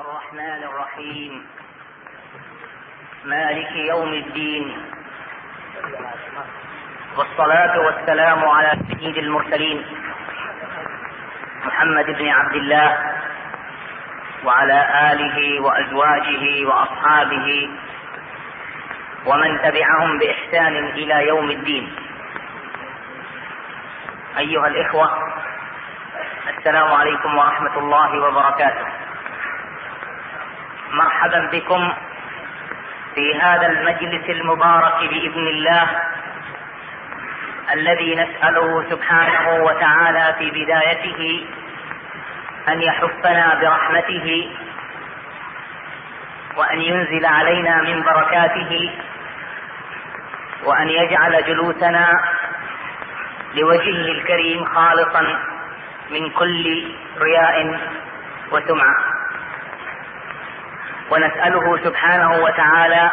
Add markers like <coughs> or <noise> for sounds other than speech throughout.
الرحمن الرحيم. مالك يوم الدين. والصلاة والسلام على سيد المرسلين. محمد بن عبد الله وعلى آله وأزواجه وأصحابه ومن تبعهم بإحسان إلى يوم الدين. أيها الإخوة السلام عليكم ورحمة الله وبركاته. مرحبا بكم في هذا المجلس المبارك بإذن الله الذي نسأله سبحانه وتعالى في بدايته أن يحفنا برحمته وأن ينزل علينا من بركاته وأن يجعل جلوسنا لوجهه الكريم خالصا من كل رياء وسمعة. ونسأله سبحانه وتعالى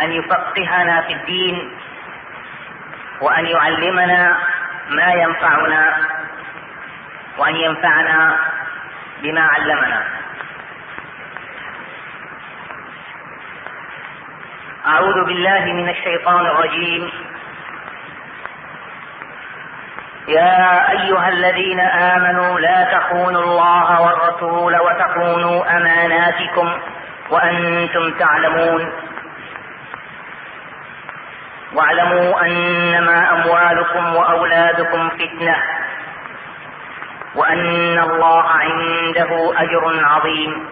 أن يفقهنا في الدين وأن يعلمنا ما ينفعنا وأن ينفعنا بما علمنا. أعوذ بالله من الشيطان الرجيم. يا أيها الذين آمنوا لا تخونوا الله والرسول وتخونوا أماناتكم وأنتم تعلمون. واعلموا أنما أموالكم وأولادكم فتنة وأن الله عنده أجر عظيم.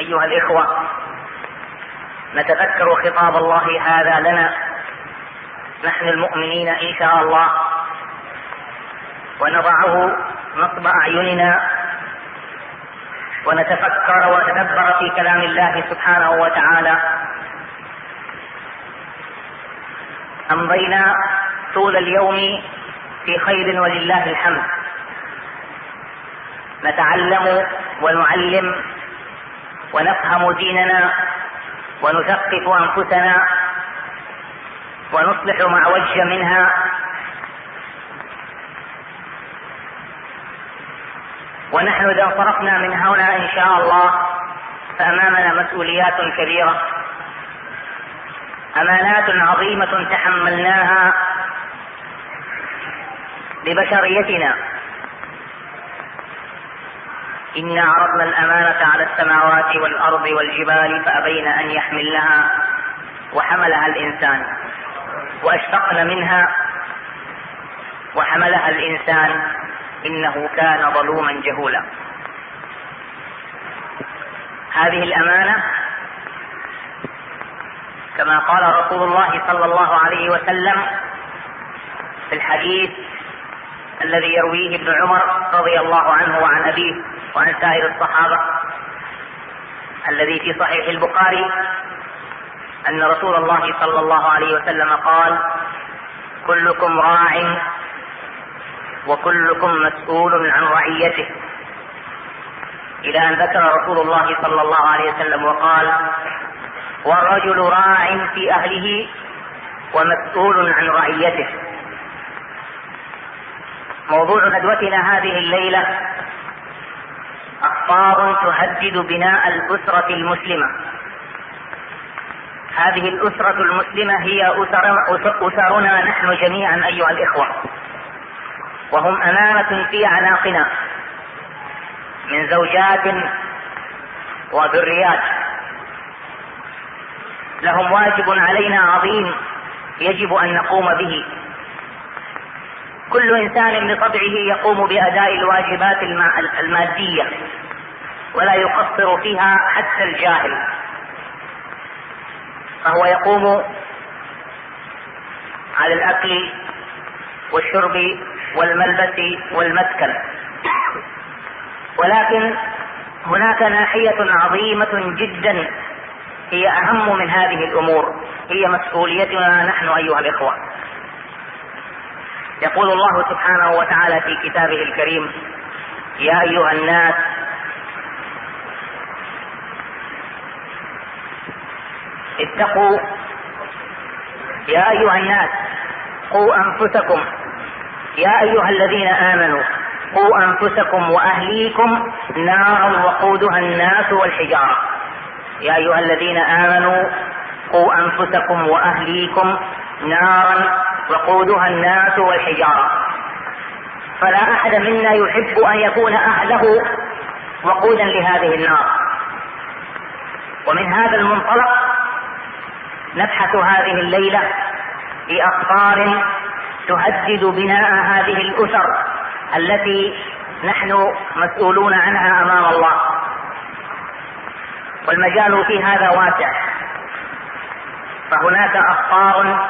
أيها الإخوة نتذكر خطاب الله هذا لنا نحن المؤمنين إن شاء الله. ونضعه نصب أعيننا. ونتفكر ونتدبر في كلام الله سبحانه وتعالى. أمضينا طول اليوم في خير ولله الحمد. نتعلم ونعلم ونفهم ديننا ونثقف أنفسنا ونصلح ما وجه منها. ونحن إذا انصرفنا من هنا إن شاء الله فأمامنا مسؤوليات كبيرة. أمانات عظيمة تحملناها لبشريتنا. إنا عرضنا الأمانة على السماوات والأرض والجبال فأبين أن يحملنها وحملها الإنسان. وأشفقن منها وحملها الإنسان إنه كان ظلوما جهولا. هذه الأمانة كما قال رسول الله صلى الله عليه وسلم في الحديث الذي يرويه ابن عمر رضي الله عنه وعن أبيه وعن سائر الصحابة الذي في صحيح البخاري أن رسول الله صلى الله عليه وسلم قال كلكم راع وكلكم مسؤول عن رعيته. إلى أن ذكر رسول الله صلى الله عليه وسلم وقال والرجل راع في أهله ومسؤول عن رعيته. موضوع ندوتنا هذه الليلة أخبار تهدد بناء الأسرة المسلمة. هذه الأسرة المسلمة هي أسر أسرنا نحن جميعا أيها الإخوة. وهم أمانة في أعناقنا من زوجات وذريات. لهم واجب علينا عظيم يجب أن نقوم به. كل إنسان بطبعه يقوم بأداء الواجبات المادية ولا يقصر فيها حتى الجاهل. فهو يقوم على الأكل والشرب والملبس والمسكن. ولكن هناك ناحية عظيمة جدا هي أهم من هذه الأمور. هي مسؤوليتنا نحن أيها الإخوة. يقول الله سبحانه وتعالى في كتابه الكريم يا أيها الناس اتقوا يا أيها الناس قوا أنفسكم. يا أيها الذين آمنوا قوا أنفسكم وأهليكم نارا وقودها الناس والحجارة. يا أيها الذين آمنوا قوا أنفسكم وأهليكم نارا وقودها الناس والحجارة. فلا أحد منا يحب أن يكون أهله وقودا لهذه النار. ومن هذا المنطلق نبحث هذه الليلة في أخبار تهدد بناء هذه الأسر التي نحن مسؤولون عنها أمام الله. والمجال في هذا واسع. فهناك اخطار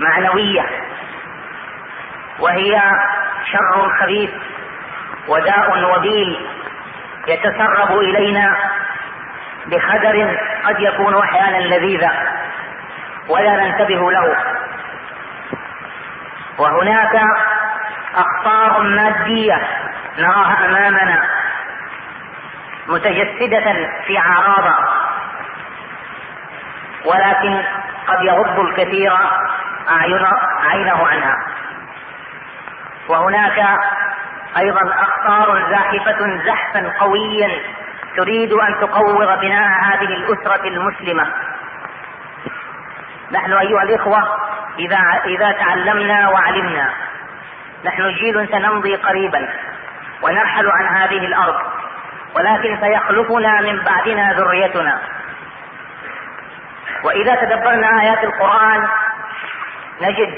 معنوية وهي شر خبيث وداء وبيل يتسرب إلينا بخدر قد يكون أحيانا لذيذا ولا ننتبه له. وهناك اخطار مادية نراها أمامنا متجسدة في أعراض ولكن قد يغض الكثير عينه عنها. وهناك أيضا أخطار زاحفة زحفا قويا تريد أن تقوض بناء هذه الأسرة المسلمة. نحن أيها الإخوة إذا إذا تعلمنا وعلمنا نحن جيل سنمضي قريبا ونرحل عن هذه الأرض ولكن سيخلفنا من بعدنا ذريتنا. وإذا تدبرنا آيات القرآن نجد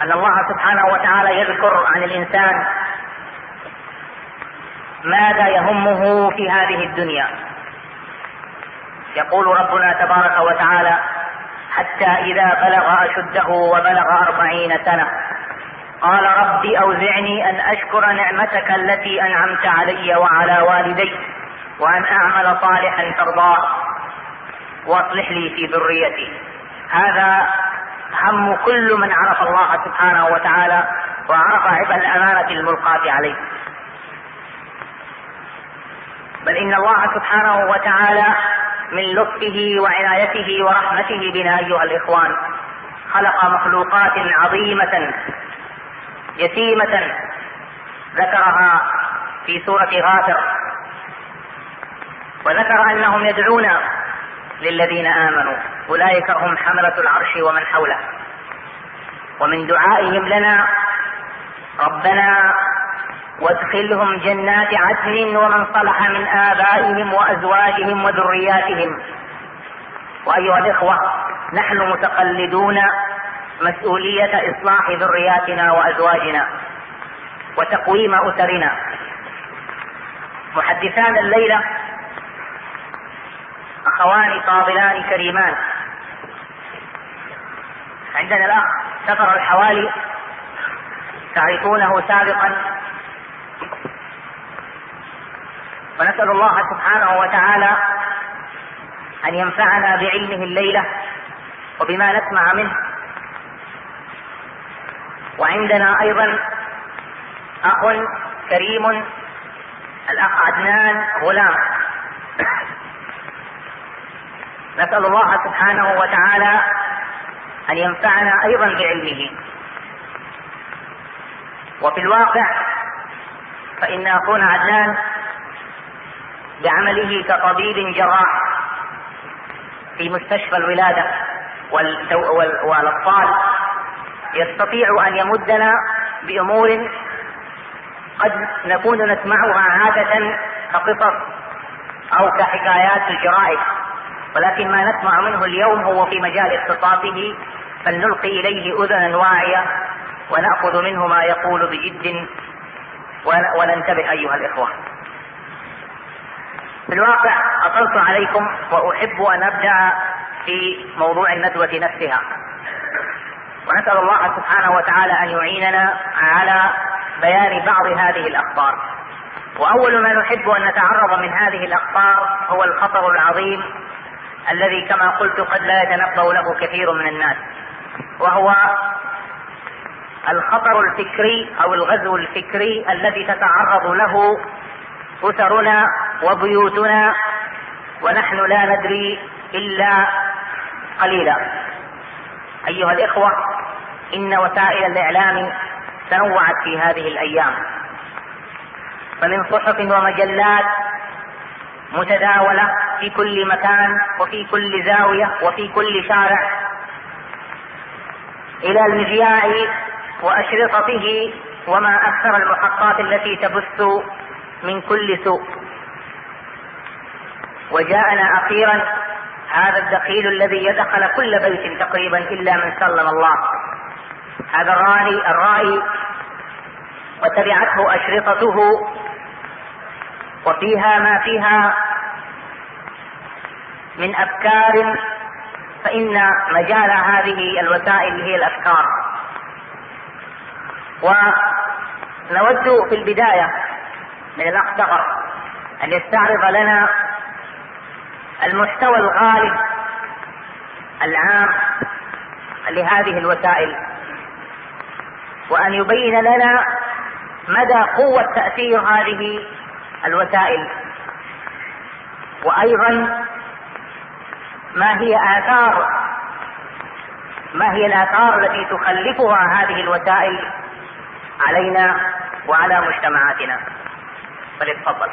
أن الله سبحانه وتعالى يذكر عن الإنسان ماذا يهمه في هذه الدنيا؟ يقول ربنا تبارك وتعالى حتى إذا بلغ أشده وبلغ أربعين سنة قال رب أوزعني أن أشكر نعمتك التي أنعمت علي وعلى والدي وأن أعمل صالحا ترضاه. واصلح لي في ذريتي. هذا هم كل من عرف الله سبحانه وتعالى وعرف عبء الأمانة الملقاة عليه. بل إن الله سبحانه وتعالى من لطفه وعنايته ورحمته بنا أيها الإخوان. خلق مخلوقات عظيمة يتيمة ذكرها في سورة غافر. وذكر أنهم يدعون للذين آمنوا. أولئك هم حملة العرش ومن حوله. ومن دعائهم لنا ربنا وادخلهم جنات عدن ومن صلح من آبائهم وأزواجهم وذرياتهم. وأيها الإخوة نحن متقلدون مسؤولية إصلاح ذرياتنا وأزواجنا وتقويم أسرنا. محدثان الليلة أخوان فاضلان كريمان. عندنا الأخ سفر الحوالي تعرفونه سابقا. ونسأل الله سبحانه وتعالى أن ينفعنا بعلمه الليلة وبما نسمع منه. وعندنا أيضا أخ كريم الأخ عدنان غلام. نسأل الله سبحانه وتعالى أن ينفعنا أيضا بعلمه. وفي الواقع فإن أخونا عدنان بعمله كطبيب جراح في مستشفى الولادة والأطفال يستطيع أن يمدنا بأمور قد نكون نسمعها عادة كقصص أو كحكايات الجرائد ولكن ما نسمع منه اليوم هو في مجال اختصاصه فلنلقي إليه أذنا واعية ونأخذ منه ما يقول بجد وننتبه أيها الإخوة. في الواقع أطلت عليكم وأحب أن أبدأ في موضوع الندوة نفسها. ونسأل الله سبحانه وتعالى أن يعيننا على بيان بعض هذه الأخبار. وأول ما نحب أن نتعرض من هذه الأخبار هو الخطر العظيم الذي كما قلت قد لا يتنبأ له كثير من الناس وهو الخطر الفكري أو الغزو الفكري الذي تتعرض له أسرنا وبيوتنا ونحن لا ندري إلا قليلا. أيها الإخوة إن وسائل الإعلام تنوعت في هذه الأيام. فمن صحف ومجلات متداولة في كل مكان وفي كل زاوية وفي كل شارع إلى المذياع وأشرطته وما أكثر المحطات التي تبث من كل سوء. وجاءنا أخيرا هذا الدخيل الذي يدخل كل بيت تقريبا إلا من سلم الله. هذا الرائي الرائي وتبعته أشرطته وفيها ما فيها من أفكار فإن مجال هذه الوسائل هي الأفكار. ونود في البداية من الأخ أن يستعرض لنا المحتوى الغالب العام لهذه الوسائل وأن يبين لنا مدى قوة تأثير هذه الوسائل وأيضا ما هي آثار ما هي الآثار التي تخلفها هذه الوسائل علينا وعلى مجتمعاتنا. فليتفضل.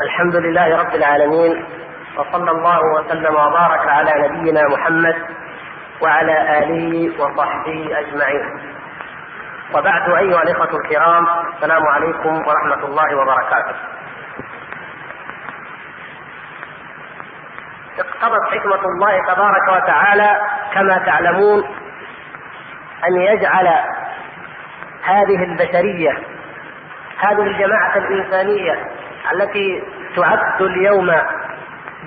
الحمد لله رب العالمين وصلى الله وسلم وبارك على نبينا محمد وعلى آله وصحبه أجمعين. وبعد أيها الإخوة الكرام السلام عليكم ورحمة الله وبركاته. اقتضت حكمة الله تبارك وتعالى كما تعلمون أن يجعل هذه البشرية هذه الجماعة الإنسانية التي تعد اليوم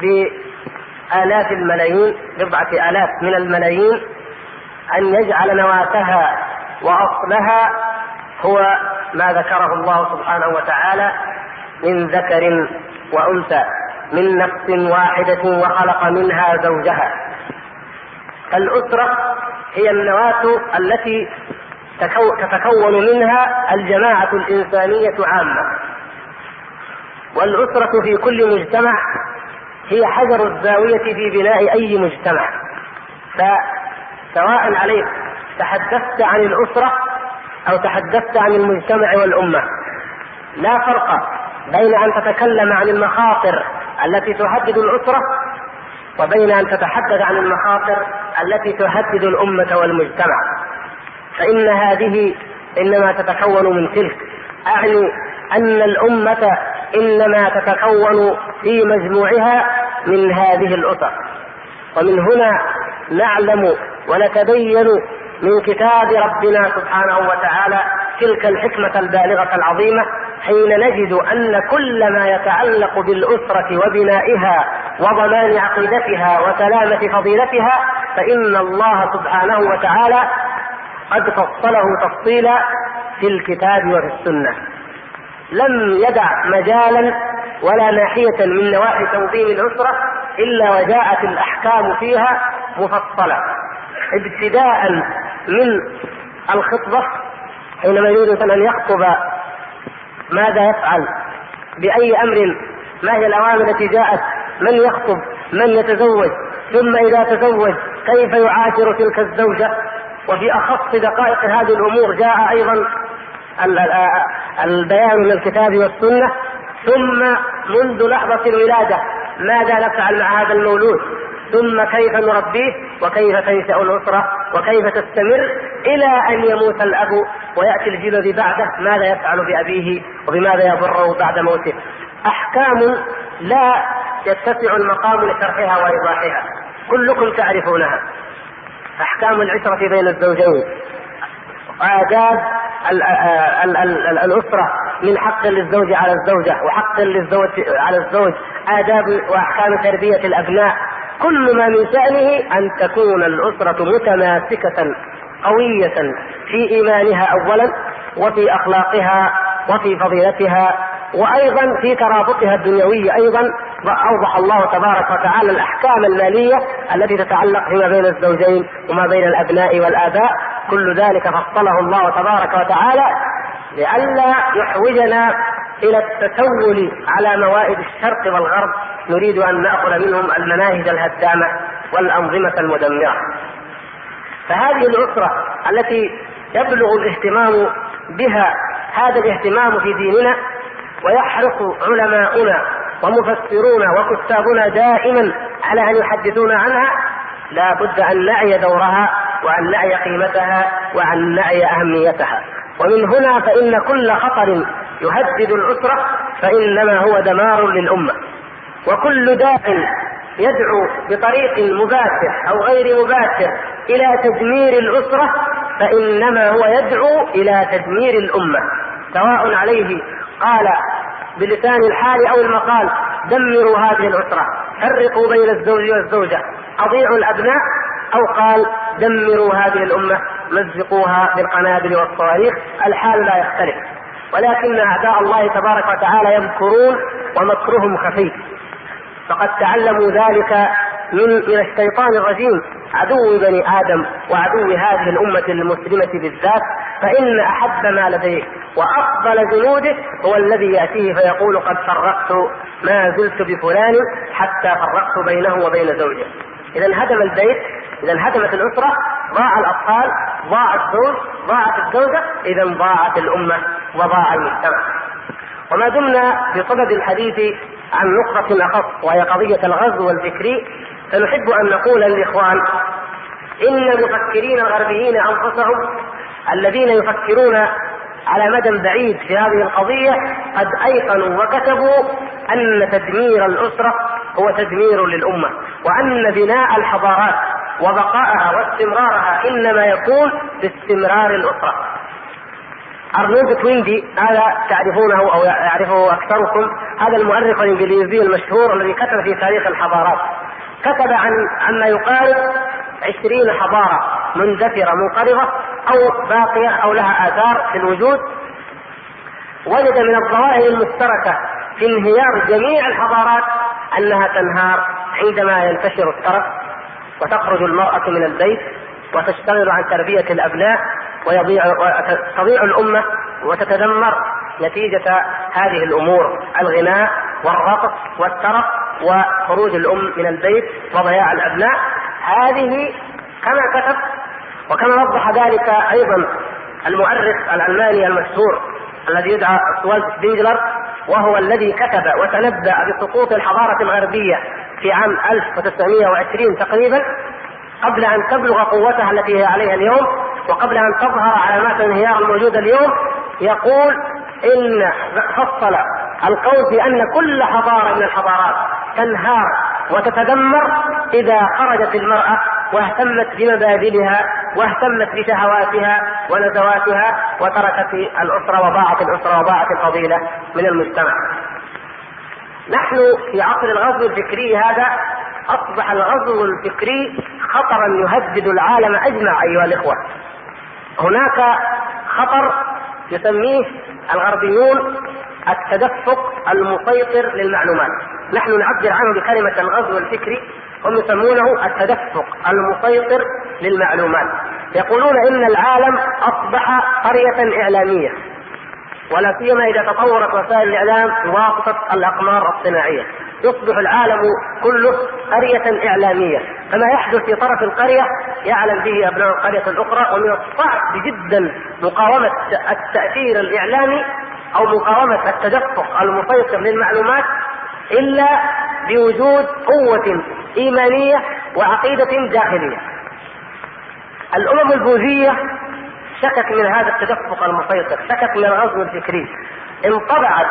بآلاف الملايين بضعة آلاف من الملايين أن يجعل نواتها وأصلها هو ما ذكره الله سبحانه وتعالى من ذكر وأنثى. من نفس واحدة وخلق منها زوجها. الأسرة هي النواة التي تتكون منها الجماعة الإنسانية عامة. والأسرة في كل مجتمع هي حجر الزاوية في بناء أي مجتمع. فسواء عليك تحدثت عن الأسرة أو تحدثت عن المجتمع والأمة لا فرق بين أن تتكلم عن المخاطر التي تهدد الأسرة وبين أن تتحدث عن المخاطر التي تهدد الأمة والمجتمع. فإن هذه إنما تتكون من تلك أعني أن الأمة إنما تتكون في مجموعها من هذه الأسر. ومن هنا نعلم ونتبين من كتاب ربنا سبحانه وتعالى تلك الحكمة البالغة العظيمة حين نجد أن كل ما يتعلق بالأسرة وبنائها وضمان عقيدتها وسلامة فضيلتها فإن الله سبحانه وتعالى قد فصله تفصيلا في الكتاب وفي السنة. لم يدع مجالا ولا ناحية من نواحي تنظيم الأسرة إلا وجاءت الأحكام فيها مفصلة. ابتداء من الخطبة حينما يريد أن يخطب ماذا يفعل بأي أمر؟ ما هي الأوامر التي جاءت؟ من يخطب؟ من يتزوج؟ ثم إذا تزوج كيف يعاشر تلك الزوجة؟ وفي أخص دقائق هذه الأمور جاء أيضا البيان من الكتاب والسنة. ثم منذ لحظة الولادة ماذا نفعل مع هذا المولود؟ ثم كيف نربيه؟ وكيف تنشأ الاسره وكيف تستمر؟ إلى أن يموت الأب ويأتي الجيل الذي بعده ماذا يفعل بأبيه؟ وبماذا يضره بعد موته؟ أحكام لا يتسع المقام لشرحها وإيضاحها. كلكم تعرفونها. أحكام العشره بين الزوجين. آداب الأسرة من حق للزوج على الزوجة وحق للزوج على الزوج. آداب وأحكام تربية الأبناء. كل ما من شأنه أن تكون الأسرة متماسكة قوية في إيمانها أولا وفي أخلاقها وفي فضيلتها وأيضا في ترابطها الدنيوي أيضا. اوضح الله تبارك وتعالى الأحكام المالية التي تتعلق فيما بين الزوجين وما بين الأبناء والآباء. كل ذلك فصله الله تبارك وتعالى لئلا يحوجنا إلى التسول على موائد الشرق والغرب نريد أن نأخذ منهم المناهج الهدامة والأنظمة المدمرة. فهذه الاسره التي يبلغ الاهتمام بها هذا الاهتمام في ديننا ويحرص علماؤنا ومفسرون وكتابنا دائما على أن يحدثونا عنها لا بد أن نعي دورها وأن نعي قيمتها وأن نعي أهميتها ومن هنا فإن كل خطر يهدد الاسره فإنما هو دمار للأمة. وكل داع يدعو بطريق مباشر أو غير مباشر إلى تدمير الاسره فإنما هو يدعو إلى تدمير الأمة. سواء عليه قال بلسان الحال أو المقال دمروا هذه الاسره فرقوا بين الزوج والزوجة أضيعوا الأبناء أو قال دمروا هذه الأمة مزقوها بالقنابل والصواريخ الحال لا يختلف. ولكن أعداء الله تبارك وتعالى يمكرون ومكرهم خفي فقد تعلموا ذلك من من الشيطان الرجيم. عدو بني آدم وعدو هذه الأمة المسلمة بالذات فإن أحب ما لديه وأفضل جنوده هو الذي يأتيه فيقول قد فرقت ما زلت بفلان حتى فرقت بينه وبين زوجه. اذا هدم البيت اذا هدمت الأسرة ضاع الأطفال ضاع الزوج ضاعت الزوجة اذا ضاعت الأمة. وضاع المجتمع وما دمنا في صدد الحديث عن نقطة أخص وهي قضية الغزو الفكري فنحب أن نقول للإخوان إن المفكرين الغربيين أنفسهم الذين يفكرون على مدى بعيد في هذه القضية قد أيقنوا وكتبوا أن تدمير الأسرة هو تدمير للأمة وأن بناء الحضارات وبقائها واستمرارها إنما يكون باستمرار الأسرة. أرنولد كويندي هذا تعرفونه أو يعرفه أكثركم. هذا المؤرخ الإنجليزي المشهور الذي كتب في تاريخ الحضارات. كتب عن عما يقارب عشرين حضارة مندثرة منقرضة أو باقية أو لها آثار في الوجود. وجد من الظواهر المشتركة في انهيار جميع الحضارات أنها تنهار عندما ينتشر الترف وتخرج المرأة من البيت وتشتغل عن تربية الأبناء ويضيع تضيع الأمة وتتدمر نتيجة هذه الأمور الغناء والرقص والترف وخروج الأم من البيت وضياع الأبناء. هذه كما كتب وكما وضح ذلك أيضا المؤرخ الألماني المشهور الذي يدعى والت بيجلر وهو الذي كتب وتنبأ بسقوط الحضارة الغربية في عام 1920 تقريبا قبل أن تبلغ قوتها التي هي عليها اليوم. وقبل أن تظهر علامات الانهيار الموجودة اليوم يقول إن فصل القول بأن كل حضارة من الحضارات تنهار وتتدمر إذا خرجت المرأة واهتمت بمبادئها واهتمت بشهواتها ونزواتها وتركت الأسرة وضاعت الأسرة وضاعت الفضيلة من المجتمع. نحن في عصر الغزو الفكري هذا أصبح الغزو الفكري خطرا يهدد العالم أجمع أيها الإخوة. هناك خطر يسميه الغربيون التدفق المسيطر للمعلومات. نحن نعبر عنه بكلمة الغزو الفكري هم يسمونه التدفق المسيطر للمعلومات. يقولون إن العالم أصبح قرية إعلامية ولا سيما إذا تطورت وسائل الإعلام بواسطة الأقمار الصناعية. يصبح العالم كله قرية إعلامية. فما يحدث في طرف القرية يعلم به أبناء القرية الأخرى ومن الصعب جدا مقاومة التأثير الإعلامي أو مقاومة التدفق المسيطر للمعلومات إلا بوجود قوة إيمانية وعقيدة داخلية. الأمم البوذية شكت من هذا التدفق المسيطر شكت من الغزو الفكري. انطبعت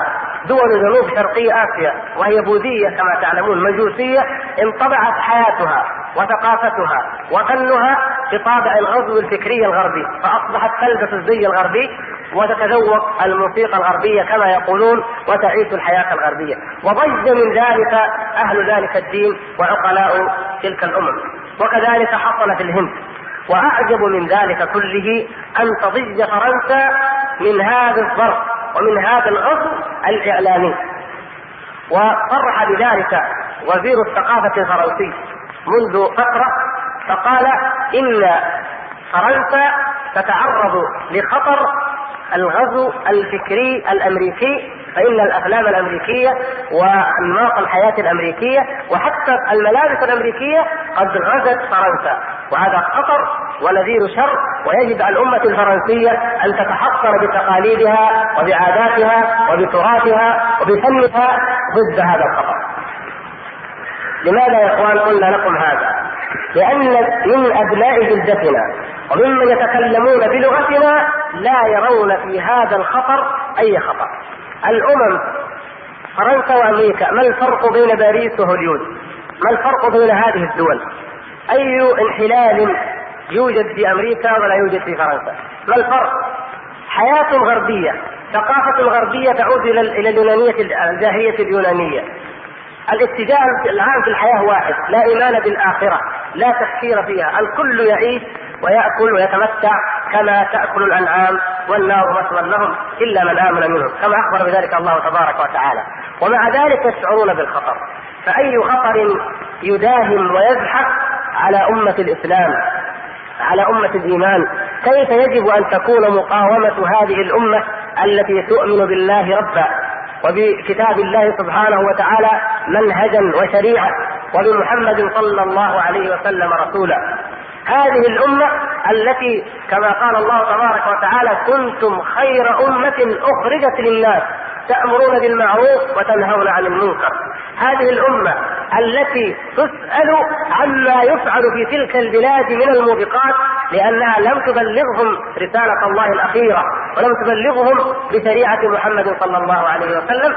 دول جنوب شرقي آسيا وهي بوذية كما تعلمون مجوسية انطبعت حياتها وثقافتها وفنها بطابع الغزو الفكري الغربي فأصبحت تلبس الزي الغربي وتتذوق الموسيقى الغربية كما يقولون وتعيش الحياة الغربية. وضج من ذلك أهل ذلك الدين وعقلاء تلك الأمم. وكذلك حصل في الهند. وأعجب من ذلك كله أن تضج فرنسا من هذا الظرف. ومن هذا الغزو الإعلامي. وصرح بذلك وزير الثقافة الفرنسي منذ فتره فقال إن فرنسا تتعرض لخطر الغزو الفكري الأمريكي فإن الأفلام الأمريكية وأنماط الحياة الأمريكية وحتى الملابس الأمريكية قد غزت فرنسا وهذا خطر ونذير شر ويجب على الأمة الفرنسية أن تتحصر بتقاليدها وبعاداتها وبتراثها وبفنها ضد هذا الخطر لماذا يا إخوان قلنا لكم هذا؟ لأن من أبناء جلدتنا وممن يتكلمون بلغتنا لا يرون في هذا الخطر أي خطر. الأمم فرنسا وأمريكا ما الفرق بين باريس وهوليود؟ ما الفرق بين هذه الدول؟ أي انحلال يوجد في أمريكا ولا يوجد في فرنسا؟ ما الفرق؟ حياة غربية ثقافة غربية تعود إلى اليونانية الجاهلية اليونانية الاتجاه العام في الحياة واحد لا إيمان بالآخرة لا تفكير فيها الكل يعيش ويأكل ويتمتع كما تأكل الأنعام والنار مثوى لهم إلا من آمن منهم كما أخبر بذلك الله تبارك وتعالى. ومع ذلك يشعرون بالخطر فأي خطر يداهم ويزحف على أمة الإسلام على أمة الإيمان؟ كيف يجب أن تكون مقاومة هذه الأمة التي تؤمن بالله ربا وبكتاب الله سبحانه وتعالى منهجا وشريعه وبمحمد صلى الله عليه وسلم رسولا؟ هذه الأمة التي كما قال الله تبارك وتعالى كنتم خير أمة أخرجت للناس تأمرون بالمعروف وتنهون عن المنكر. هذه الأمة التي تسأل عما يفعل في تلك البلاد من الموبقات لأنها لم تبلغهم رسالة الله الأخيرة ولم تبلغهم بشريعة محمد صلى الله عليه وسلم.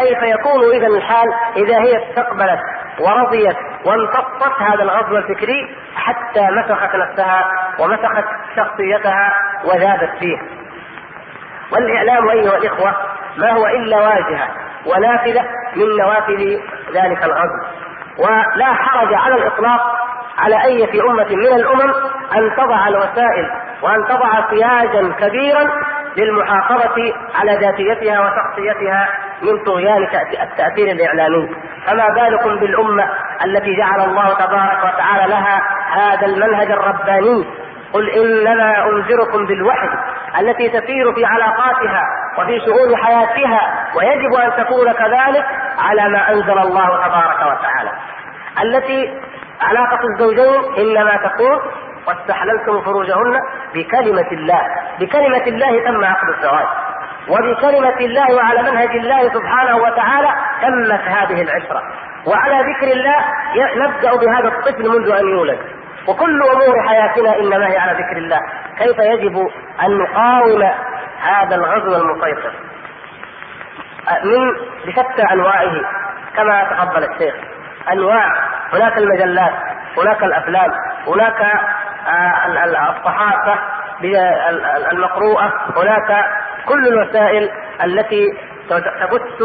كيف يكون اذا الحال إذا هي استقبلت ورضيت وامتصت هذا الغزو الفكري حتى مسخت نفسها ومسخت شخصيتها وذابت فيه. والإعلام أيها الإخوة ما هو إلا واجهة ونافذة من نوافذ ذلك الغزو ولا حرج على الإطلاق على أي في أمة من الأمم أن تضع الوسائل وأن تضع سياجا كبيرا للمحافظة على ذاتيتها وشخصيتها من طغيان التأثير الإعلامي. فما بالكم بالأمة التي جعل الله تبارك وتعالى لها هذا المنهج الرباني؟ قل إنما أنذركم بالوحي التي تسير في علاقاتها وفي شؤون حياتها ويجب أن تكون كذلك على ما أنزل الله تبارك وتعالى. التي علاقة الزوجين إنما تكون واستحللتم فروجهن بكلمة الله بكلمة الله تم عقد الزواج وبكلمة الله وعلى منهج الله سبحانه وتعالى تمت هذه العشرة وعلى ذكر الله نبدأ بهذا الطفل منذ أن يولد. وكل أمور حياتنا إنما هي على ذكر الله. كيف يجب أن نقاوم هذا الغزو المسيطر؟ من بشتى أنواعه كما تفضل الشيخ أنواع هناك المجلات هناك الأفلام هناك الصحافة المقروءة. هناك كل الوسائل التي تبث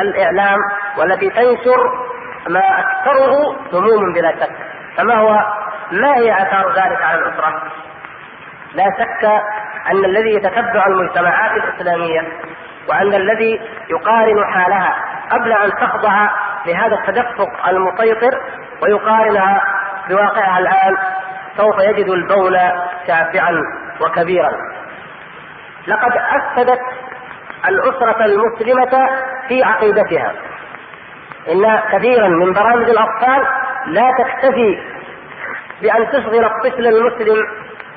الإعلام والتي تنشر ما أكثره سموم بلا شك. فما هو؟ ما هي آثار ذلك على الأسرة؟ لا شك أن الذي يتتبع المجتمعات الإسلامية وأن الذي يقارن حالها قبل أن تخضع لهذا التدفق المسيطر ويقارنها بواقعها الآن سوف يجد البول شافعا وكبيرا. لقد أفسدت الأسرة المسلمة في عقيدتها. إن كثيرا من برامج الأطفال لا تكتفي بأن تشغل الطفل المسلم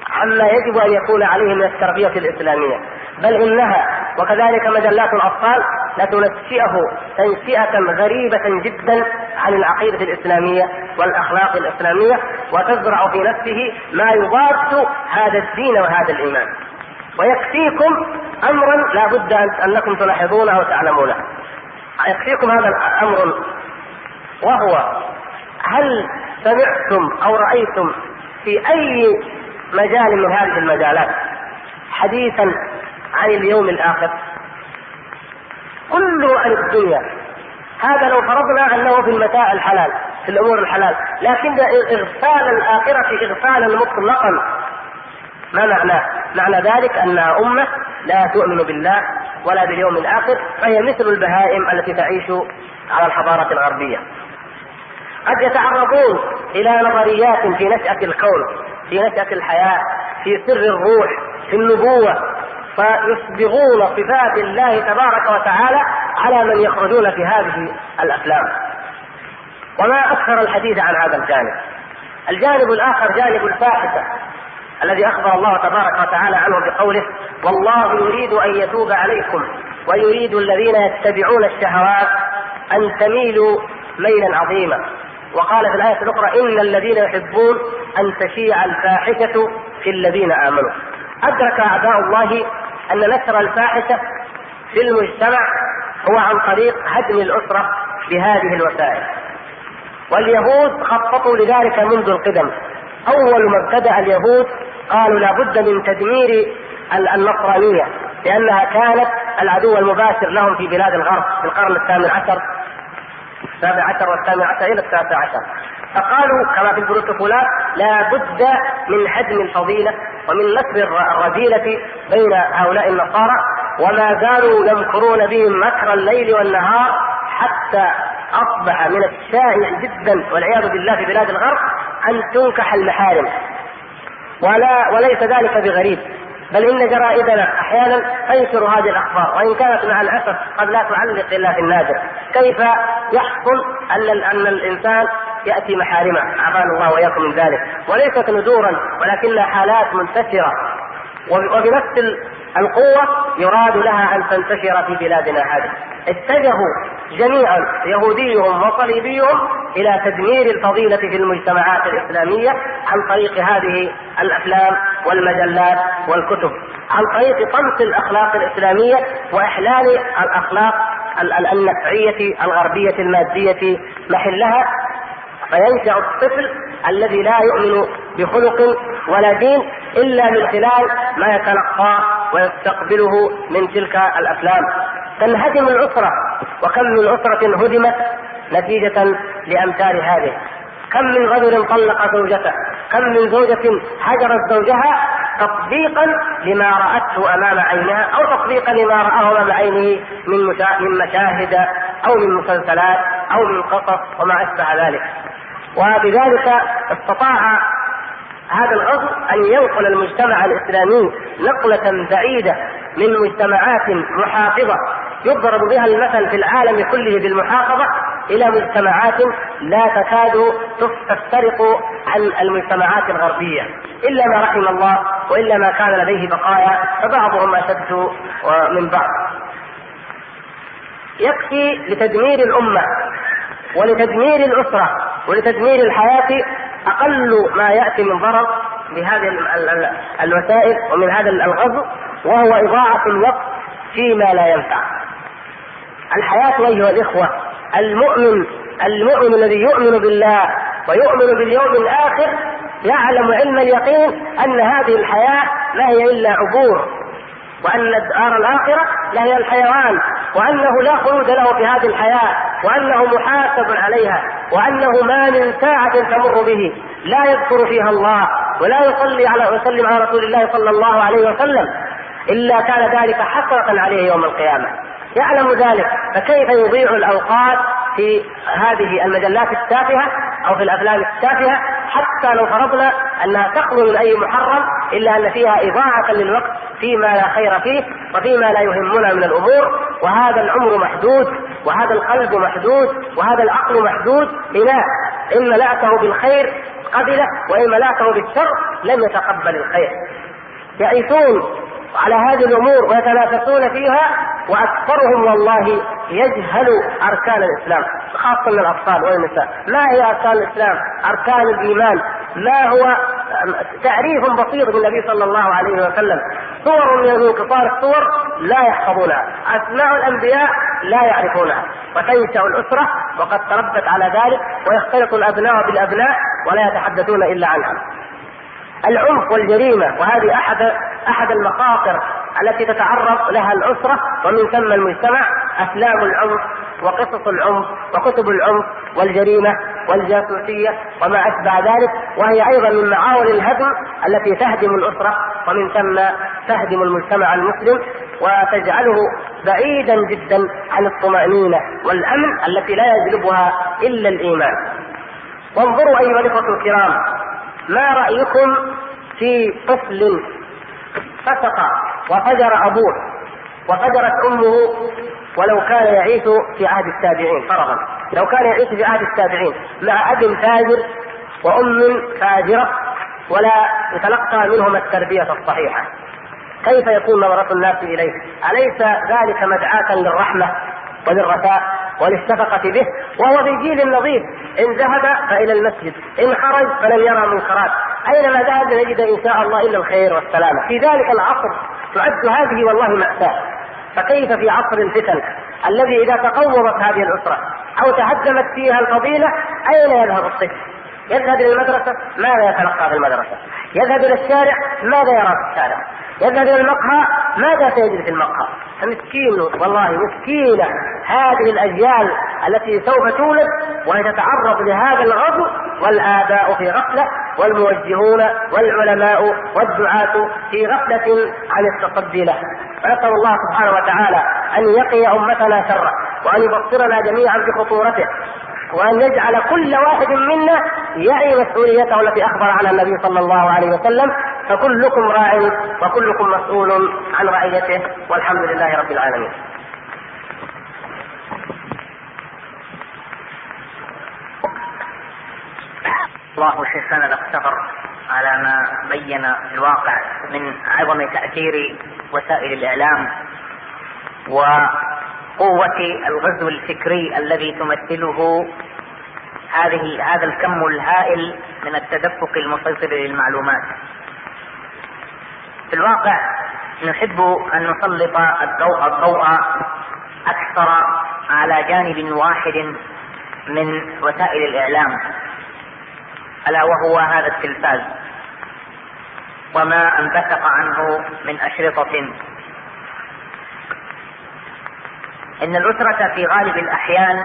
عما يجب أن يكون عليه من التربية الإسلامية. بل إنها وكذلك مجلات الأطفال لتنشئه تنشئه غريبة جدا عن العقيدة الإسلامية والأخلاق الإسلامية وتزرع في نفسه ما يضاد هذا الدين وهذا الإيمان. ويكفيكم امرا لا بد أنكم تلاحظونه وتعلمونه يكفيكم هذا الأمر وهو هل سمعتم أو رأيتم في أي مجال من هذه المجالات حديثا عن اليوم الآخر كله عن الدنيا هذا لو فرضنا أنه في المتاع الحلال في الأمور الحلال لكن إغفال الآخرة إغفالا مطلقا ما معناه؟ معنى ذلك انها أمة لا تؤمن بالله ولا باليوم الآخر فهي مثل البهائم التي تعيش على الحضارة الغربية. قد يتعرضون إلى نظريات في نشأة الكون، في نشأة الحياة، في سر الروح، في النبوة، فيصبغون صفات الله تبارك وتعالى على من يخرجون في هذه الأفلام. وما أكثر الحديث عن هذا الجانب. الجانب الآخر جانب الفاحشة الذي أخبر الله تبارك وتعالى عنه بقوله والله يريد أن يتوب عليكم ويريد الذين يتبعون الشهوات أن تميلوا ميلا عظيما وقال في الآية الأخرى إن الذين يحبون أن تشيع الفاحشة في الذين آمنوا أدرك أعداء الله أن نشر الفاحشة في المجتمع هو عن طريق هدم الأسرة بهذه الوسائل. واليهود خططوا لذلك منذ القدم. أول ما ابتدأ اليهود قالوا لابد من تدمير النصرانية لأنها كانت العدو المباشر لهم في بلاد الغرب في القرن الثامن عشر السابع عشر والثامن عشر إلى التاسع عشر. فقالوا كما في البروتوكولات لا بد من هدم الفضيلة ومن نشر الرذيلة بين هؤلاء النصارى وما زالوا يمكرون بهم مكر الليل والنهار حتى أصبح من الشائع جدا والعياذ بالله في بلاد الغرب أن تنكح المحارم. ولا وليس ذلك بغريب بل إن جرائدنا أحيانا تنشر هذه الأخبار وإن كانت مع الأسف قد لا تعلق إلا في النادر. كيف يحصل أن أن الإنسان يأتي محارمة. عافانا الله وإياكم من ذلك. وليست ندورا ولكنها حالات منتشرة. وبنفس القوة يراد لها أن تنتشر في بلادنا هذه. اتجهوا جميعا يهوديهم وصليبيهم إلى تدمير الفضيلة في المجتمعات الإسلامية عن طريق هذه الأفلام والمجلات والكتب. عن طريق طمس الأخلاق الإسلامية وإحلال الأخلاق النفعية الغربية المادية محلها. فينشأ الطفل الذي لا يؤمن بخلق ولا دين إلا من خلال ما يتلقاه ويستقبله من تلك الأفلام. تنهدم الاسره وكم من اسره هدمت نتيجة لأمثال هذه. كم من رجل طلق زوجته كم من زوجة هجرت زوجها تطبيقا لما رأته أمام عينها أو تطبيقا لما رآه أمام عينه من مشاهد أو من مسلسلات أو من قصص وما أشبه ذلك. وبذلك استطاع هذا الغزو أن ينقل المجتمع الإسلامي نقلة بعيدة من مجتمعات محافظة يضرب بها المثل في العالم كله بالمحافظة إلى مجتمعات لا تكاد تفترق عن المجتمعات الغربية. إلا ما رحم الله وإلا ما كان لديه بقايا فبعضهم أشد من بعض. يكفي لتدمير الأمة ولتدمير الأسرة ولتدمير الحياة أقل ما يأتي من ضرر بهذه الوسائل ومن هذا الغزو وهو إضاعة الوقت فيما لا ينفع. الحياة أيها الإخوة المؤمن المؤمن الذي يؤمن بالله ويؤمن باليوم الآخر يعلم علم اليقين أن هذه الحياة لا هي إلا عبور وأن الدار الآخرة لهي الحيوان وأنه لا خلود له في هذه الحياة وأنه محاسب عليها وأنه ما من ساعة تمر به لا يذكر فيها الله ولا يصلي على ويسلم على رسول الله صلى الله عليه وسلم إلا كان ذلك حسرة عليه يوم القيامة. يعلم ذلك فكيف يضيع الأوقات في هذه المجلات التافهة أو في الأفلام التافهة حتى لو فرضنا أنها تخلو من أي محرم إلا أن فيها إضاعة للوقت فيما لا خير فيه وفيما لا يهمنا من الأمور وهذا العمر محدود وهذا القلب محدود وهذا العقل محدود إناء إن ملأته بالخير قبله وإن ملأته بالشر لم يتقبل الخير. يعيشون على هذه الأمور ويتنافسون فيها وأكثرهم والله يجهل أركان الإسلام خاصة من الأطفال والنساء. ما هي أركان الإسلام؟ أركان الإيمان. ما هو تعريف بسيط بالنبي صلى الله عليه وسلم. صور من كفار الصور لا يحفظونها. أسماء الأنبياء لا يعرفونها. وتنشأ الأسرة وقد تربت على ذلك ويختلط الأبناء بالأبناء ولا يتحدثون إلا عنها. العنف والجريمة وهذه احد أحد المخاطر التي تتعرض لها الأسرة ومن ثم المجتمع افلام العنف وقصص العنف وكتب العنف والجريمة والجاسوسية وما أشبه ذلك وهي أيضا من معاول الهدم التي تهدم الأسرة ومن ثم تهدم المجتمع المسلم وتجعله بعيدا جدا عن الطمأنينة والأمن التي لا يجلبها إلا الإيمان. وانظروا أيها الإخوة الكرام ما رأيكم في طفل فسق وفجر أبوه وفجرت أمه ولو كان يعيش في عهد التابعين فرضا لو كان يعيش في عهد التابعين مع أب فاجر وأم فاجرة ولا يتلقى منهما التربية الصحيحة. كيف يكون نظرة الناس إليه؟ أليس ذلك مدعاة للرحمة؟ وللرثاء وللشفقة به وهو في جيل نظيف. إن ذهب فإلى المسجد إن خرج فلم يرى منكرات. أينما ذهب يجد إن شاء الله إلا الخير والسلامة. في ذلك العصر تعد هذه والله مأساة. فكيف في عصر الفتن الذي إذا تقوضت هذه الأسرة أو تهدمت فيها الفضيلة أين يذهب الطفل؟ يذهب إلى المدرسة ماذا يتلقى في المدرسة؟ يذهب إلى الشارع ماذا يرى في الشارع؟ يذهب إلى المقهى ماذا سيجد في المقهى؟ مسكين والله مسكينة هذه الأجيال التي سوف تولد وهي تتعرض لهذا الغزو والآباء في غفلة والموجهون والعلماء والدعاة في غفلة عن التصدي له فنسأل الله سبحانه وتعالى أن يقي أمتنا شره وأن يبصرنا جميعا بخطورته وأن يجعل كل واحد منا يعي مسؤوليته التي أخبر عنها النبي صلى الله عليه وسلم فكلكم راع وكلكم مسؤول عن رعيته والحمد لله رب العالمين. الله شيخنا الاختبر على ما بين الواقع من عظم تأثير وسائل الإعلام وقوة الغزو الفكري الذي تمثله هذه هذا الكم الهائل من التدفق المسيطر للمعلومات. في الواقع نحب أن نسلط الضوء الضوء أكثر على جانب واحد من وسائل الإعلام ألا وهو هذا التلفاز. وما أنبثق عنه من أشرطة إن الأسرة في غالب الأحيان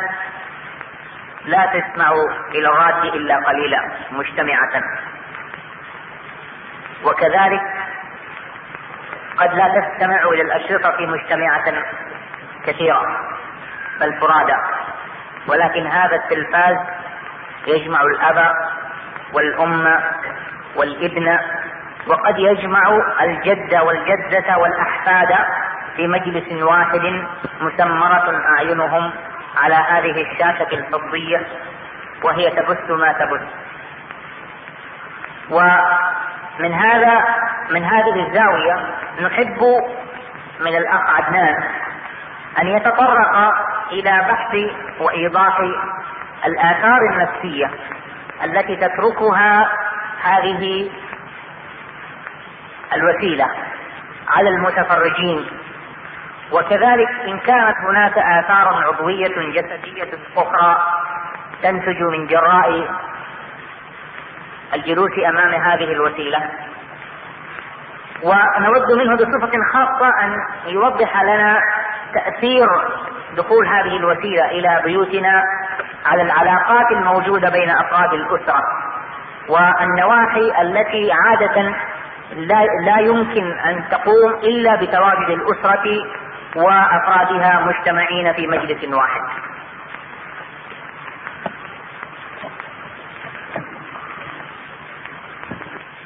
لا تسمع إلى الراد إلا قليلا مجتمعة. وكذلك قد لا تستمع إلى الأشرطة مجتمعة كثيرة بل فرادى. ولكن هذا التلفاز يجمع الأب والأم والابن وقد يجمع الجد والجدة والأحفاد في مجلس واحد مسمرة أعينهم على هذه الشاشة الفضية وهي تبث ما تبث. ومن هذا من هذه الزاوية نحب من الأخ عدنان أن يتطرق إلى بحث وإيضاح الآثار النفسية التي تتركها هذه الوسيلة على المتفرجين. وكذلك إن كانت هناك آثار عضوية جسدية أخرى تنتج من جراء الجلوس أمام هذه الوسيلة. ونود منه بصفة خاصة أن يوضح لنا تأثير دخول هذه الوسيلة إلى بيوتنا على العلاقات الموجودة بين أفراد الأسرة والنواحي التي عادة لا, لا يمكن أن تقوم إلا بتواجد الأسرة وأفرادها مجتمعين في مجلس واحد.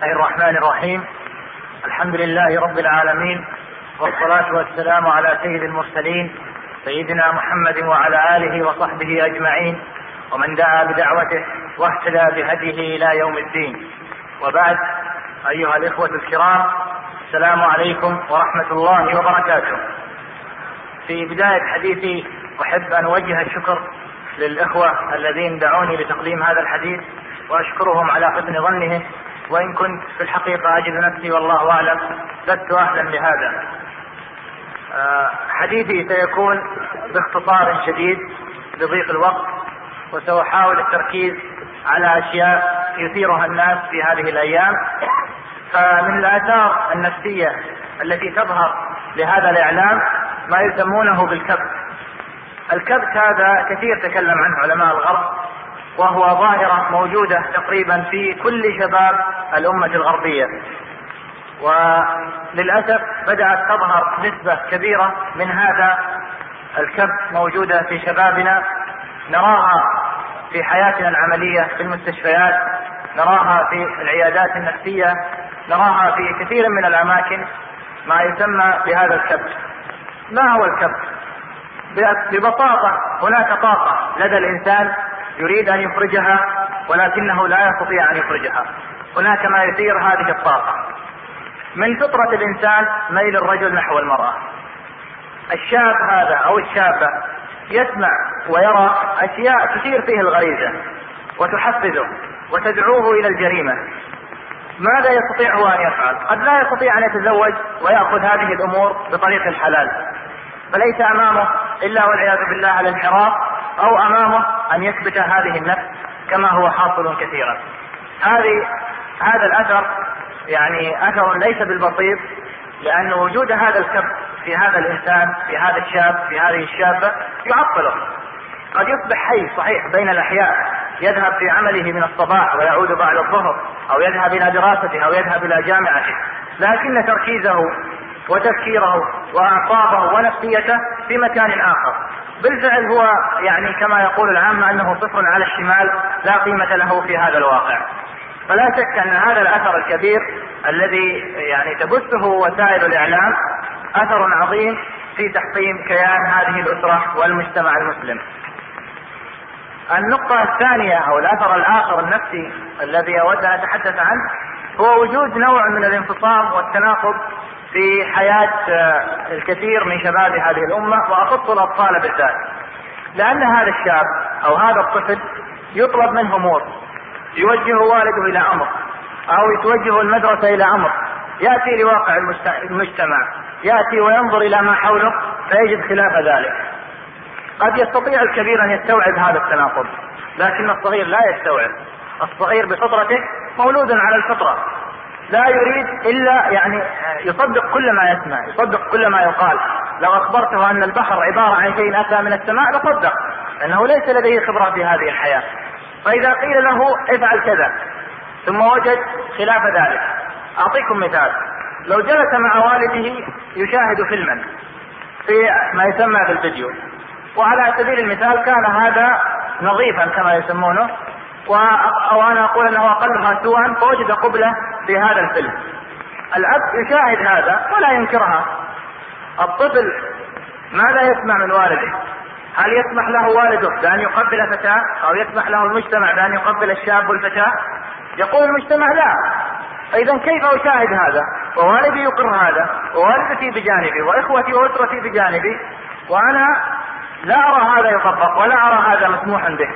الله الرحمن الرحيم. الحمد لله رب العالمين والصلاة والسلام على سيد المرسلين سيدنا محمد وعلى آله وصحبه أجمعين ومن دعا بدعوته واهتدى بهديه إلى يوم الدين. وبعد أيها الإخوة الكرام السلام عليكم ورحمة الله وبركاته. في بداية حديثي أحب أن أوجه الشكر للإخوة الذين دعوني لتقديم هذا الحديث وأشكرهم على حسن ظنهم وإن كنت في الحقيقة أجد نفسي والله أعلم لست أهلا لهذا آه، حديثي سيكون باختصار شديد لضيق الوقت وسأحاول التركيز على أشياء يثيرها الناس في هذه الأيام. فمن الآثار النفسية التي تظهر لهذا الإعلام ما يسمونه بالكبت. الكبت هذا كثير تكلم عنه علماء الغرب وهو ظاهرة موجودة تقريبا في كل شباب الأمة الغربية. وللأسف بدأت تظهر نسبة كبيرة من هذا الكبت موجودة في شبابنا. نراها في حياتنا العملية في المستشفيات نراها في العيادات النفسية نراها في كثير من الأماكن. ما يسمى بهذا الكبت. ما هو الكبت ببساطة هناك طاقة. لدى الإنسان يريد أن يخرجها ولكنه لا يستطيع أن يخرجها. هناك ما يثير هذه الطاقة. من فطرة الإنسان ميل الرجل نحو المرأة. الشاب هذا أو الشابة يسمع ويرى أشياء تثير فيه الغريزة وتحفزه وتدعوه إلى الجريمة. ماذا يستطيع هو أن يفعل؟ قد لا يستطيع أن يتزوج ويأخذ هذه الأمور بطريق الحلال. فليس أمامه إلا والعياذ بالله الانحراف أو أمامه أن يثبت هذه النفس كما هو حاصل كثيرا. هذه هذا الأثر يعني أثر ليس بالبسيط لأن وجود هذا الكب في هذا الإنسان في هذا الشاب في هذه الشابة يعطله. قد يصبح حي صحيح بين الأحياء يذهب في عمله من الصباح ويعود بعد الظهر أو يذهب إلى دراسته أو يذهب إلى جامعته. لكن تركيزه وتفكيره وأعصابه ونفسيته في مكان آخر. بالفعل هو يعني كما يقول العامة أنه صفر على الشمال لا قيمة له في هذا الواقع. فلا شك أن هذا الأثر الكبير الذي يعني تبثه وسائل الإعلام أثر عظيم في تحطيم كيان هذه الأسرة والمجتمع المسلم. النقطة الثانية أو الأثر الآخر النفسي الذي أود أن أتحدث عنه هو وجود نوع من الانفصام والتناقض في حياة آه، الكثير من شباب هذه الأمة وأخص الأطفال بالذات. لأن هذا الشاب أو هذا الطفل يطلب منه أمور. يوجه والده إلى أمر أو يتوجه المدرسة إلى أمر. يأتي لواقع المجتمع. يأتي وينظر إلى ما حوله فيجد خلاف ذلك. قد يستطيع الكبير أن يستوعب هذا التناقض لكن الصغير لا يستوعب. الصغير بفطرته مولود على الفطرة. لا يريد إلا يعني يصدق كل ما يسمع يصدق كل ما يقال. لو أخبرته أن البحر عبارة عن شيء أتى من السماء لصدق لأنه ليس لديه خبرة في هذه الحياة. فإذا قيل له افعل كذا ثم وجد خلاف ذلك. أعطيكم مثال. لو جلس مع والده يشاهد فيلما في ما يسمى بالفيديو وعلى سبيل المثال كان هذا نظيفا كما يسمونه وأنا أقول إنه أقلها سوءا فوجد قبلة في هذا الفيلم. الاب يشاهد هذا ولا ينكرها. الطفل ماذا يسمع من والده؟ هل يسمح له والده بأن يقبل فتاه أو يسمح له المجتمع بأن يقبل الشاب والفتاة؟ يقول المجتمع لا. فإذا كيف أشاهد هذا؟ ووالدي يقر هذا ووالدتي بجانبي وإخوتي وأسرتي بجانبي وأنا لا أرى هذا يطبق ولا أرى هذا مسموحا به.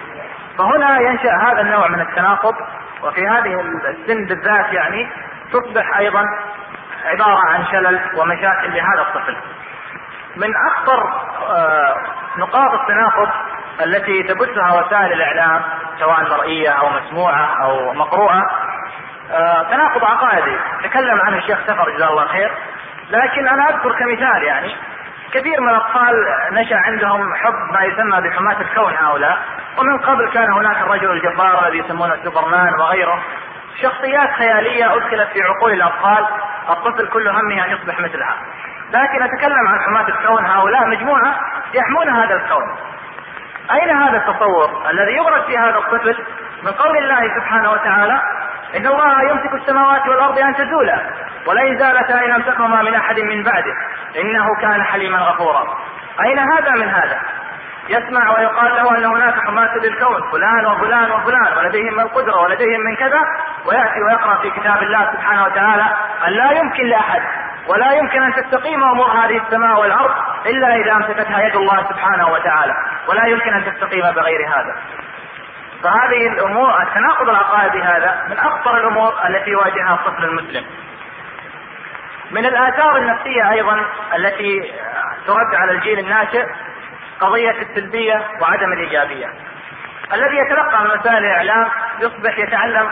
فهنا ينشأ هذا النوع من التناقض. وفي هذه السن بالذات يعني تصبح أيضا عبارة عن شلل ومشاكل لهذا الطفل. من أخطر آه، نقاط التناقض التي تبثها وسائل الإعلام سواء مرئية أو مسموعة أو مقروءة آه، تناقض عقائدي. تكلم عنه الشيخ سفر جزاه الله خير. لكن أنا أذكر كمثال يعني. كثير من الأطفال نشأ عندهم حب ما يسمى بحماة الكون هؤلاء ومن قبل كان هناك الرجل الجبار الذي يسمونه سوبرمان وغيره. شخصيات خيالية أدخلت في عقول الأطفال الطفل كل همه أن يصبح مثلها. لكن أتكلم عن حماة الكون هؤلاء مجموعة يحمون هذا الكون. أين هذا التصور الذي يغرس في هذا الطفل؟ من قول الله سبحانه وتعالى إن الله يمسك السماوات والأرض أن تزولا. ولئن زالتا إن أمسكهما من أحد من بعده إنه كان حليما غفورا. أين هذا من هذا؟ يسمع ويقال له أن هناك حماة للكون فلان وفلان وفلان ولديهم من القدره ولديهم من كذا ويأتي ويقرأ في كتاب الله سبحانه وتعالى أن لا يمكن لأحد ولا يمكن أن تستقيم أمور هذه السماء والأرض إلا إذا أمسكتها يد الله سبحانه وتعالى ولا يمكن أن تستقيم بغير هذا. فهذه الأمور التناقض العقائدي هذا من أخطر الأمور التي يواجهها الطفل المسلم. من الآثار النفسية أيضا التي ترد على الجيل الناشئ قضية السلبية وعدم الإيجابية. الذي يتلقى من وسائل الإعلام يصبح يتعلم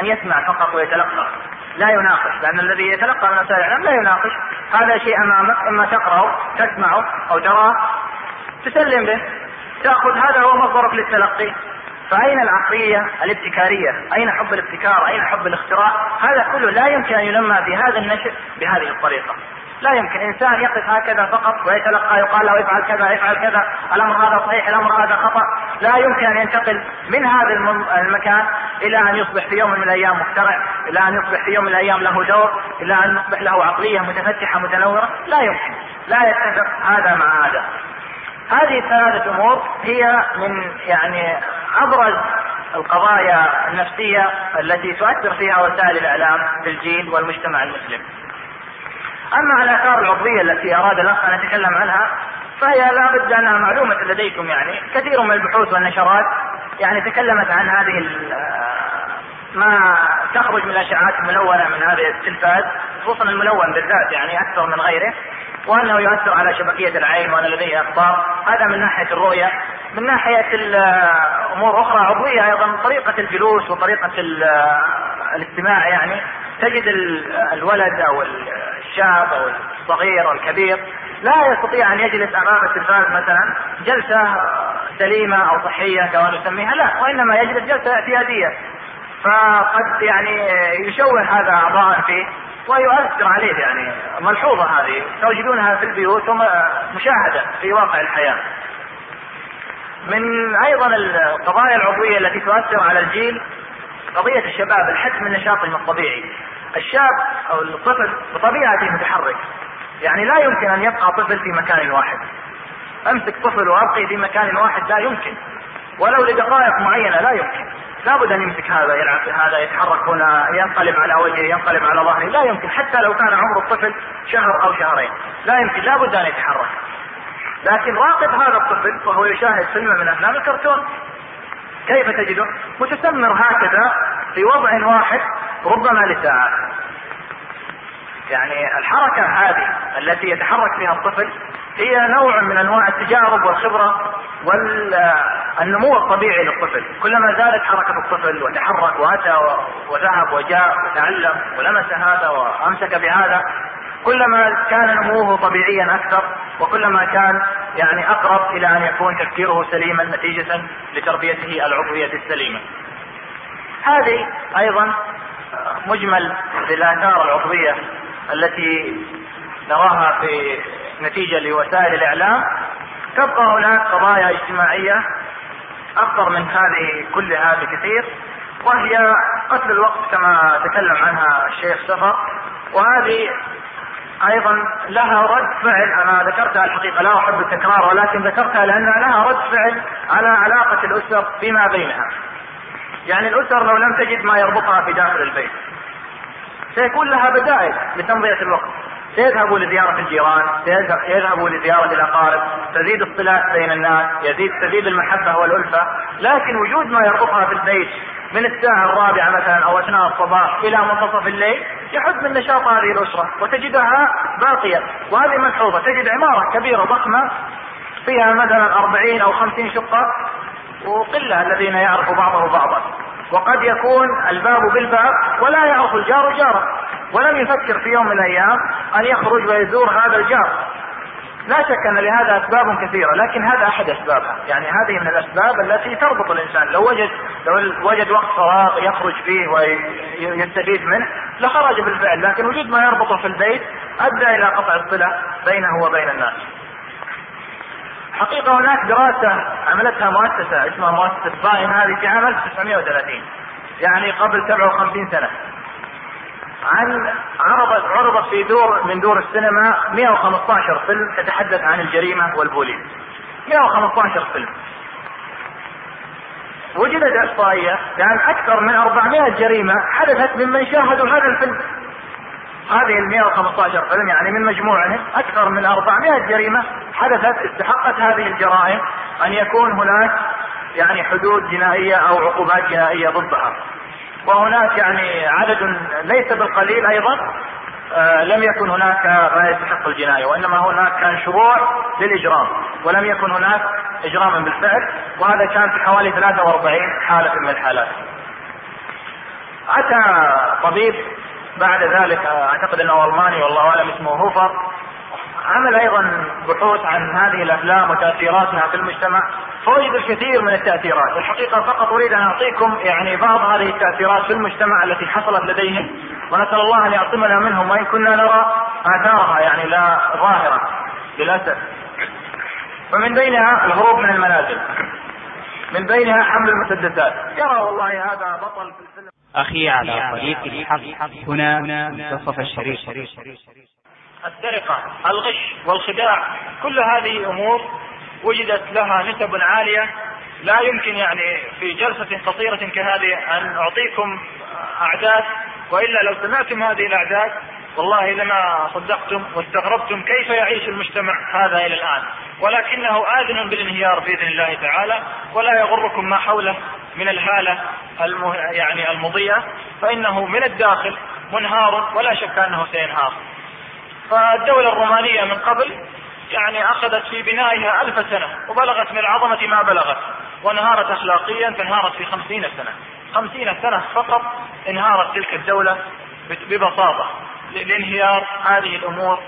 أن يسمع فقط ويتلقى. لا يناقش لأن الذي يتلقى من وسائل الإعلام لا يناقش. هذا شيء أمامك إما تقرأه تسمعه أو تراه تسلم به. تأخذ هذا هو مصدرك للتلقي. فأين العقلية الابتكارية؟ أين حب الابتكار؟ أين حب الاختراع؟ هذا كله لا يمكن أن ينمى في هذا النشء بهذه الطريقة. لا يمكن إنسان يقف هكذا فقط ويتلقى يقال له افعل كذا افعل كذا الأمر هذا صحيح الأمر هذا خطأ لا يمكن أن ينتقل من هذا المكان إلى أن يصبح في يوم من الأيام مخترع إلى أن يصبح في يوم من الأيام له دور إلى أن يصبح له عقلية متفتحة متنورة لا يمكن لا يتفق هذا مع هذا هذه الثلاثة أمور هي من يعني أبرز القضايا النفسية التي تؤثر فيها وسائل الإعلام في الجيل والمجتمع المسلم. أما الآثار العضوية التي أراد الأخ أن أتكلم عنها فهي لا بد أنها معلومة لديكم يعني كثير من البحوث والنشرات يعني تكلمت عن هذه ما تخرج من الأشعاعات الملونة من هذه التلفاز خصوصا الملون بالذات يعني أكثر من غيره وأنه يؤثر على شبكية العين وان لديه اخطار هذا من ناحية الرؤية. من ناحية أمور أخرى عضويه أيضا طريقة الجلوس وطريقة الاستماع يعني تجد الولد أو الشاب أو الصغير أو الكبير لا يستطيع أن يجلس أمام التلفاز مثلا جلسة سليمة أو صحية كما نسميها لا وإنما يجلس جلسة اعتيادية. فقد يعني يشوه هذا أعضاء فيه ويؤثر عليه يعني ملحوظة هذه تجدونها في البيوت ومشاهده في واقع الحياة. من أيضا القضايا العضوية التي تؤثر على الجيل قضية الشباب الحد من نشاطهم الطبيعي. الشاب أو الطفل بطبيعته متحرك يعني لا يمكن أن يبقى طفل في مكان واحد. أمسك طفل وأبقي في مكان واحد لا يمكن ولو لدقائق معينة لا يمكن لابد ان يمسك هذا يلعب في هذا يتحرك هنا ينقلب على وجهه ينقلب على ظهره. لا يمكن حتى لو كان عمر الطفل شهر أو شهرين. لا يمكن لابد أن يتحرك. لكن راقب هذا الطفل وهو يشاهد فيلم من أفلام الكرتون. كيف تجده؟ متسمر هكذا في وضع واحد ربما لساعات يعني الحركة هذه التي يتحرك فيها الطفل هي نوع من أنواع التجارب والخبرة والنمو الطبيعي للطفل كلما زادت حركة الطفل وتحرك وأتى وذهب وجاء وتعلم ولمس هذا وأمسك بهذا كلما كان نموه طبيعيا أكثر وكلما كان يعني أقرب إلى أن يكون تفكيره سليما نتيجة لتربيته العضوية السليمة. هذه أيضا مجمل للاثار العضوية التي نراها في نتيجة لوسائل الإعلام تبقى هناك قضايا اجتماعية أكثر من هذه كلها بكثير وهي قتل الوقت كما تكلم عنها الشيخ سفر وهذه أيضا لها رد فعل أنا ذكرتها الحقيقة لا أحب التكرار ولكن ذكرتها لأنها لها رد فعل على علاقة الأسر فيما بينها. يعني الأسر لو لم تجد ما يربطها في داخل البيت سيكون لها بدائل لتمضية الوقت. سيذهبوا لزيارة الجيران سيذهبوا لزيارة الأقارب تزيد الصلات بين الناس يزيد تزيد المحبة والألفة. لكن وجود ما يربطها في البيت من الساعة الرابعة مثلا أو أثناء الصباح إلى منتصف الليل يحد من نشاط هذه الأسرة وتجدها باقية. وهذه ملحوظة تجد عمارة كبيرة ضخمة فيها مثلا أربعين أو خمسين شقة وقلة الذين يعرف بعضه بعضا. وقد يكون الباب بالباب ولا يعرف الجار جاره ولم يفكر في يوم من الأيام أن يخرج ويزور هذا الجار. لا شك أن لهذا أسباب كثيرة لكن هذا أحد أسبابها. يعني هذه من الأسباب التي تربط الإنسان. لو وجد لو وجد وقت فراغ يخرج فيه ويستفيد منه لخرج بالفعل. لكن وجود ما يربطه في البيت أدى إلى قطع الصلة بينه وبين الناس. حقيقة هناك دراسة عملتها مؤسسة اسمها مؤسسة باين هذه في عام 1930 يعني قبل 57 سنة. عن عرضت عرضت في دور من دور السينما 115 فيلم تتحدث عن الجريمة والبوليس. 115 فيلم. وجدت إحصائية يعني أكثر من 400 جريمة حدثت ممن شاهدوا هذا الفيلم. هذه ال 115 فيلم يعني من مجموعهم أكثر من 400 جريمة حدثت استحقت هذه الجرائم أن يكون هناك يعني حدود جنائية أو عقوبات جنائية ضدها. وهناك يعني عدد ليس بالقليل أيضا آه لم يكن هناك ما يستحق الجناية وإنما هناك كان شروع للإجرام ولم يكن هناك اجرام بالفعل وهذا كان في حوالي 43 حالة من الحالات. أتى طبيب بعد ذلك أعتقد إنه ألماني والله أعلم اسمه هوفر. عمل أيضا بحوث عن هذه الأفلام وتأثيراتها في المجتمع فوجد الكثير من التأثيرات. الحقيقة فقط أريد أن أعطيكم يعني بعض هذه التأثيرات في المجتمع التي حصلت لديهم ونسأل الله أن يعصمنا منهم وإن كنا نرى آثارها يعني لا ظاهرة للأسف. ومن بينها الهروب من المنازل. من بينها حمل المسدسات. يرى والله هذا بطل أخي على طريق الحق. هنا منتصف الشريف. السرقة الغش والخداع كل هذه أمور وجدت لها نسب عالية. لا يمكن يعني في جلسة قصيرة كهذه أن أعطيكم أعداد وإلا لو سمعتم هذه الأعداد والله لما صدقتم واستغربتم كيف يعيش المجتمع هذا إلى الآن. ولكنه آذن بالانهيار بإذن الله تعالى ولا يغركم ما حوله من الهالة المه... يعني المضيئة فإنه من الداخل منهار ولا شك أنه سينهار. فالدولة الرومانية من قبل يعني أخذت في بنائها ألف سنة وبلغت من العظمة ما بلغت وانهارت أخلاقيا فانهارت في خمسين سنة. خمسين سنة فقط انهارت تلك الدولة ببساطة. لانهيار هذه الأمور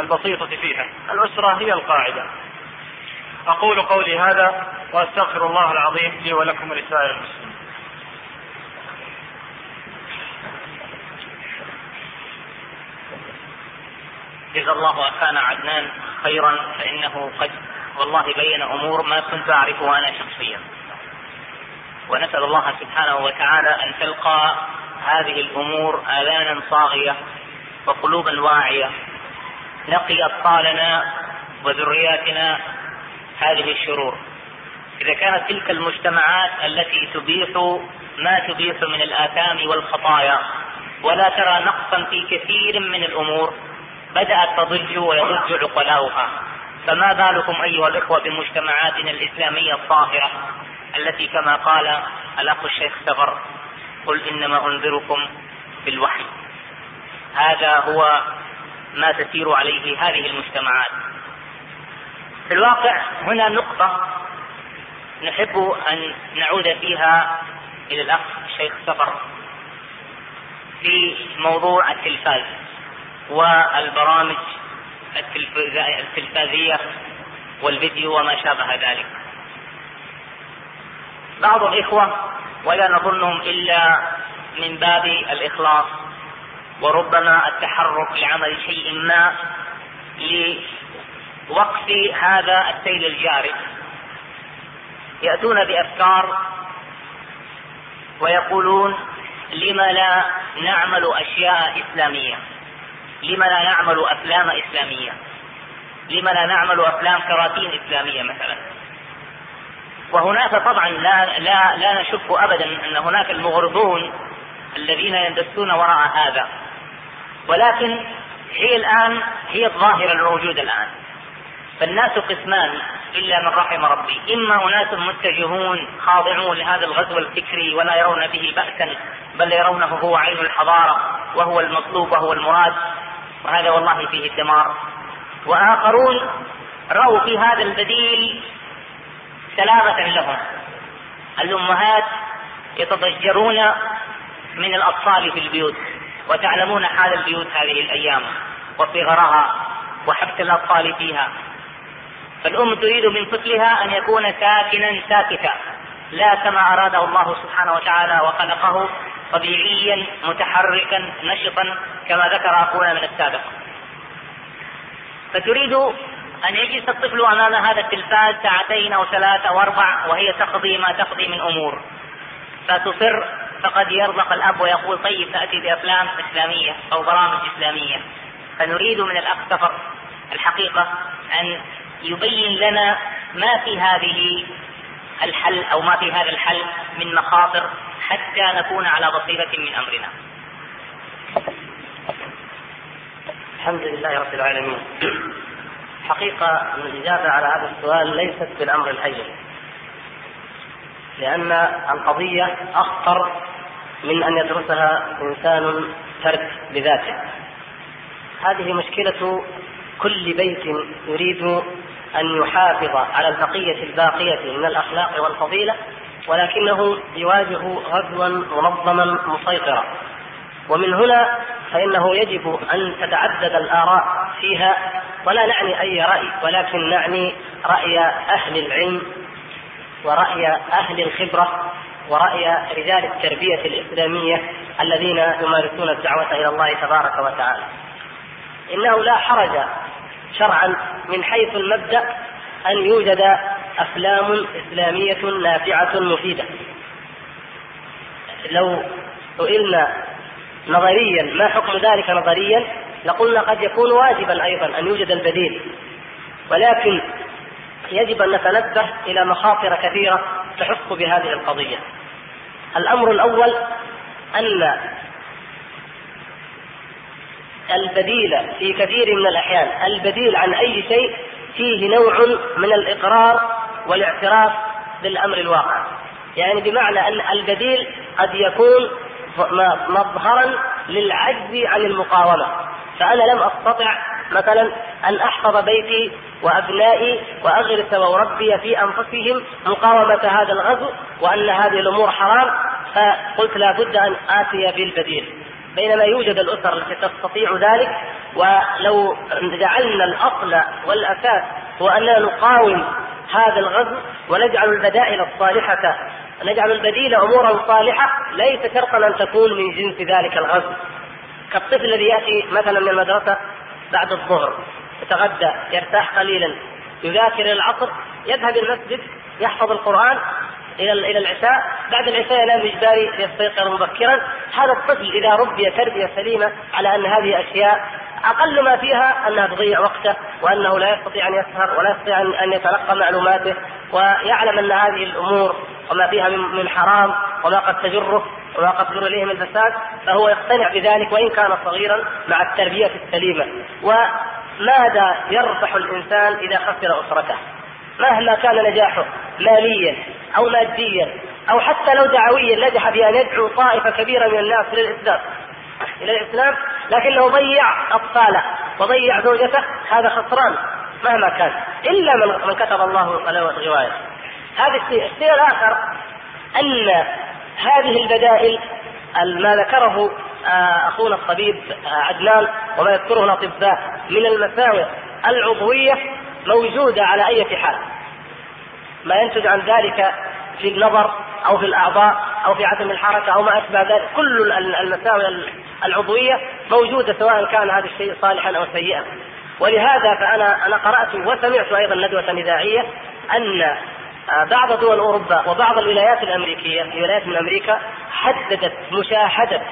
البسيطة فيها. الأسرة هي القاعدة. أقول قولي هذا وأستغفر الله العظيم لي ولكم ولسائر المسلمين. جزا الله أخانا عدنان خيرا فإنه قد والله بين أمور ما كنت أعرفها أنا شخصيا. ونسأل الله سبحانه وتعالى أن تلقى هذه الأمور آذانا صاغية وقلوبا واعية. نقي أطفالنا وذرياتنا هذه الشرور. إذا كانت تلك المجتمعات التي تبيح ما تبيح من الآثام والخطايا ولا ترى نقصا في كثير من الأمور بدأت تضج ويضج عقلاؤها. فما بالكم أيها الإخوة بمجتمعاتنا الإسلامية الطاهرة التي كما قال الأخ الشيخ سفر قل إنما أنذركم بالوحي. هذا هو ما تسير عليه هذه المجتمعات. في الواقع هنا نقطة نحب أن نعود فيها إلى الأخ الشيخ سفر في موضوع التلفاز والبرامج التلفازية والفيديو وما شابه ذلك. بعض الإخوة ولا نظنهم إلا من باب الإخلاص. وربما التحرك لعمل شيء ما لوقف هذا السيل الجاري. يأتون بأفكار ويقولون لم لا نعمل أشياء إسلامية؟ لم لا نعمل أفلام إسلامية؟ لم لا نعمل أفلام كراتين إسلامية مثلا؟ وهناك طبعا لا لا لا نشك ابدا أن هناك المغرضون الذين يندسون وراء هذا. ولكن هي الآن هي الظاهرة الموجودة الآن. فالناس قسمان إلا من رحم ربي. إما أناس متجهون خاضعون لهذا الغزو الفكري ولا يرون به باسا بل يرونه هو عين الحضارة وهو المطلوب وهو المراد. وهذا والله فيه الدمار. وآخرون رأوا في هذا البديل سلامة لهم. الأمهات يتضجرون من الأطفال في البيوت وتعلمون حال البيوت هذه الأيام وصغرها وحبس الأطفال فيها. فالأم تريد من طفلها أن يكون ساكنا ساكتا. لا كما أراده الله سبحانه وتعالى وخلقه طبيعيا متحركا نشطا كما ذكر أخونا من السابق. فتريد أن يجلس الطفل أمام هذا التلفاز ساعتين أو ثلاثة أو أربع وهي تقضي ما تقضي من أمور. فتصر فقد يرزق الأب ويقول طيب تأتي بأفلام إسلامية أو برامج إسلامية. فنريد من الأخ سفر الحقيقة أن يبين لنا ما في هذه الحل أو ما في هذا الحل من مخاطر حتى نكون على بصيرة من أمرنا. الحمد لله رب العالمين. حقيقة أن الإجابة على هذا السؤال ليست بالأمر الهين. لأن القضية أخطر من أن يدرسها إنسان فرد بذاته هذه مشكلة كل بيت يريد أن يحافظ على البقية الباقية من الأخلاق والفضيلة ولكنه يواجه غزوا منظما مسيطرا. ومن هنا فإنه يجب أن تتعدد الآراء فيها ولا نعني أي رأي ولكن نعني رأي أهل العلم ورأي أهل الخبرة ورأي رجال التربية الإسلامية الذين يمارسون الدعوة إلى الله تبارك وتعالى. إنه لا حرج شرعا من حيث المبدأ أن يوجد أفلام إسلامية نافعة مفيدة. لو سئلنا نظريا ما حكم ذلك نظريا لقلنا قد يكون واجبا أيضا أن يوجد البديل ولكن يجب أن نتنبه إلى مخاطر كثيرة تحق بهذه القضية. الأمر الأول أن البديل في كثير من الأحيان البديل عن أي شيء فيه نوع من الإقرار والاعتراف بالأمر الواقع. يعني بمعنى أن البديل قد يكون مظهرا للعجز عن المقاومة. فأنا لم أستطع مثلا أن أحفظ بيتي وأبنائي وأغرس وأربي في أنفسهم مقاومة هذا الغزو وأن هذه الأمور حرام فقلت لا بد أن آتي بالبديل. بينما يوجد الأسر التي تستطيع ذلك ولو جعلنا الأصل والأساس هو أننا نقاوم هذا الغزو ونجعل البدائل الصالحة نجعل البديل أمورا صالحة ليس شرطا أن تكون من جنس ذلك الغزو. كالطفل الذي يأتي مثلا من المدرسة بعد الظهر يتغدى يرتاح قليلا يذاكر إلى العصر يذهب المسجد يحفظ القرآن إلى إلى العشاء بعد العشاء ينام إجباري يستيقظ مبكرا. هذا الطفل إذا ربي تربية سليمة على أن هذه أشياء أقل ما فيها أنها تضيع وقته وأنه لا يستطيع أن يسهر ولا يستطيع أن يتلقى معلوماته ويعلم أن هذه الأمور وما فيها من حرام وما قد تجره وما قد تجر إليه من الفساد فهو يقتنع بذلك وإن كان صغيرا مع التربية السليمة. وماذا يربح الإنسان إذا خسر أسرته؟ مهما كان نجاحه ماليا أو ماديا أو حتى لو دعويا نجح بأن يدعو طائفة كبيرة من الناس للاسلام إلى الإسلام لكنه ضيع أطفاله وضيع زوجته هذا خسران مهما كان. إلا من من كتب الله له غوايه هذا الشيء الشيء الآخر أن هذه البدائل ما ذكره آه، أخونا الطبيب آه، عدنان وما يذكره الاطباء من المساوئ العضوية موجودة على أي حال. ما ينتج عن ذلك في النظر أو في الأعضاء أو في عدم الحركة أو ما أشبه ذلك. كل المساوئ العضوية موجودة سواء كان هذا الشيء صالحا أو سيئا. ولهذا فانا أنا قرأت وسمعت أيضا ندوة اذاعيه أن بعض دول أوروبا وبعض الولايات الأمريكية الولايات من أمريكا حددت مشاهدة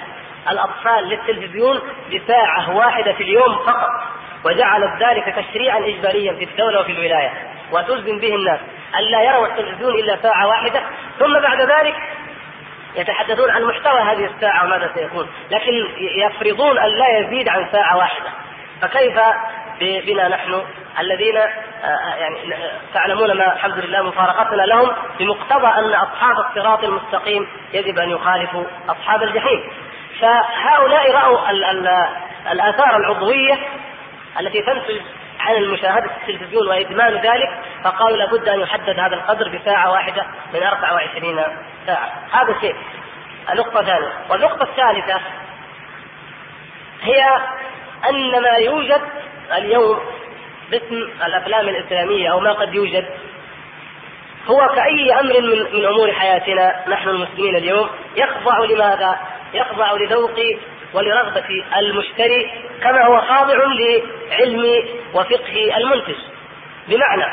الأطفال للتلفزيون بساعة واحدة في اليوم فقط وجعلت ذلك تشريعا اجباريا في الدولة وفي الولاية وتلزم به الناس الا يروا التلفزيون إلا ساعة واحدة. ثم بعد ذلك يتحدثون عن محتوى هذه الساعة وماذا سيكون لكن يفرضون أن لا يزيد عن ساعة واحدة. فكيف بنا نحن الذين آه، يعني تعلمون ما الحمد لله مفارقتنا لهم بمقتضى أن أصحاب الصراط المستقيم يجب أن يخالفوا أصحاب الجحيم. فهؤلاء رأوا الآثار العضوية التي تنتج عن المشاهدة التلفزيون وإدمان ذلك فقالوا لابد أن يحدد هذا القدر بساعة واحدة من 24 ساعة. هذا شيء. النقطة الثانية والنقطة الثالثة هي أن ما يوجد اليوم باسم الافلام الإسلامية أو ما قد يوجد هو كأي أمر من من أمور حياتنا نحن المسلمين اليوم يخضع لماذا؟ يخضع لذوق ولرغبة المشتري كما هو خاضع لعلم وفقه المنتج بمعنى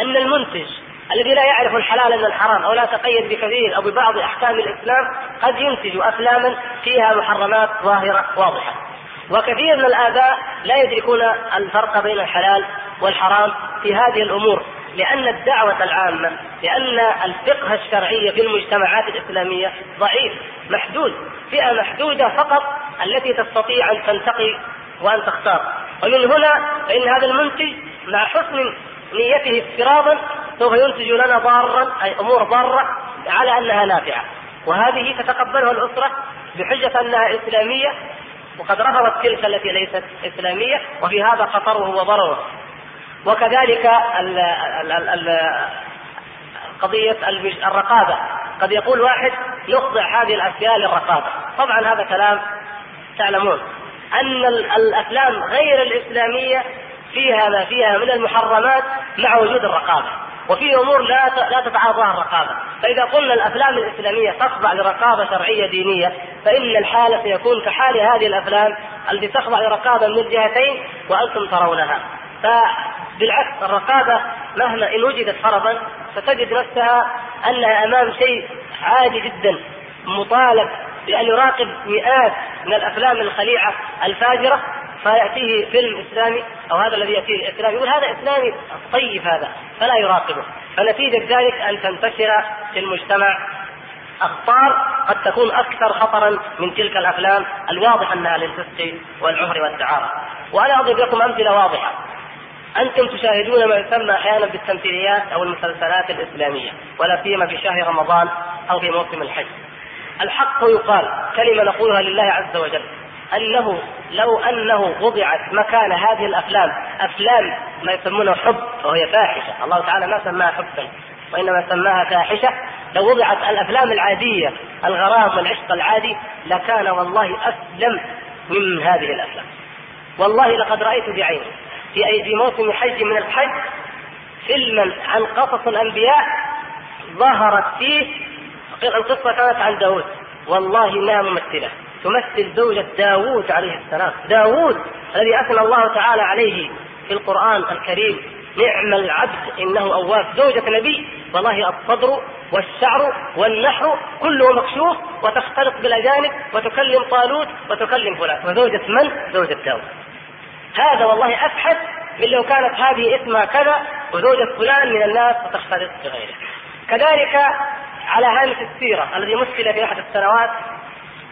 أن المنتج الذي لا يعرف الحلال من الحرام أو لا تقيد بكثير أو ببعض أحكام الإسلام قد ينتج أفلاما فيها محرمات ظاهرة واضحة وكثير من الآباء لا يدركون الفرق بين الحلال والحرام في هذه الأمور لأن الدعوة العامة لأن الفقه الشرعي في المجتمعات الإسلامية ضعيف محدود فئة محدودة فقط التي تستطيع أن تنتقي وأن تختار. ومن هنا فإن هذا المنتج مع حسن نيته افتراضا سوف ينتج لنا ضارا أي أمور ضارة على أنها نافعة. وهذه تتقبلها الأسرة بحجة أنها إسلامية وقد رفضت تلك التي ليست إسلامية وفي هذا خطره وضرره وكذلك قضية الرقابة. قد يقول واحد يخضع هذه الأشياء للرقابة. طبعا هذا كلام تعلمون. أن الأفلام غير الإسلامية فيها ما فيها من المحرمات مع وجود الرقابة. وفي أمور لا لا تتعاطاها الرقابة، فإذا قلنا الأفلام الإسلامية تخضع لرقابة شرعية دينية فإن الحال سيكون كحال هذه الأفلام التي تخضع لرقابة من الجهتين وأنتم ترونها. فبالعكس الرقابة مهما إن وجدت فرضا ستجد نفسها أنها أمام شيء عادي جدا مطالب بأن يراقب مئات من الأفلام الخليعة الفاجرة فياتيه فيلم اسلامي أو هذا الذي يأتيه الإسلام يقول هذا إسلامي طيب هذا فلا يراقبه فنتيجة ذلك أن تنتشر في المجتمع أخطار قد تكون أكثر خطرا من تلك الأفلام الواضح أنها للفسق والعهر والدعارة. وأنا أضرب لكم أمثلة واضحة. أنتم تشاهدون ما يسمى أحيانا بالتمثيليات أو المسلسلات الإسلامية ولا سيما في شهر رمضان أو في موسم الحج. الحق يقال كلمة نقولها لله عز وجل أنه لو أنه وضعت مكان هذه الأفلام أفلام ما يسمونه حب وهي فاحشة، الله تعالى ما سماها حبا وإنما سماها فاحشة. لو وضعت الأفلام العادية الغرام والعشق العادي لكان والله أسلم من هذه الأفلام. والله لقد رأيت بعيني في اي في موسم حج من الحج فيلما عن قصص الأنبياء ظهرت فيه القصة كانت عن داود. والله انها ممثلة. تمثل زوجة داوود عليه السلام. داوود الذي أثنى الله تعالى عليه في القرآن الكريم. نعم العبد إنه أواب. زوجة نبي والله الصدر والشعر والنحر كله مكشوف وتختلط بالأجانب وتكلم طالوت وتكلم فلان. وزوجة من؟ زوجة داوود. هذا والله أفحش من لو كانت هذه اسمها كذا وزوجة فلان من الناس وتختلط بغيره. كذلك على هامش السيرة الذي مثل في أحد السنوات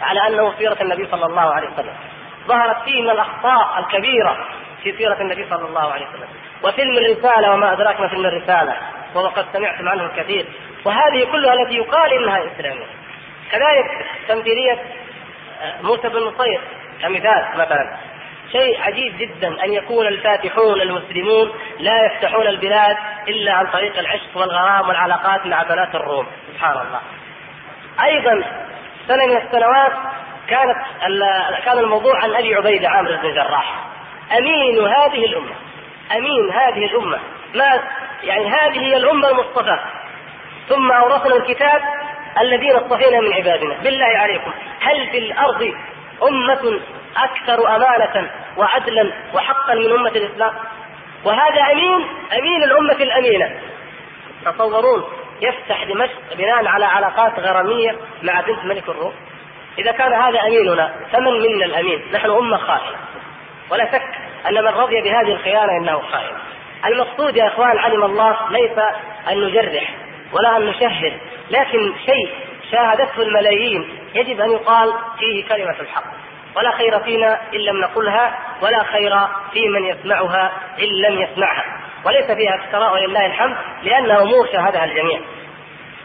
على أنه سيرة النبي صلى الله عليه وسلم. ظهرت فيه من الأخطاء الكبيرة في سيرة النبي صلى الله عليه وسلم. وفيلم الرسالة وما أدراك ما فيلم الرسالة وهو قد سمعتم عنه الكثير. وهذه كلها التي يقال إنها إسلامية. كذلك تمثيلية آه، موسى بن نصير كمثال مثلا. شيء عجيب جدا أن يكون الفاتحون المسلمون لا يفتحون البلاد إلا عن طريق العشق والغرام والعلاقات مع بنات الروم. سبحان الله. أيضا سنة من السنوات كانت كان الموضوع عن أبي عبيدة عامر بن الجراح أمين هذه الأمة. أمين هذه الأمة. ما يعني هذه هي الأمة المصطفى. ثم أورثنا الكتاب الذين اصطفينا من عبادنا. بالله عليكم. هل في الأرض أمة أكثر أمانة وعدلا وحقا من أمة الإسلام؟ وهذا امين أمين الأمة الأمينة. تصورون يفتح دمشق بناء على علاقات غرامية مع بنت ملك الروم. إذا كان هذا أميننا فمن منا الأمين؟ نحن أمة خائنة. ولا شك أن من رضي بهذه الخيانة إنه خائن. المقصود يا إخوان علم الله ليس أن نجرح ولا أن نشهر لكن شيء شاهدته الملايين يجب أن يقال فيه كلمة الحق. ولا خير فينا إن لم نقلها ولا خير في من يسمعها إن لم يسمعها. وليس فيها افتراء ولله الحمد لأنها أمور شاهدها الجميع.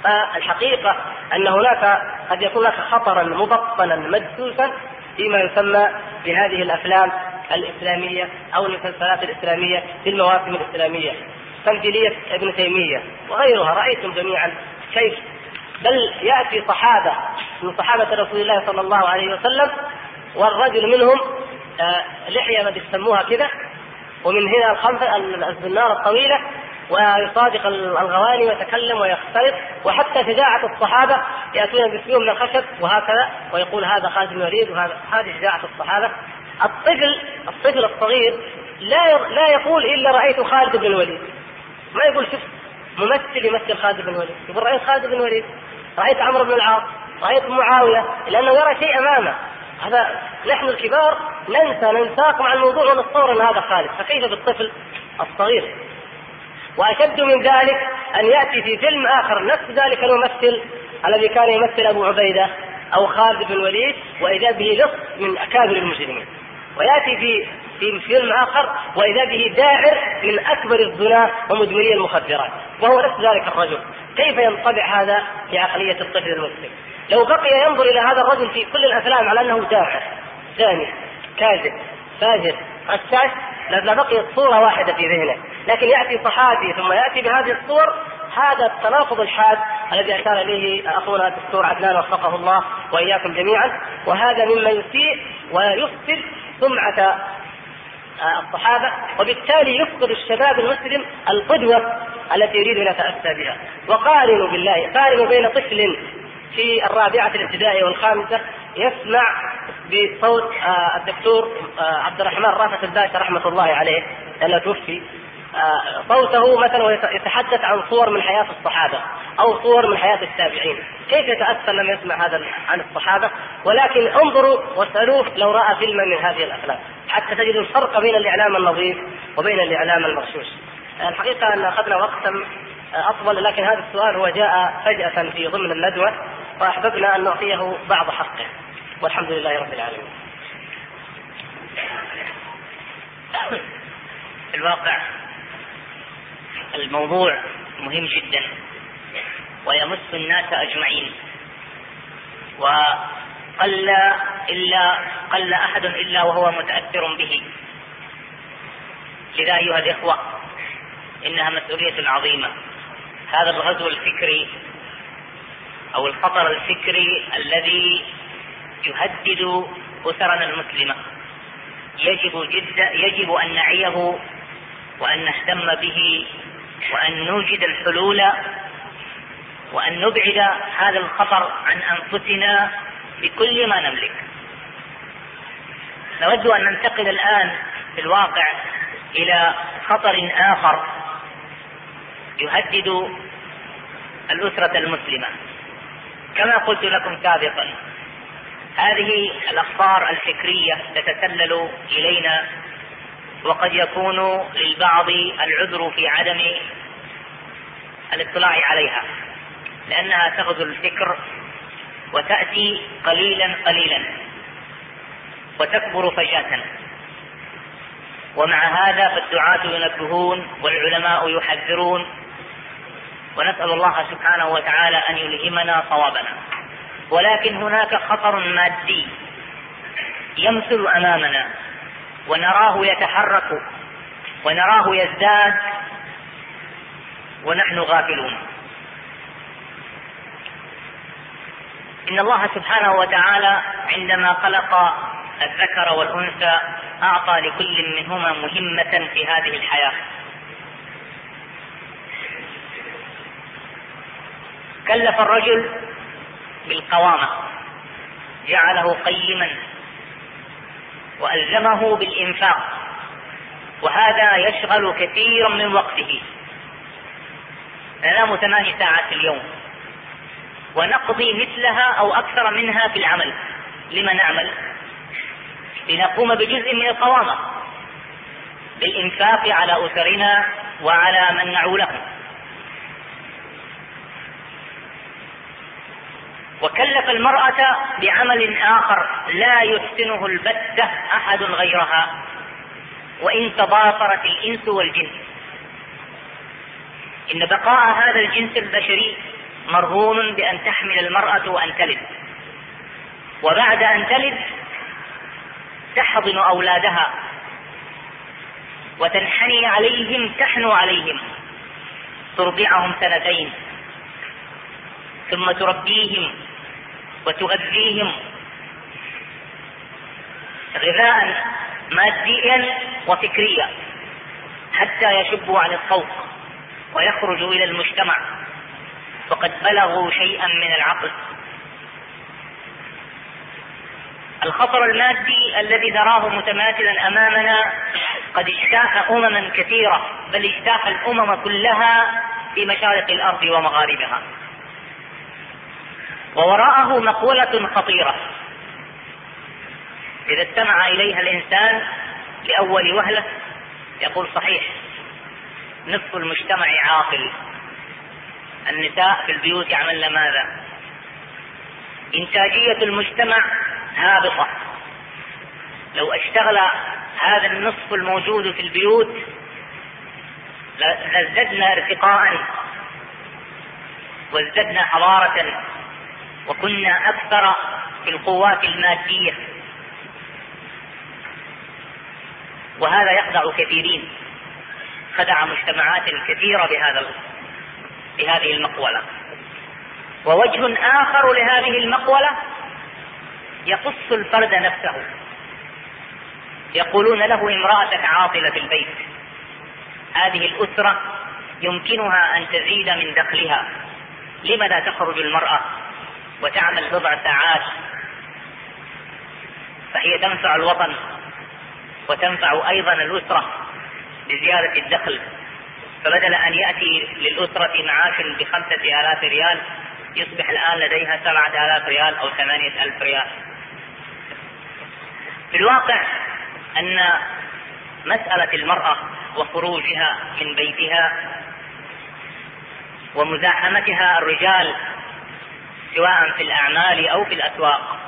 فالحقيقة أن هناك قد يكون هناك خطرا مبطنا مدسوسا فيما يسمى بهذه الأفلام الإسلامية أو المسلسلات الإسلامية في المواسم الإسلامية. تمثيلية ابن تيمية وغيرها. رأيتم جميعا كيف؟ بل يأتي صحابة من صحابة رسول الله صلى الله عليه وسلم والرجل منهم آه، لحية ما بيسموها كذا ومن هنا الخنفة الزنار الطويلة ويصادق الغواني ويتكلم ويختلط وحتى شجاعة الصحابة يأتون بسيوف من الخشب وهكذا ويقول هذا خالد بن الوليد وهذا هذه شجاعة الصحابة. الطفل الطفل الصغير لا لا يقول إلا رأيت خالد بن الوليد. ما يقول شفت ممثل يمثل خالد بن الوليد يقول رأيت خالد بن الوليد رأيت عمرو بن العاص رأيت معاوية لأنه يرى شيء أمامه. هذا نحن الكبار ننسى ننساق مع الموضوع ونتصور إن هذا خالد. فكيف بالطفل الصغير؟ وأشد من ذلك أن يأتي في فيلم آخر نفس ذلك الممثل الذي كان يمثل أبو عبيدة أو خالد بن الوليد وإذا به لص من أكابر المجرمين. ويأتي في في فيلم آخر وإذا به داعر من أكبر الزنا ومدمري المخدرات. وهو نفس ذلك الرجل. كيف ينطبع هذا في عقلية الطفل المسلم؟ لو بقي ينظر إلى هذا الرجل في كل الأفلام على أنه داعر زاني. كاذب فاجر. غشاش لبقيت صورة واحدة في ذهنه لكن يأتي صحابي ثم يأتي بهذه الصور هذا التناقض الحاد الذي أشار إليه أخونا الدكتور عدنان وفقه الله وإياكم جميعا وهذا مما يسيء ويفسد سمعة آه، الصحابة وبالتالي يفقد الشباب المسلم القدوة التي يريد أن يتأسى بها. وقارنوا بالله قارنوا بين طفل في الرابعة الابتدائية والخامسة يسمع بصوت آه، الدكتور آه، عبد الرحمن رافت الباشا رحمة الله عليه لأنه توفي آه، صوته مثلا ويتحدث عن صور من حياة الصحابة أو صور من حياة التابعين، كيف يتأثر لما يسمع هذا عن الصحابة؟ ولكن انظروا واسألوه لو رأى فيلما من هذه الأفلام، حتى تجدوا الفرق بين الإعلام النظيف وبين الإعلام المغشوش. الحقيقة أن أخذنا وقتا أطول لكن هذا السؤال هو جاء فجأة في ضمن الندوة واحببنا أن نعطيه بعض حقه والحمد لله رب العالمين. الواقع الموضوع مهم جدا ويمس الناس أجمعين. وقل إلا قل أحد إلا وهو متأثر به. لذا أيها الإخوة إنها مسؤولية عظيمة. هذا الغزو الفكري أو الخطر الفكري الذي يهدد أسرنا المسلمه يجب جدا يجب أن نعيه وأن نهتم به وأن نوجد الحلول وأن نبعد هذا الخطر عن أنفسنا بكل ما نملك. نود أن ننتقل الآن في الواقع إلى خطر آخر يهدد الأسرة المسلمة. كما قلت لكم سابقا هذه الاخطار الفكرية تتسلل إلينا وقد يكون للبعض العذر في عدم الاطلاع عليها لأنها تغزو الفكر وتأتي قليلا قليلا وتكبر فجاه. ومع هذا فالدعاة ينبهون والعلماء يحذرون ونسأل الله سبحانه وتعالى أن يلهمنا صوابنا. ولكن هناك خطر مادي يمثل أمامنا ونراه يتحرك ونراه يزداد ونحن غافلون. إن الله سبحانه وتعالى عندما خلق الذكر والأنثى أعطى لكل منهما مهمة في هذه الحياة. كلف الرجل بالقوامة. جعله قيما وألزمه بالإنفاق. وهذا يشغل كثيرا من وقته. ننام ثمان ساعات في اليوم. ونقضي مثلها أو أكثر منها في العمل. لما نعمل؟ لنقوم بجزء من القوامة. بالإنفاق على أسرنا وعلى من نعولهم. وكلف المرأة بعمل آخر لا يحسنه البتة أحد غيرها وإن تضافرت الإنس والجن. إن بقاء هذا الجنس البشري مرهون بأن تحمل المرأة وأن تلد. وبعد أن تلد تحضن أولادها وتنحني عليهم تحنو عليهم. ترضعهم سنتين ثم تربيهم وتغذيهم غذاء ماديا وفكريا حتى يشبوا عن الصوت ويخرجوا إلى المجتمع. وقد بلغوا شيئا من العقل. الخطر المادي الذي نراه متماثلا أمامنا قد اجتاح امما كثيرة بل اجتاح الأمم كلها في مشارق الأرض ومغاربها. ووراءه مقولة خطيرة. إذا استمع إليها الإنسان لأول وهلة يقول صحيح نصف المجتمع عاقل. النساء في البيوت يعملن ماذا؟ إنتاجية المجتمع هابطة. لو اشتغل هذا النصف الموجود في البيوت لازددنا ارتقاء وازددنا حضارة وكنا أكثر في القوات المادية. وهذا يخدع كثيرين. خدع مجتمعات كثيرة بهذا بهذه المقولة. ووجه آخر لهذه المقولة يقص الفرد نفسه. يقولون له امرأتك عاطلة في البيت. هذه الأسرة يمكنها أن تزيد من دخلها. لم لا تخرج المرأة؟ وتعمل بضع ساعات. فهي تنفع الوطن وتنفع أيضا الأسرة بزيادة الدخل. فبدل أن يأتي للأسرة معاش بخمسة آلاف ريال يصبح الآن لديها سبعة آلاف ريال أو ثمانية ألف ريال. في الواقع أن مسألة المرأة وخروجها من بيتها ومزاحمتها الرجال سواء في الأعمال أو في الأسواق.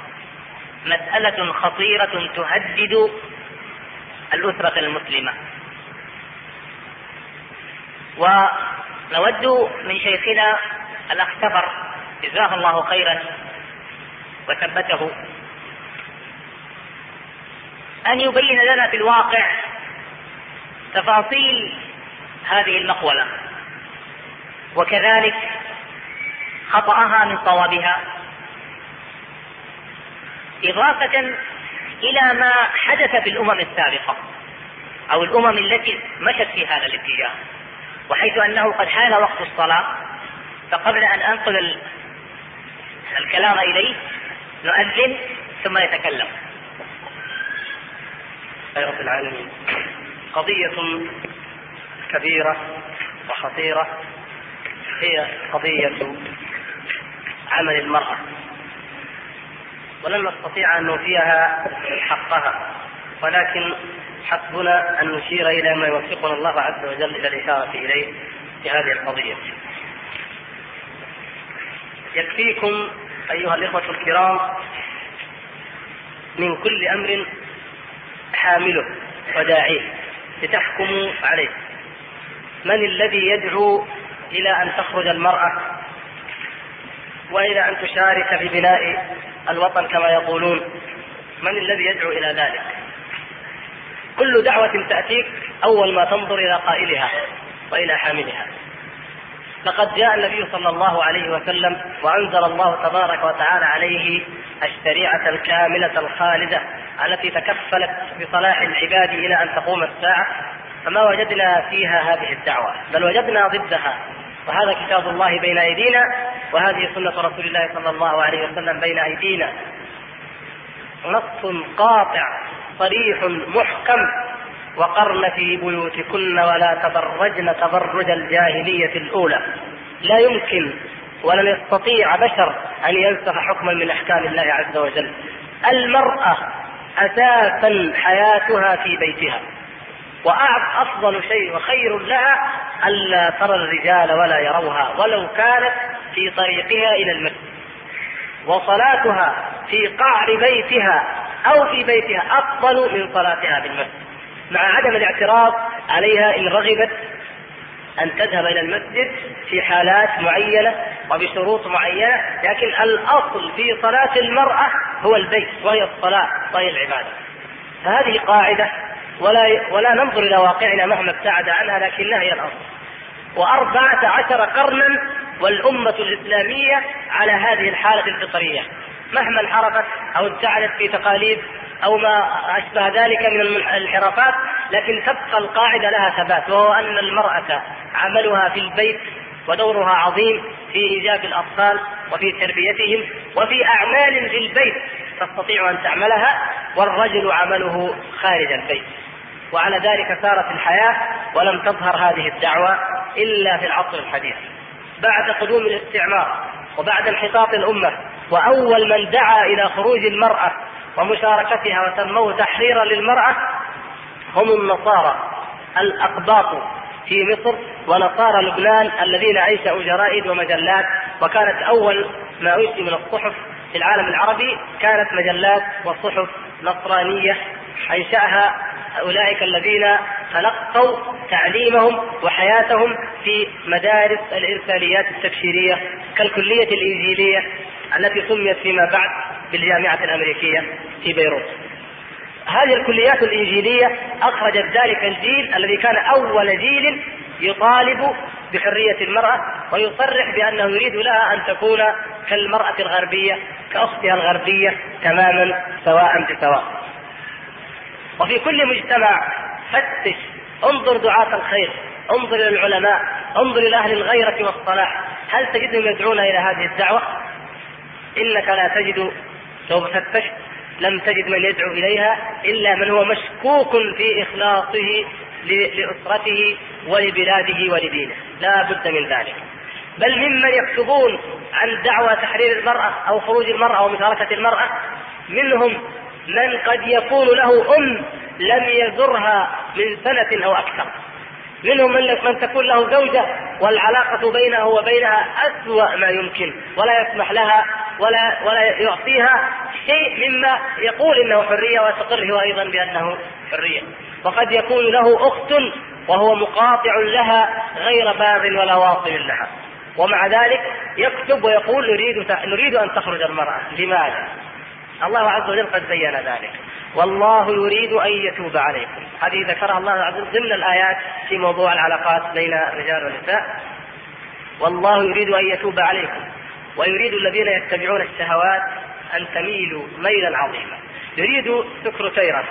مسألة خطيرة تهدد الأسرة المسلمة. ونود من شيخنا الأخ سفر جزاه الله خيرا وثبته أن يبين لنا في الواقع تفاصيل هذه المقولة. وكذلك خطأها من صوابها. إضافة إلى ما حدث في الأمم السابقة أو الأمم التي مشت في هذا الاتجاه وحيث أنه قد حان وقت الصلاة فقبل أن أنقل الكلام إليه نؤذن ثم يتكلم. رب العالمين قضية كبيرة وخطيرة هي قضية عمل المرأة. ولن نستطيع أن نوفيها حقها. ولكن حسبنا أن نشير إلى ما يوفقنا الله عز وجل إلى الإشارة إليه في هذه القضية. يكفيكم أيها الإخوة الكرام من كل أمر حامله وداعيه لتحكموا عليه. من الذي يدعو إلى أن تخرج المرأة وإلى أن تشارك في بناء الوطن كما يقولون. من الذي يدعو إلى ذلك؟ كل دعوة تأتيك أول ما تنظر إلى قائلها وإلى حاملها. لقد جاء النبي صلى الله عليه وسلم وأنزل الله تبارك وتعالى عليه الشريعة الكاملة الخالدة التي تكفلت بصلاح العباد إلى أن تقوم الساعة. فما وجدنا فيها هذه الدعوة بل وجدنا ضدها. وهذا كتاب الله بين أيدينا وهذه سنة رسول الله صلى الله عليه وسلم بين أيدينا. نص قاطع صريح محكم. وقرن في بيوتكن ولا تبرجن تبرج الجاهلية الأولى. لا يمكن ولن يستطيع بشر أن ينسخ حكما من أحكام الله عز وجل. المرأة أساسا حياتها في بيتها. وأفضل شيء وخير لها ألا ترى الرجال ولا يروها ولو كانت في طريقها إلى المسجد. وصلاتها في قعر بيتها أو في بيتها أفضل من صلاتها في المسجد. مع عدم الاعتراض عليها إن رغبت أن تذهب إلى المسجد في حالات معينة وبشروط معينة لكن الأصل في صلاة المرأة هو البيت وهي الصلاة وهي العبادة. فهذه قاعدة ولا ولا ننظر إلى واقعنا مهما ابتعد عنها لكنها هي الأصل وأربعة عشر قرنا والأمة الإسلامية على هذه الحالة الفطرية. مهما انحرفت أو ابتعدت في تقاليد أو ما أشبه ذلك من الانحرافات لكن تبقى القاعدة لها ثبات وهو أن المرأة عملها في البيت ودورها عظيم في إيجاب الأطفال وفي تربيتهم وفي أعمال في البيت تستطيع أن تعملها والرجل عمله خارج البيت. وعلى ذلك سارت الحياة ولم تظهر هذه الدعوة إلا في العصر الحديث. بعد قدوم الاستعمار وبعد انحطاط الأمة وأول من دعا إلى خروج المرأة ومشاركتها وسموه تحريرا للمرأة هم النصارى الأقباط في مصر ونصارى لبنان الذين أنشأوا جرائد ومجلات. وكانت أول ما أنشئ من الصحف في العالم العربي كانت مجلات وصحف نصرانية أنشأها أولئك الذين تلقوا تعليمهم وحياتهم في مدارس الإرساليات التبشيرية كالكلية الإنجيلية التي سميت فيما بعد بالجامعة الأمريكية في بيروت. هذه الكليات الإنجيلية أخرجت ذلك الجيل الذي كان أول جيل يطالب بحرية المرأة ويصرح بأنه يريد لها أن تكون كالمرأة الغربية كأختها الغربية تماما سواء بسواء. وفي كل مجتمع فتش انظر دعاة الخير انظر إلى العلماء انظر إلى أهل الغيرة والصلاح. هل تجدهم يدعون إلى هذه الدعوة؟ إنك لا تجد. لو فتشت لم تجد من يدعو إليها إلا من هو مشكوك في إخلاصه لأسرته ولبلاده ولدينه. لا بد من ذلك. بل ممن يكتبون عن دعوى تحرير المرأة أو خروج المرأة أو مشاركة المرأة منهم من قد يكون له أم لم يزرها من سنة أو أكثر. منهم من من تكون له زوجة والعلاقة بينه وبينها أسوأ ما يمكن. ولا يسمح لها ولا ولا يعطيها شيء مما يقول إنه حرية ويستقر هو أيضا بأنه حرية. وقد يكون له أخت وهو مقاطع لها غير باغ ولا واصل لها. ومع ذلك يكتب ويقول نريد نريد أن تخرج المرأة. لماذا؟ الله عز وجل قد بين ذلك. والله يريد أن يتوب عليكم. هذه ذكرها الله عز وجل ضمن الآيات في موضوع العلاقات بين الرجال والنساء. والله يريد أن يتوب عليكم. ويريد الذين يتبعون الشهوات أن تميلوا ميلا عظيما. يريد سكرتيره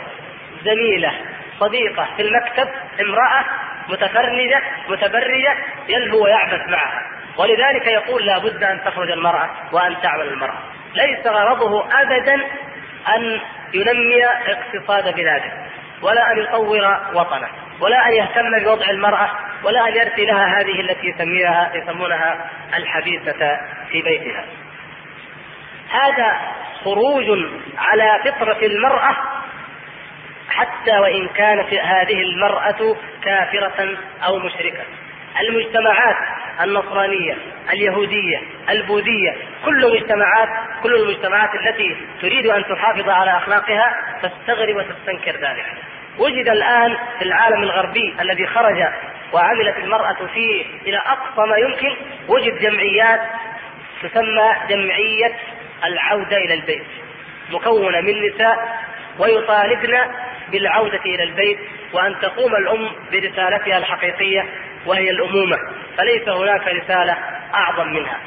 زميلة صديقة في المكتب امرأة متفرجة متبرجة يلهو ويعبث معها. ولذلك يقول لا بد أن تخرج المرأة وأن تعمل المرأة. ليس غرضه ابدا أن ينمي اقتصاد بلاده ولا أن يطور وطنه ولا أن يهتم بوضع المرأة ولا أن يرثي لها هذه التي يسميها يسمونها الحبيسه في بيتها. هذا خروج على فطرة المرأة حتى وإن كانت هذه المرأة كافرة أو مشركة. المجتمعات النصرانية اليهودية البوذية كل مجتمعات كل المجتمعات التي تريد أن تحافظ على أخلاقها تستغرب وتستنكر ذلك. وجد الآن في العالم الغربي الذي خرج وعملت المرأة فيه إلى أقصى ما يمكن وجد جمعيات تسمى جمعية العودة إلى البيت مكونة من نساء ويطالبن بالعودة إلى البيت وأن تقوم الأم برسالتها الحقيقية وهي الأمومة فليس هناك رسالة أعظم منها.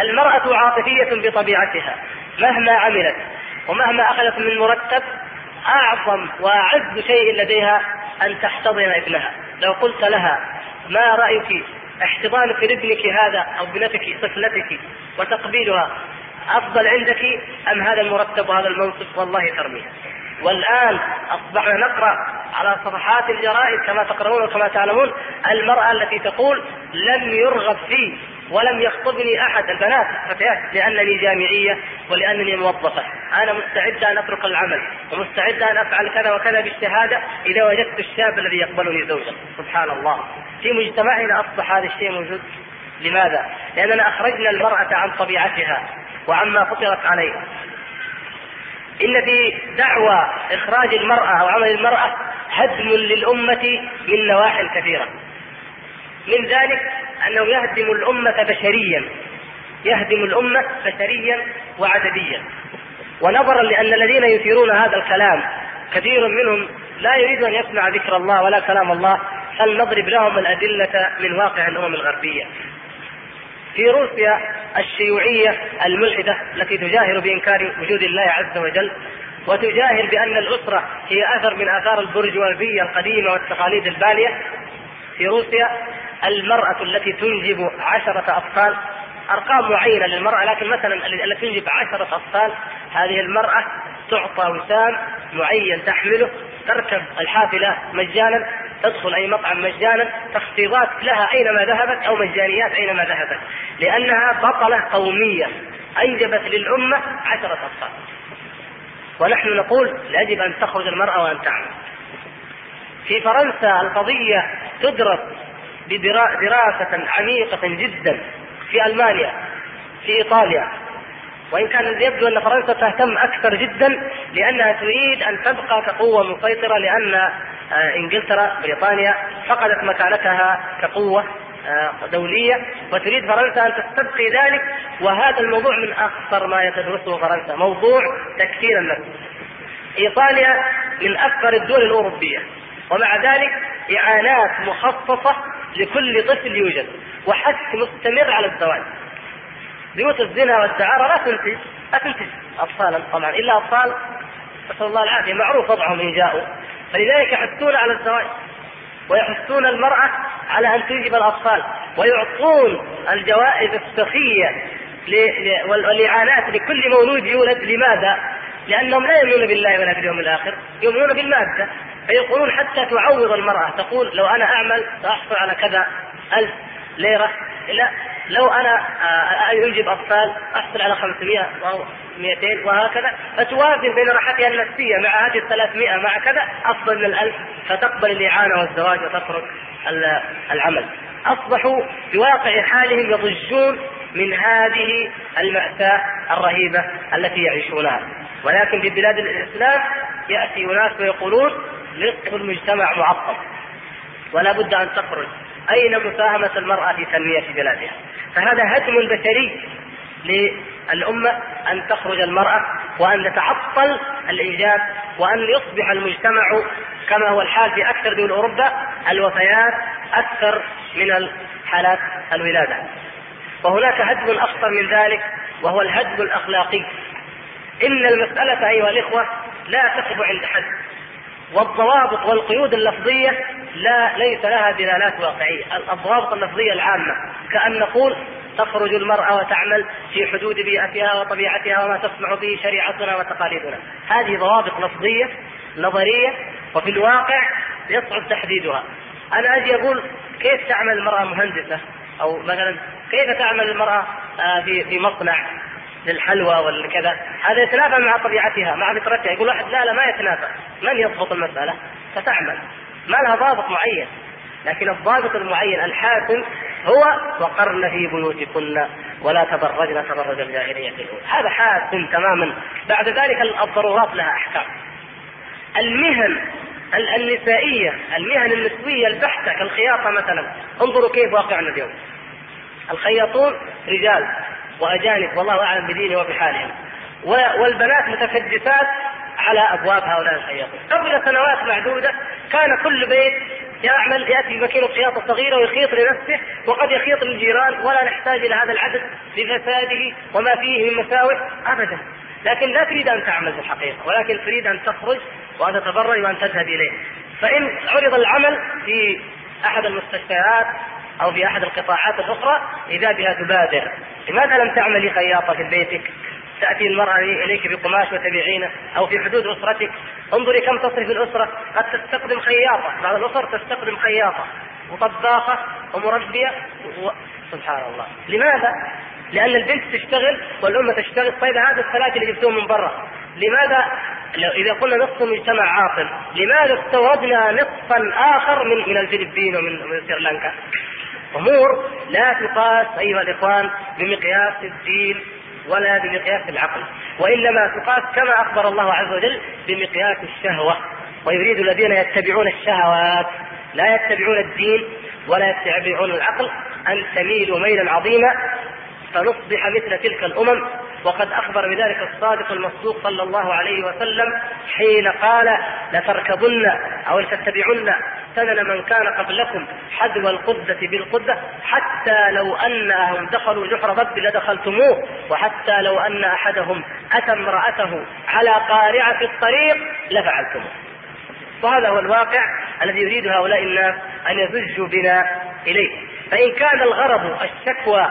المرأة عاطفية بطبيعتها مهما عملت ومهما أخذت من مرتب أعظم وأعز شيء لديها أن تحتضن ابنها. لو قلت لها ما رأيك احتضانك لابنك هذا أو ابنتك طفلتك وتقبيلها أفضل عندك أم هذا المرتب وهذا المنصب؟ والله ترميها. والآن أصبحنا نقرأ على صفحات الجرائد كما تقرؤون وكما تعلمون. المرأة التي تقول لم يرغب في ولم يخطبني أحد. البنات فتيات لأنني جامعية ولأنني موظفة. أنا مستعدة أن أترك العمل ومستعدة أن أفعل كذا وكذا بالشهادة إذا وجدت الشاب الذي يقبلني زوجا. سبحان الله. في مجتمعنا أصبح هذا الشيء موجود. لماذا؟ لأننا أخرجنا المرأة عن طبيعتها وعما فطرت عليه إن في دعوى إخراج المرأة أو عمل المرأة هدم للأمة من نواحي كثيرة. من ذلك أنه يهدم الأمة بشريا يهدم الأمة بشريا وعدديا. ونظرا لأن الذين يثيرون هذا الكلام كثير منهم لا يريد أن يسمع ذكر الله ولا كلام الله فلنضرب لهم الأدلة من واقع الأمم الغربية. في روسيا الشيوعية الملحدة التي تجاهر بإنكار وجود الله عز وجل وتجاهر بأن الأسرة هي أثر من آثار البرجوازية القديمة والتقاليد البالية. في روسيا المرأة التي تنجب عشرة أطفال أرقام معينة للمرأة لكن مثلا التي تنجب عشرة أطفال هذه المرأة تعطى وسام معين تحمله تركب الحافلة مجانا تدخل أي مطعم مجانا تخفيضات لها أينما ذهبت أو مجانيات أينما ذهبت. لأنها بطلة قومية أنجبت للأمة عشرة أطفال. ونحن نقول يجب أن تخرج المرأة وأن تعمل. في فرنسا القضية تدرس بدراسه عميقة جدا. في ألمانيا في إيطاليا وإن كان يبدو أن فرنسا تهتم أكثر جدا لأنها تريد أن تبقى كقوة مسيطرة لأن آه، إنجلترا بريطانيا فقدت مكانتها كقوة آه، دولية وتريد فرنسا أن تستبقي ذلك وهذا الموضوع من أخطر ما يتدرسه فرنسا موضوع تكفير النفس. إيطاليا من أكثر الدول الأوروبية ومع ذلك إعانات مخصصة لكل طفل يوجد وحث مستمر على الزواج. بيوت الزنا والدعاره لا تنتج لا تنتج اطفالا طبعا إلا اطفال نسأل الله العافية معروف وضعهم إن جاءوا. فلذلك يحثون على الزواج ويحثون المرأة على أن تنجب الأطفال ويعطون الجوائز السخية والإعانات لكل مولود يولد. لماذا؟ لأنهم لا يؤمنون بالله ولا باليوم الآخر يؤمنون بالمادة. فيقولون حتى تعوض المرأة تقول لو أنا أعمل سأحصل على كذا ألف ليرة. لا لو أنا آه، أنجب أطفال أحصل على 500 أو 200 وهكذا فتوازن بين راحتها النفسية مع هذه ال 300 مع كذا أفضل من الألف فتقبل الإعانة والزواج وتترك العمل. أصبحوا بواقع حالهم يضجون من هذه المأساة الرهيبة التي يعيشونها. ولكن في بلاد الإسلام يأتي أناس ويقولون نصف المجتمع معطل ولا بد أن تخرج. أين مساهمة المرأة في تنمية بلادها؟ فهذا هدم بشري للأمة أن تخرج المرأة وأن تتعطل الإنجاب وأن يصبح المجتمع كما هو الحال في أكثر دول أوروبا الوفيات أكثر من حالات الولادة. وهناك هدم أخطر من ذلك وهو الهدم الأخلاقي. إن المسألة أيها الإخوة لا تقف عند حد. والضوابط والقيود اللفظية لا ليس لها دلالات واقعية. الضوابط اللفظية العامة كأن نقول تخرج المرأة وتعمل في حدود بيئتها وطبيعتها وما تسمح به شريعتنا وتقاليدنا. هذه ضوابط لفظية نظرية وفي الواقع يصعب تحديدها. أنا أجي أقول كيف تعمل المرأة مهندسة؟ أو مثلا كيف تعمل المرأة آه، في في مصنع؟ للحلوى والكذا. هذا يتنافى مع طبيعتها مع فطرتها. يقول واحد لا لا ما يتنافى. من يضبط المسألة؟ فتعمل ما لها ضابط معين. لكن الضابط المعين الحاكم هو وقرن في بيوتكن ولا تبرجن تبرج الجاهلية الأولى. هذا حاكم تماما. بعد ذلك الضرورات لها أحكام. المهن النسائية المهن النسوية البحتة كالخياطة مثلا. انظروا كيف واقعنا اليوم. الخياطون رجال. وأجانب والله أعلم بدينه وبحالهم والبنات متكدسات على أبواب هؤلاء الخياطين. قبل سنوات معدودة كان كل بيت يعمل يأتي بماكينه خياطه صغيره ويخيط لنفسه وقد يخيط للجيران ولا نحتاج إلى هذا العدد لفساده وما فيه من مساوئ ابدا. لكن لا تريد أن تعمل في الحقيقة ولكن تريد أن تخرج وأن تتبرج وأن تذهب إليه. فإن عرض العمل في أحد المستشفيات أو في أحد القطاعات الأخرى إذا بها تبادر. لماذا لم تعملي خياطة في بيتك؟ تأتي المرأة إليك بقماش وتبيعينه أو في حدود أسرتك. انظري كم تصرف الأسرة. قد تستخدم خياطة. بعض الأسر تستخدم خياطة. وطباخه ومربية و... سبحان الله. لماذا؟ لأن البنت تشتغل والامه تشتغل. طيب هذا الثلاثه اللي جبتوهم من برا. لماذا؟ لو إذا قلنا نصف المجتمع عاطل لماذا استوردنا نصفا آخر من من الفلبين ومن من سريلانكا؟ امور لا تقاس أيها الإخوان بمقياس الدين ولا بمقياس العقل وإنما تقاس كما أخبر الله عز وجل بمقياس الشهوة. ويريد الذين يتبعون الشهوات لا يتبعون الدين ولا يتبعون العقل أن تميلوا ميلا عظيما فنصبح مثل تلك الأمم وقد أخبر بذلك الصادق المصدوق صلى الله عليه وسلم حين قال لتركبن أو لتتبعن سنن من كان قبلكم حذو القدة بالقدة حتى لو أنهم دخلوا جحر ضب لدخلتموه وحتى لو أن أحدهم أتى امرأته على قارعة الطريق لفعلتموه. وهذا هو الواقع الذي يريد هؤلاء الناس أن يزجوا بنا إليه. فإن كان الغرض الشكوى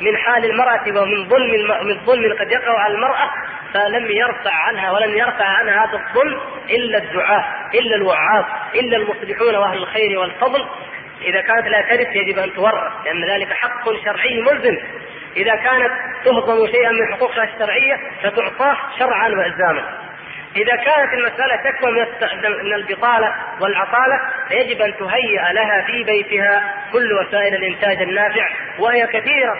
من حال المرأة ومن ظلم من ظلم قد يقع على المرأة فلم يرفع عنها ولن يرفع عنها هذا الظلم إلا الدعاة إلا الوعاظ إلا المصلحون وأهل الخير والفضل. إذا كانت لا ترث يجب أن تورث لأن ذلك حق شرعي ملزم. إذا كانت تهضم شيئا من حقوقها الشرعية فتعطاه شرعا وإلزاما. إذا كانت المسألة تكمن من البطالة والعطالة فيجب أن تهيأ لها في بيتها كل وسائل الإنتاج النافع وهي كثيرة.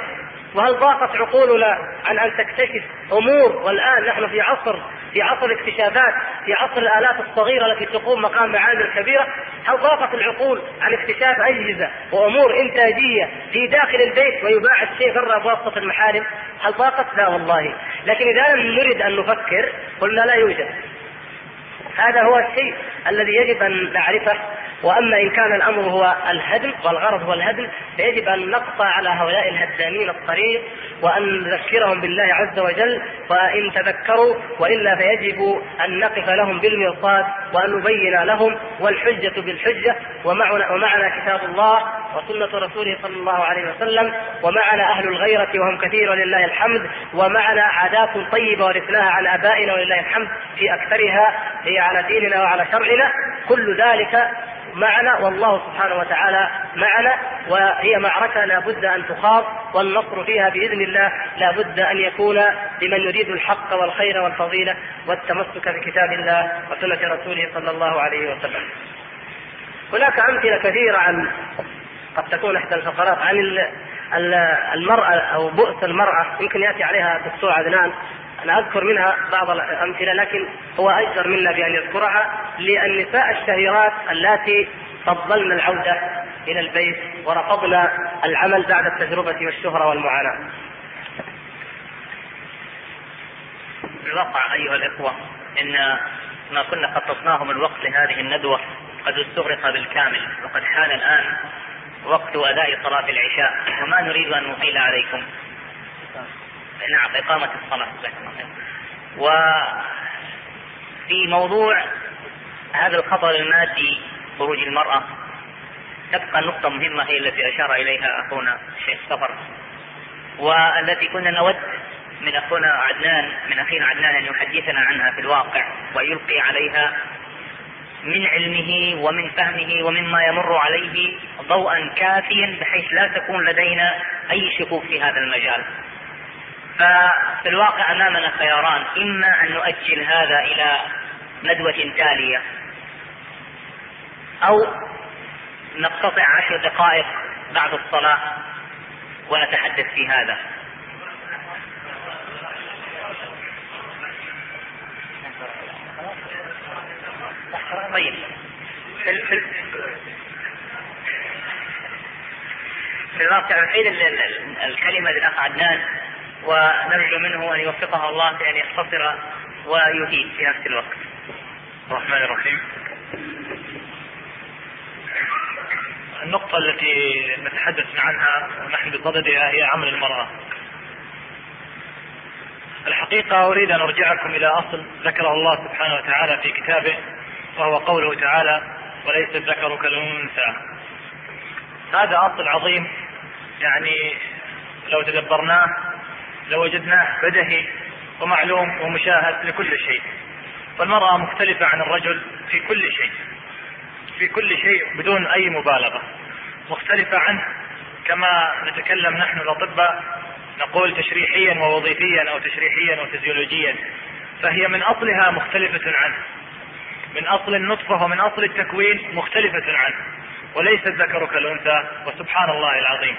وهل ضاقت عقولنا عن أن تكتشف أمور والآن نحن في عصر في عصر الاكتشافات في عصر الآلات الصغيرة التي تقوم مقام معامل كبيرة؟ هل ضاقت العقول عن اكتشاف أجهزة وأمور إنتاجية في داخل البيت ويباع الشيء برا بواسطه المحارم؟ هل ضاقت؟ لا والله. لكن إذا لم نريد أن نفكر قلنا لا يوجد. هذا هو الشيء الذي يجب أن نعرفه وأما إن كان الأمر هو الهدم والغرض هو الهدم فيجب أن نقطع على هؤلاء الهدامين الطريق وأن نذكرهم بالله عز وجل وإن تذكروا وإلا فيجب أن نقف لهم بالمرصاد وأن نبين لهم والحجة بالحجة. ومعنا ومعنا كتاب الله وسنة رسوله صلى الله عليه وسلم ومعنا أهل الغيرة وهم كثير ولله الحمد ومعنا عادات طيبة ورثناها عن آبائنا ولله الحمد في أكثرها هي على ديننا وعلى شرعنا. كل ذلك معنا والله سبحانه وتعالى معنا وهي معركة لا بد أن تخاض والنصر فيها بإذن الله لا بد أن يكون لمن يريد الحق والخير والفضيلة والتمسك بكتاب الله وسنة رسوله صلى الله عليه وسلم. هناك أمثلة كثيرة عن قد تكون إحدى الفقرات عن المرأة أو بؤس المرأة يمكن يأتي عليها الدكتور عدنان أنا أذكر منها بعض الأمثلة لكن هو أجدر منا بأن يذكرها للنساء الشهيرات اللاتي فضلن العودة إلى البيت ورفضن العمل بعد التجربة والشهرة والمعاناة. الواقع أيها الإخوة إن ما كنا خصصناه من وقت لهذه الندوة قد استغرق بالكامل وقد حان الآن وقت أداء صلاة العشاء وما نريد أن نطيل عليكم نعم إقامة الصلاة. وفي موضوع هذا الخطر المادي خروج المرأة. تبقى نقطة مهمة هي التي أشار إليها أخونا الشيخ صفر. والتي كنا نود من أخونا عدنان من أخينا عدنان أن يحدثنا عنها في الواقع ويلقي عليها من علمه ومن فهمه ومما يمر عليه ضوءا كافيا بحيث لا تكون لدينا أي شكوك في هذا المجال. ففي الواقع أمامنا خياران. إما أن نؤجل هذا إلى ندوة تالية. أو نقتطع عشر دقائق بعد الصلاة ونتحدث في هذا. طيب. في, الواقع نعيد الكلمة للأخ عدنان ونرجو منه أن يوفقه الله في أن يختصر ويفيد في نفس الوقت. الرحمن الرحيم. النقطة التي نتحدث عنها ونحن بصددها هي عمل المرأة. الحقيقة أريد أن أرجعكم إلى أصل ذكره الله سبحانه وتعالى في كتابه وهو قوله تعالى وليس الذكر كالأنثى. هذا أصل عظيم يعني لو تدبرناه لوجدناه بدهي ومعلوم ومشاهد لكل شيء. فالمرأة مختلفة عن الرجل في كل شيء في كل شيء بدون أي مبالغة. مختلفة عنه كما نتكلم نحن الأطباء نقول تشريحيا ووظيفيا أو تشريحيا وفيزيولوجيا. فهي من أصلها مختلفة عنه. من أصل النطفة ومن أصل التكوين مختلفة عنه. وليس الذكر كالأنثى وسبحان الله العظيم.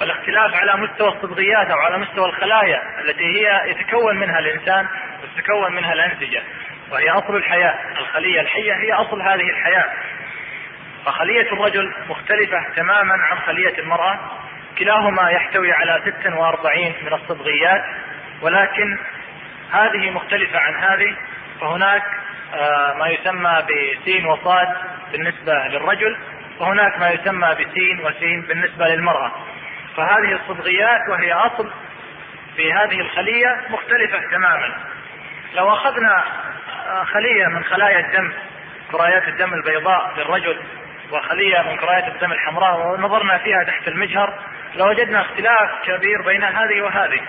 فالاختلاف على مستوى الصبغيات أو على مستوى الخلايا التي هي يتكون منها الإنسان وتتكون منها الأنسجة وهي أصل الحياة، الخلية الحية هي أصل هذه الحياة. فخلية الرجل مختلفة تماما عن خلية المرأة. كلاهما يحتوي على 46 من الصبغيات ولكن هذه مختلفة عن هذه. فهناك آه، ما يسمى بسين وصاد بالنسبة للرجل وهناك ما يسمى بسين وسين بالنسبة للمرأة. فهذه الصبغيات وهي أصل في هذه الخلية مختلفة تماما. لو أخذنا خلية من خلايا الدم كريات الدم البيضاء للرجل وخلية من كريات الدم الحمراء ونظرنا فيها تحت المجهر لوجدنا اختلاف كبير بين هذه وهذه.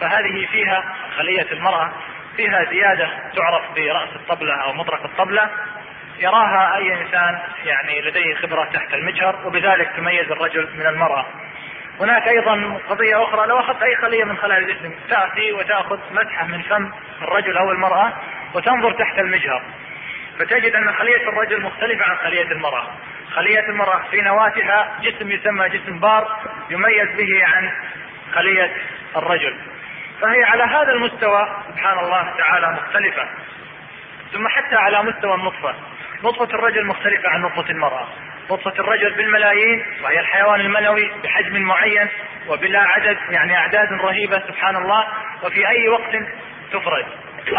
فهذه فيها خلية المرأة فيها زيادة تعرف برأس الطبلة أو مطرق الطبلة. يراها أي إنسان يعني لديه خبرة تحت المجهر وبذلك تميز الرجل من المرأة. هناك أيضا قضية أخرى. لو أخذت أي خلية من خلايا الجسم تأتي وتأخذ مسحة من فم الرجل أو المرأة وتنظر تحت المجهر فتجد أن خلية الرجل مختلفة عن خلية المرأة. خلية المرأة في نواتها جسم يسمى جسم بار يميز به عن خلية الرجل. فهي على هذا المستوى سبحان الله تعالى مختلفة. ثم حتى على مستوى النطفة. نطفة الرجل مختلفة عن نطفة المرأة. نطفة الرجل بالملايين وهي الحيوان المنوي بحجم معين وبلا عدد يعني أعداد رهيبة سبحان الله وفي أي وقت تفرج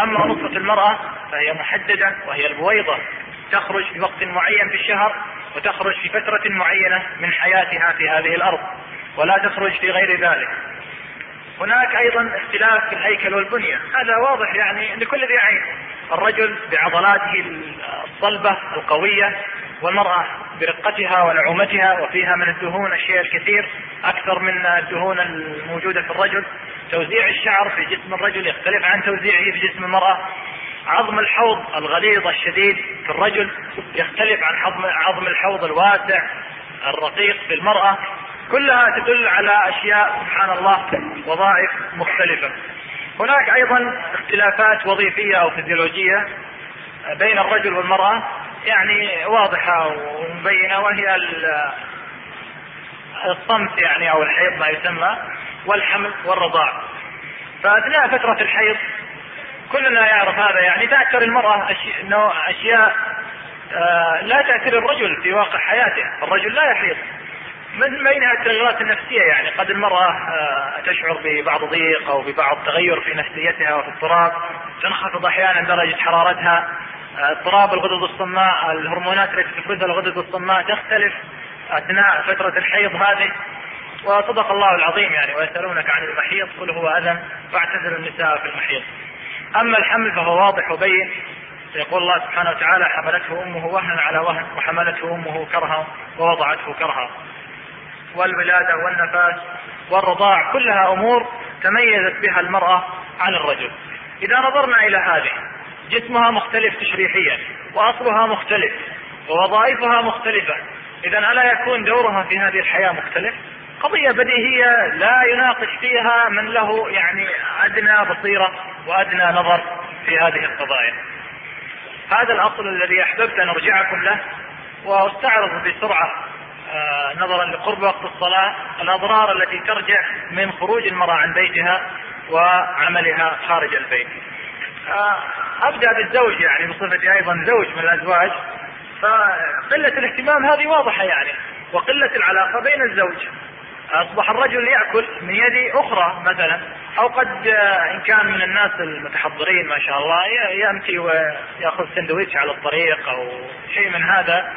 أما نطفة المرأة فهي محددة وهي البويضة. تخرج في وقت معين في الشهر وتخرج في فترة معينة من حياتها في هذه الأرض ولا تخرج في غير ذلك. هناك أيضا اختلاف في الهيكل والبنية. هذا واضح يعني لكل ذي عين. الرجل بعضلاته الصلبة القوية والمرأة برقتها ونعومتها وفيها من الدهون الشيء الكثير أكثر من الدهون الموجودة في الرجل. توزيع الشعر في جسم الرجل يختلف عن توزيعه في جسم المرأة. عظم الحوض الغليظ الشديد في الرجل يختلف عن عظم الحوض الواسع الرقيق في المرأة. كلها تدل على أشياء سبحان الله وظائف مختلفة. هناك أيضا اختلافات وظيفية أو فيزيولوجية بين الرجل والمرأة. يعني واضحة ومبينة وهي الصمت يعني أو الحيض ما يسمى والحمل والرضاع. فأثناء فترة الحيض كلنا يعرف هذا يعني تأثر المرأة أشياء آه، لا تأثر الرجل في واقع حياته. الرجل لا يحيض. من بينها التغيرات النفسية يعني قد المرأة آه، تشعر ببعض ضيق أو ببعض تغير في نفسيتها وفي اضطراب تنخفض أحيانا درجة حرارتها اضطراب الغدد الصماء الهرمونات التي تفرزها الغدد الصماء تختلف أثناء فترة الحيض هذه. وصدق الله العظيم يعني ويسألونك عن المحيض قل هو أذى فاعتزلوا النساء في المحيض. أما الحمل فهو واضح وبين. يقول الله سبحانه وتعالى حملته أمه وهنا على وهن وحملته أمه كرها ووضعته كرها. والولادة والنفاس والرضاع كلها أمور تميزت بها المرأة عن الرجل. إذا نظرنا إلى هذه جسمها مختلف تشريحيا وأصلها مختلف ووظائفها مختلفة إذا ألا يكون دورها في هذه الحياة مختلف؟ قضية بديهية لا يناقش فيها من له يعني أدنى بصيرة وأدنى نظر في هذه القضايا. هذا الأصل الذي أحببت أن أرجعكم له وأستعرض بسرعة آه، نظرا لقرب وقت الصلاة الأضرار التي ترجع من خروج المرأة عن بيتها وعملها خارج البيت. آه، أبدأ بالزوج يعني بصفتي أيضا زوج من الأزواج. فقلة الاهتمام هذه واضحة يعني وقلة العلاقة بين الزوج. أصبح الرجل يأكل من يد أخرى مثلا أو قد إن كان من الناس المتحضرين ما شاء الله ياتي ويأخذ سندويتش على الطريق أو شيء من هذا.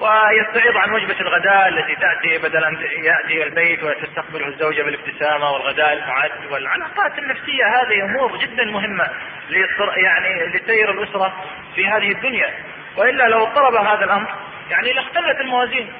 ويستعيض عن وجبة الغداء التي تأتي بدل أن يأتي البيت وتستقبله الزوجة بالابتسامة والغداء المعد والعلاقات النفسية. هذه أمور جدا مهمة يعني لسير الأسرة في هذه الدنيا. وإلا لو اضطرب هذا الأمر يعني لاختلت الموازين.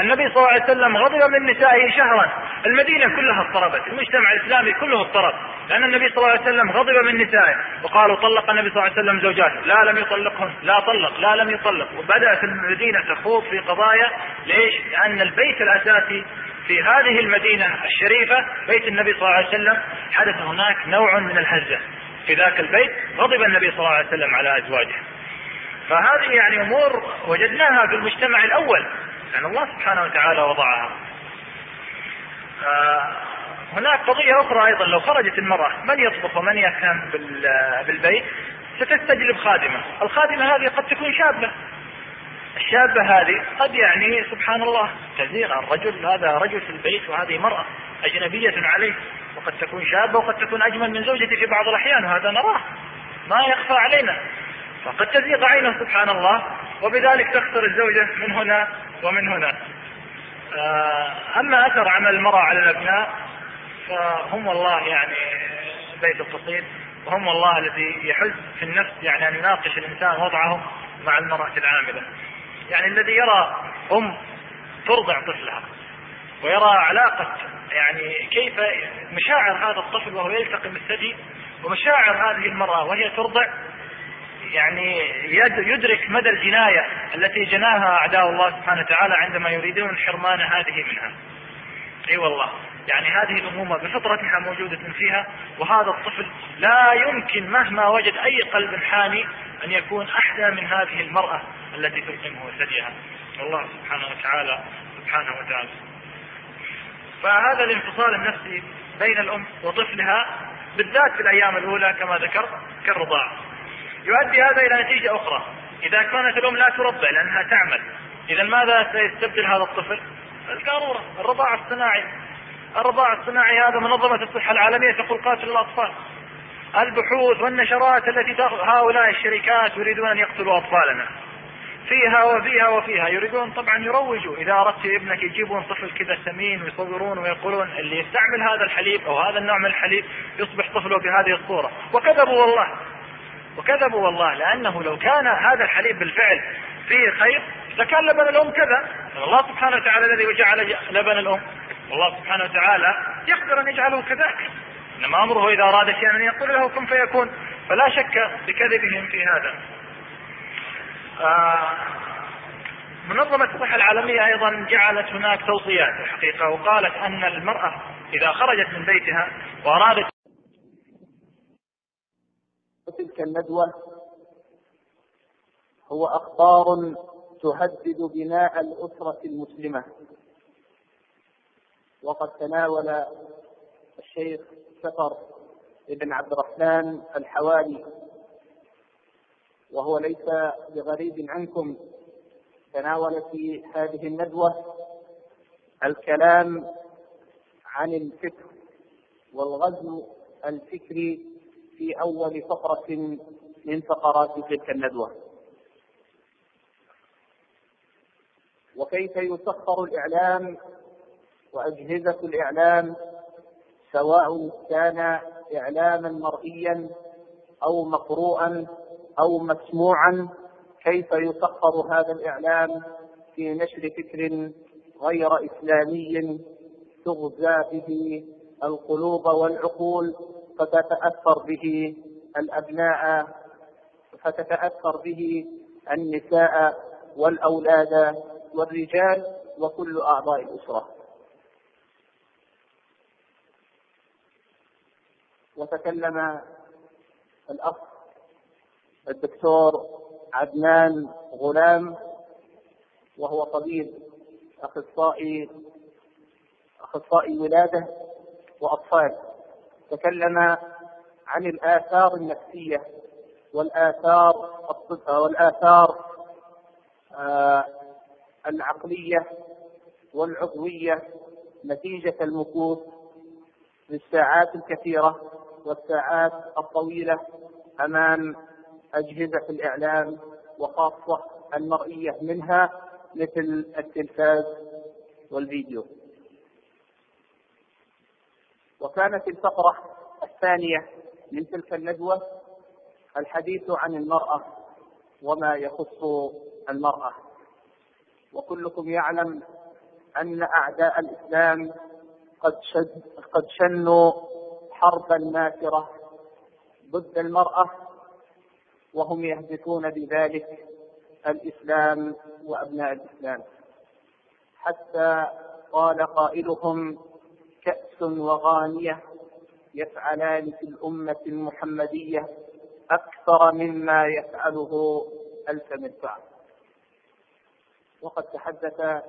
النبي صلى الله عليه وسلم غضب من نسائه شهرا. المدينة كلها اضطربت المجتمع الإسلامي كله اضطرب لأن النبي صلى الله عليه وسلم غضب من نسائه. وقالوا طلق النبي صلى الله عليه وسلم زوجاته لا لم يطلقهن لا طلق لا لم يطلق. وبدأت المدينة تخوض في قضايا ليش؟ لأن البيت الأساسي في هذه المدينة الشريفة بيت النبي صلى الله عليه وسلم. حدث هناك نوع من الهزة. في ذاك البيت غضب النبي صلى الله عليه وسلم على أزواجه. فهذه يعني أمور وجدناها في المجتمع الأول. لأن الله سبحانه وتعالى وضعها. هناك قضية أخرى أيضا لو خرجت المرأة من يطبخ ومن يهتم بالبيت؟ ستستجلب خادمة. الخادمة هذه قد تكون شابة. الشابة هذه قد يعني سبحان الله تزيغ الرجل هذا رجل في البيت وهذه مرأة أجنبية عليه. وقد تكون شابة وقد تكون أجمل من زوجتي في بعض الأحيان وهذا نراه. ما يخفى علينا. فقد تزيغ عينه سبحان الله. وبذلك تخسر الزوجة من هنا ومن هنا. آه، أما أثر عمل المرأة على الأبناء فهم والله يعني بيت القصيد وهم الله الذي يحز في النفس يعني أن يناقش الإنسان وضعه مع المرأة العاملة. يعني الذي يرى أم ترضع طفلها ويرى علاقة يعني كيف مشاعر هذا الطفل وهو يلتقم الثدي ومشاعر هذه المرأة وهي ترضع يعني يدرك مدى الجناية التي جناها أعداء الله سبحانه وتعالى عندما يريدون حرمان هذه منها. أي والله. يعني هذه الأمومة بفطرتها موجودة فيها وهذا الطفل لا يمكن مهما وجد أي قلب حاني أن يكون أحدى من هذه المرأة التي تلقمه ثديها الله سبحانه وتعالى سبحانه وتعالى. فهذا الانفصال النفسي بين الأم وطفلها بالذات في الأيام الأولى كما ذكرت كالرضاعة يؤدي هذا إلى نتيجة أخرى. إذا كانت الأم لا ترضع لأنها تعمل اذا ماذا سيستبدل هذا الطفل؟ القارورة الرضاعة الصناعي. الرضاعة الصناعي هذا منظمة الصحة العالمية تقول قاتل الأطفال. البحوث والنشرات التي تأخذ هؤلاء الشركات يريدون أن يقتلوا أطفالنا. فيها وفيها وفيها. يريدون طبعا يروجوا. إذا أردت ابنك يجيبون طفل كذا سمين ويصورون ويقولون اللي يستعمل هذا الحليب أو هذا النوع من الحليب يصبح طفله بهذه الصورة. وكذبوا والله. وكذبوا والله لأنه لو كان هذا الحليب بالفعل فيه خير لكان لبن الأم كذا. الله سبحانه وتعالى الذي جعل لبن الأم والله سبحانه وتعالى يقدر أن يجعله كذلك. إنما أمره إذا أراد شيئا أن يقول له كن فيكون فلا شك بكذبهم في هذا. آه منظمة الصحة العالمية أيضا جعلت هناك توصيات الحقيقة وقالت أن المرأة إذا خرجت من بيتها وأرادت تلك الندوة هو أخبار تهدد بناء الأسرة المسلمة. وقد تناول الشيخ سفر ابن عبد الرحمن الحوالي وهو ليس بغريب عنكم تناول في هذه الندوة الكلام عن الفكر والغزو الفكري في أول فقرة من فقرات تلك الندوة. وكيف يسخر الإعلام وأجهزة الإعلام سواء كان إعلاما مرئيا أو مقروءا أو مسموعا؟ كيف يسخر هذا الإعلام في نشر فكر غير إسلامي تغزى به القلوب والعقول؟ فتتأثر به الأبناء فتتأثر به النساء والأولاد والرجال وكل أعضاء الأسرة. وتكلم الأخ الدكتور عدنان غلام وهو طبيب أخصائي أخصائي ولادة وأطفال. تكلم عن الآثار النفسية والآثار والآثار آه، العقلية والعضوية نتيجة المكوث للساعات الكثيرة والساعات الطويلة أمام أجهزة الإعلام وخاصة المرئية منها مثل التلفاز والفيديو. وكانت الفقرة الثانية من تلك الندوة الحديث عن المرأة وما يخص المرأة. وكلكم يعلم أن أعداء الإسلام قد شد قد شنوا حربا ماثرة ضد المرأة وهم يهدفون بذلك الإسلام وأبناء الإسلام. حتى قال قائلهم كأس وغانية يفعلان في الأمة المحمدية أكثر مما يفعله ألف مدفع وقد تحدث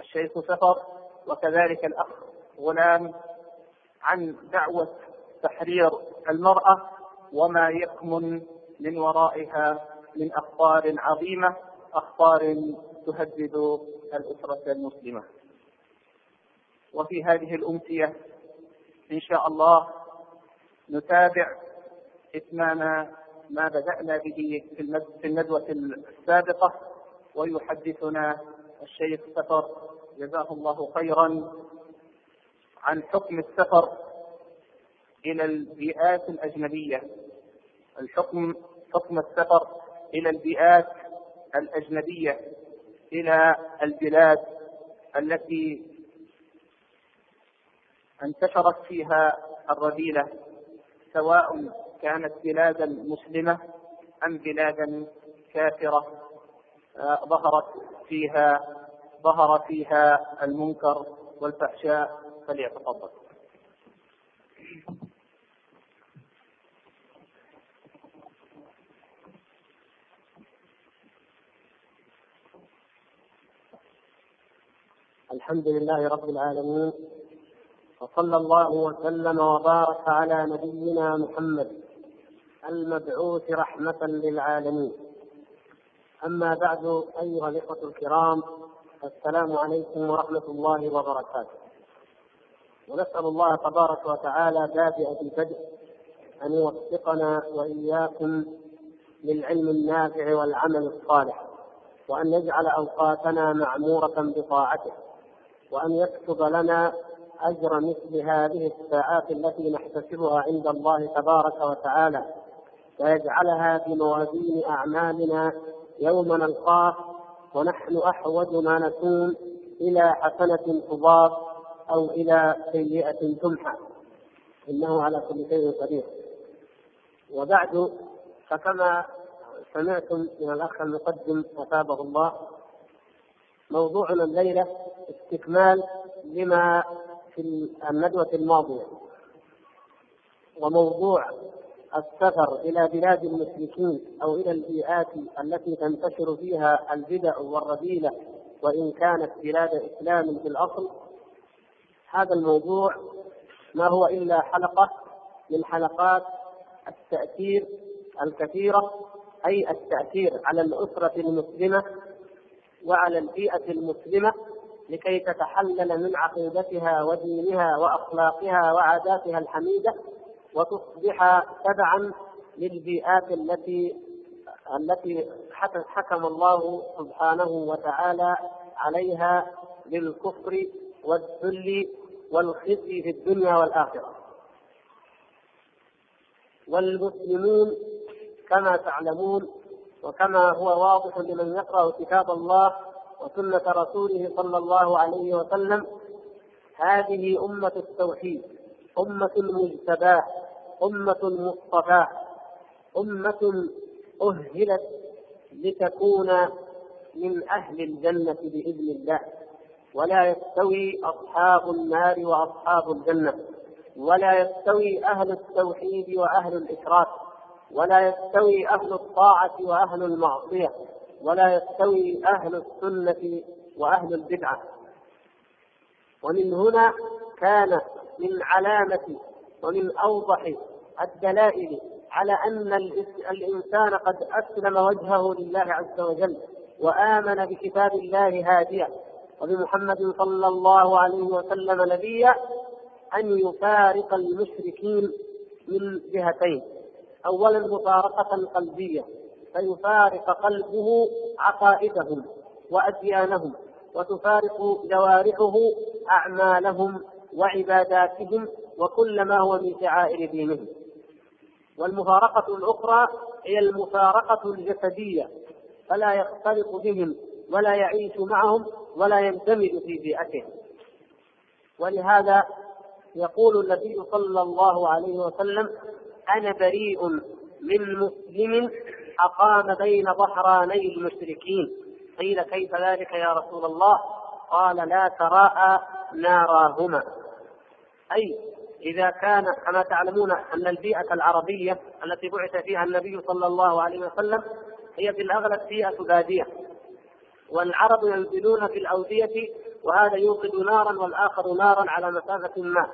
الشيخ سفر وكذلك الأخ غلام عن دعوة تحرير المرأة وما يكمن من ورائها من أخبار عظيمة أخبار تهدد الأسرة المسلمة. وفي هذه الأمسية إن شاء الله نتابع إتمام ما بدأنا به في الندوة السابقة ويحدثنا الشيخ سفر جزاه الله خيرا عن حكم السفر إلى البيئات الأجنبية. الحكم حكم السفر إلى البيئات الأجنبية إلى البلاد التي انتشرت فيها الرذيلة سواء كانت بلادا مسلمة أم بلادا كافرة آه، ظهرت فيها ظهر فيها المنكر والفحشاء فليتفضل. الحمد لله رب العالمين وصلى الله وسلم وبارك على نبينا محمد المبعوث رحمة للعالمين. أما بعد أيها الإخوة الكرام السلام عليكم ورحمة الله وبركاته. ونسأل الله تبارك وتعالى بادئ البدء أن يوفقنا وإياكم للعلم النافع والعمل الصالح وأن يجعل أوقاتنا معمورة بطاعته وأن يكتب لنا أجر مثل هذه الساعات التي نحتسبها عند الله تبارك وتعالى ويجعلها في موازين أعمالنا يوم نلقاه ونحن أحوج ما نكون إلى حسنة تضاف أو إلى سيئة تمحى. إنه على كل شيء قدير. وبعد فكما سمعتم من الأخ المقدم أثابه الله موضوعنا الليلة استكمال لما في الندوة الماضية. وموضوع السفر إلى بلاد المشركين أو إلى البيئات التي تنتشر فيها البدع والرذيلة وإن كانت بلاد إسلام في الاصل هذا الموضوع ما هو إلا حلقة من حلقات التأثير الكثيرة أي التأثير على الأسرة المسلمة وعلى البيئة المسلمة. لكي تتحلل من عقيدتها ودينها وأخلاقها وعاداتها الحميدة وتصبح تبعا للبيئات التي التي حكم الله سبحانه وتعالى عليها بالكفر والذل والخزي في الدنيا والآخرة. والمسلمون كما تعلمون وكما هو واضح لمن يقرأ كتاب الله وسنة رسوله صلى الله عليه وسلم هذه أمة التوحيد أمة المجتباة أمة مصطفاة أمة أهلت لتكون من أهل الجنة بإذن الله. ولا يستوي أصحاب النار وأصحاب الجنة ولا يستوي أهل التوحيد وأهل الإشراك ولا يستوي أهل الطاعة وأهل المعصية. ولا يستوي أهل السنة وأهل البدعة. ومن هنا كان من علامة ومن أوضح الدلائل على أن الإنسان قد أسلم وجهه لله عز وجل وآمن بكتاب الله هاديا وبمحمد صلى الله عليه وسلم نبيا أن يفارق المشركين من جهتين أولا مفارقة قلبية فيفارق قلبه عقائدهم وأديانهم وتفارق جوارحه أعمالهم وعباداتهم وكل ما هو من شعائر دينهم. والمفارقة الأخرى هي المفارقة الجسدية فلا يختلط بهم ولا يعيش معهم ولا يندمج في بيئتهم. ولهذا يقول النبي صلى الله عليه وسلم أنا بريء من مسلم أقام بين ظهراني المشركين. قيل كيف ذلك يا رسول الله؟ قال لا تراءى ناراهما. أي إذا كان كما تعلمون أن البيئة العربية التي بعث فيها النبي صلى الله عليه وسلم هي في الأغلب بيئة بادية. والعرب ينزلون في الأودية وهذا يوقد نارا والآخر نارا على مسافة ما.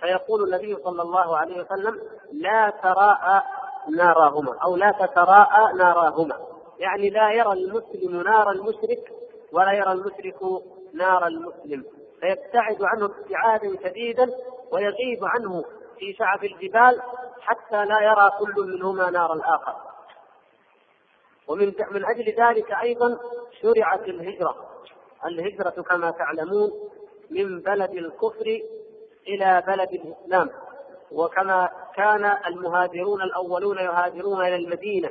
فيقول النبي صلى الله عليه وسلم لا تراءى ناراهما أو لا تتراءى ناراهما. يعني لا يرى المسلم نار المشرك ولا يرى المشرك نار المسلم. فيبتعد عنه ابتعادا شديدا ويغيب عنه في شعب الجبال حتى لا يرى كل منهما نار الآخر. ومن من أجل ذلك أيضا شرعت الهجرة. الهجرة كما تعلمون من بلد الكفر إلى بلد الإسلام. وكما كان المهاجرون الأولون يهاجرون إلى المدينة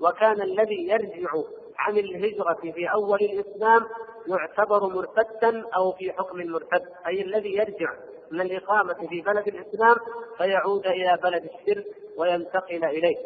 وكان الذي يرجع عن الهجرة في أول الإسلام يعتبر مرتدا أو في حكم المرتد أي الذي يرجع من الإقامة في بلد الإسلام فيعود إلى بلد الشرك وينتقل إليه.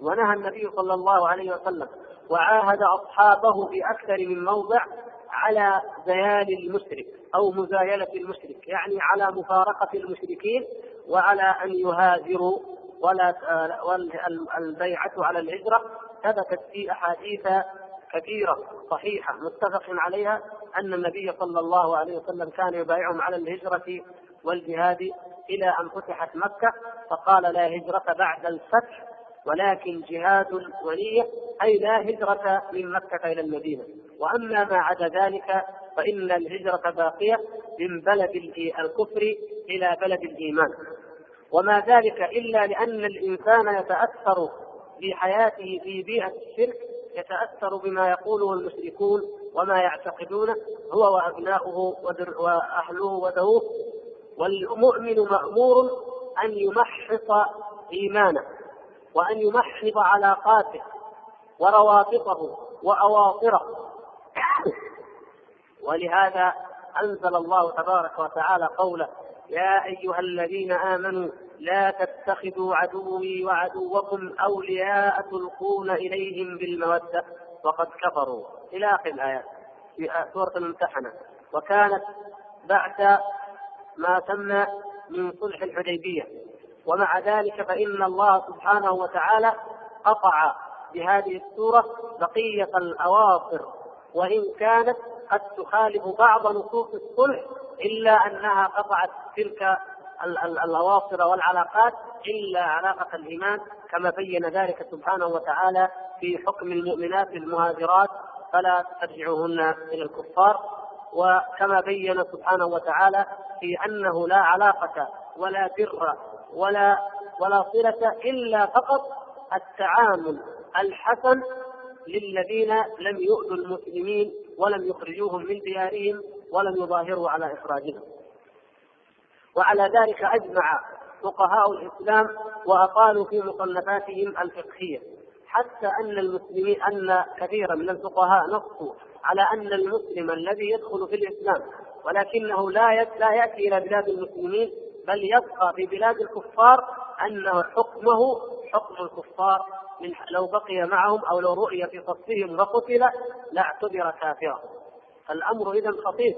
ونهى النبي صلى الله عليه وسلم وعاهد أصحابه في أكثر من موضع على زيال المشرك أو مزايلة المشرك يعني على مفارقة المشركين وعلى أن يهاجروا ولا والبيعة على الهجرة ثبتت في أحاديث كثيرة صحيحة متفق عليها أن النبي صلى الله عليه وسلم كان يبايعهم على الهجرة والجهاد إلى أن فتحت مكة فقال لا هجرة بعد الفتح ولكن جهاد ونية أي لا هجرة من مكة إلى المدينة. وأما ما عدا ذلك فإن الهجرة باقية من بلد الكفر إلى بلد الإيمان. وما ذلك إلا لأن الإنسان يتأثر في حياته في بيئة الشرك يتأثر بما يقوله المشركون وما يعتقدونه هو وأبناؤه وأهله ودوه. والمؤمن مأمور أن يمحص إيمانه وأن يمحص علاقاته وروابطه وأواصره ولهذا أنزل الله تبارك وتعالى قوله يا أيها الذين آمنوا لا تتخذوا عدوي وعدوكم أولياء تلقون إليهم بالمودة. وقد كفروا. إلى آخر الآيات في سورة الممتحنة. وكانت بعد ما تم من صلح الحديبية. ومع ذلك فإن الله سبحانه وتعالى قطع بهذه السورة بقية الأواصر وإن كانت قد تخالف بعض نصوص الصلح إلا أنها قطعت تلك الأواصر والعلاقات إلا علاقة الإيمان كما بين ذلك سبحانه وتعالى في حكم المؤمنات المهاجرات فلا ترجعوهن إلى الكفار. وكما بين سبحانه وتعالى في أنه لا علاقة ولا بر ولا ولا صلة إلا فقط التعامل الحسن للذين لم يؤذوا المسلمين ولم يخرجوهم من ديارهم ولم يظاهروا على إخراجهم. وعلى ذلك أجمع فقهاء الإسلام وأقالوا في مصنفاتهم الفقهية حتى أن المسلمين أن كثيرا من الفقهاء نصوا على أن المسلم الذي يدخل في الإسلام ولكنه لا لا يأتي إلى بلاد المسلمين بل يبقى في بلاد الكفار أنه حكمه حكم الكفار من لو بقي معهم أو لو رؤي في صفهم وقتل لاعتبر كافرا. الأمر إذا خطير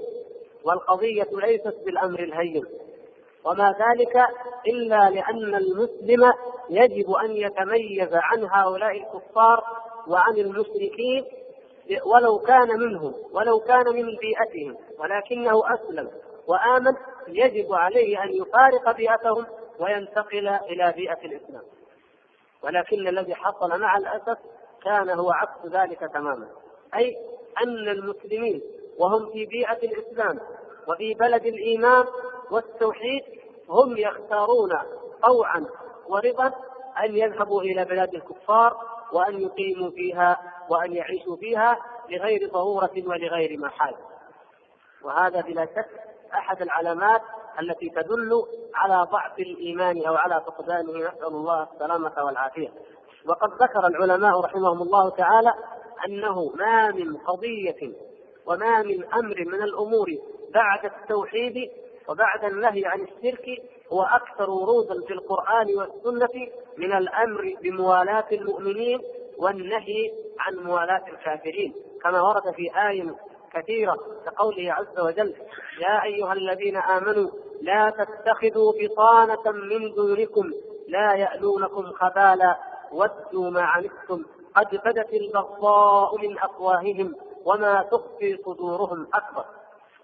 والقضية ليست بالأمر الهين. وما ذلك إلا لأن المسلم يجب أن يتميز عن هؤلاء الكفار وعن المشركين ولو كان منهم ولو كان من بيئتهم ولكنه أسلم وآمن يجب عليه أن يفارق بيئتهم وينتقل إلى بيئة الإسلام. ولكن الذي حصل مع الأسف كان هو عكس ذلك تماما. أي أن المسلمين وهم في بيئة الإسلام وفي بلد الإيمان والتوحيد هم يختارون طوعا ورضا أن يذهبوا إلى بلاد الكفار وأن يقيموا فيها وأن يعيشوا فيها لغير ضرورة ولغير محال. وهذا بلا شك أحد العلامات التي تدل على ضعف الإيمان أو على فقدانه نسأل الله السلامة والعافية. وقد ذكر العلماء رحمهم الله تعالى أنه ما من قضية وما من أمر من الأمور بعد التوحيد وبعد النهي عن الشرك هو أكثر ورودا في القرآن والسنة من الأمر بموالاة المؤمنين والنهي عن موالاة الكافرين. كما ورد في آية كثيرة كقوله عز وجل يا أيها الذين آمنوا لا تتخذوا بطانة من دونكم لا يألونكم خبالا ودوا ما عنتم قد بدت البغضاء من أفواههم وما تخفي صدورهم أكبر.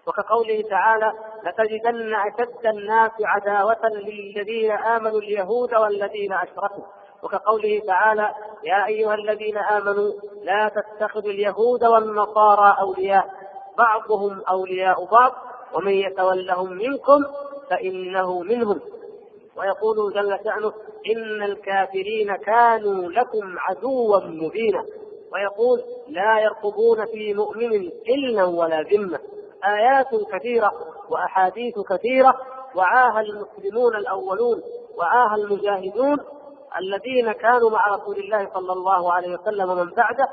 وكقوله تعالى لتجدن أشد الناس عداوة للذين آمنوا اليهود والذين أشركوا وكقوله تعالى يا أيها الذين آمنوا لا تتخذوا اليهود والنصارى أولياء بعضهم أولياء بعض ومن يتولهم منكم فإنه منهم. ويقول جل شأنه إن الكافرين كانوا لكم عدوا مبينا. ويقول لا يرقبون في مؤمن إلا ولا ذمة. آيات كثيرة وأحاديث كثيرة وعاها المسلمون الأولون وعاها المجاهدون الذين كانوا مع رسول الله صلى الله عليه وسلم ومن بعده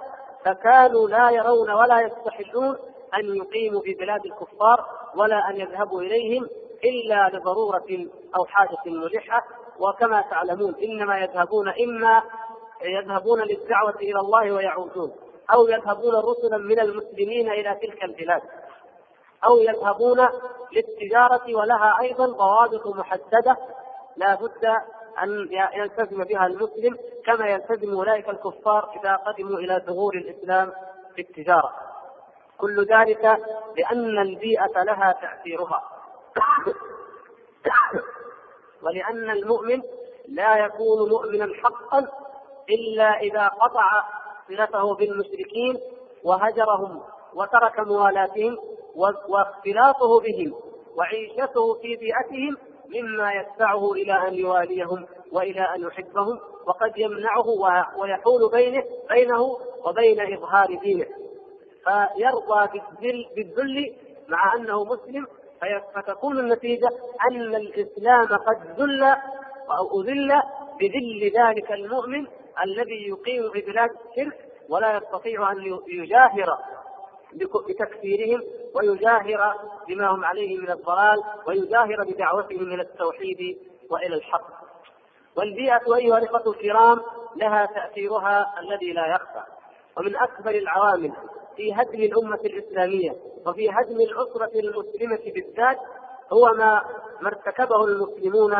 فكانوا لا يرون ولا يستحلون أن يقيموا في بلاد الكفار ولا أن يذهبوا إليهم إلا لضرورة أو حاجة ملحة. وكما تعلمون إنما يذهبون إما يذهبون للدعوة إلى الله ويعودون أو يذهبون رسلا من المسلمين إلى تلك البلاد أو يذهبون للتجارة ولها أيضا ضوابط محددة لا بد أن يلتزم بها المسلم كما يلتزم أولئك الكفار إذا قدموا إلى ثغور الإسلام في التجارة. كل ذلك لأن البيئة لها تأثيرها. <coughs> ولأن المؤمن لا يكون مؤمنا حقا إلا إذا قطع صلته بالمشركين وهجرهم وترك موالاتهم واختلاطه بهم وعيشته في بيئتهم مما يدفعه إلى أن يواليهم وإلى أن يحبهم وقد يمنعه ويحول بينه بينه وبين إظهار دينه. فيرضى بالذل مع أنه مسلم فتكون النتيجة أن الإسلام قد ذل أو أذل بذل ذلك المؤمن الذي يقيم في بلاد الشرك ولا يستطيع أن يجاهر بتكفيرهم ويجاهر بما هم عليه من الضلال ويجاهر بدعوتهم إلى التوحيد وإلى الحق. والبيئة أيها الإخوة الكرام لها تأثيرها الذي لا يخفى. ومن أكبر العوامل في هدم الأمة الإسلامية وفي هدم الأسرة المسلمة بالذات هو ما ما ارتكبه المسلمون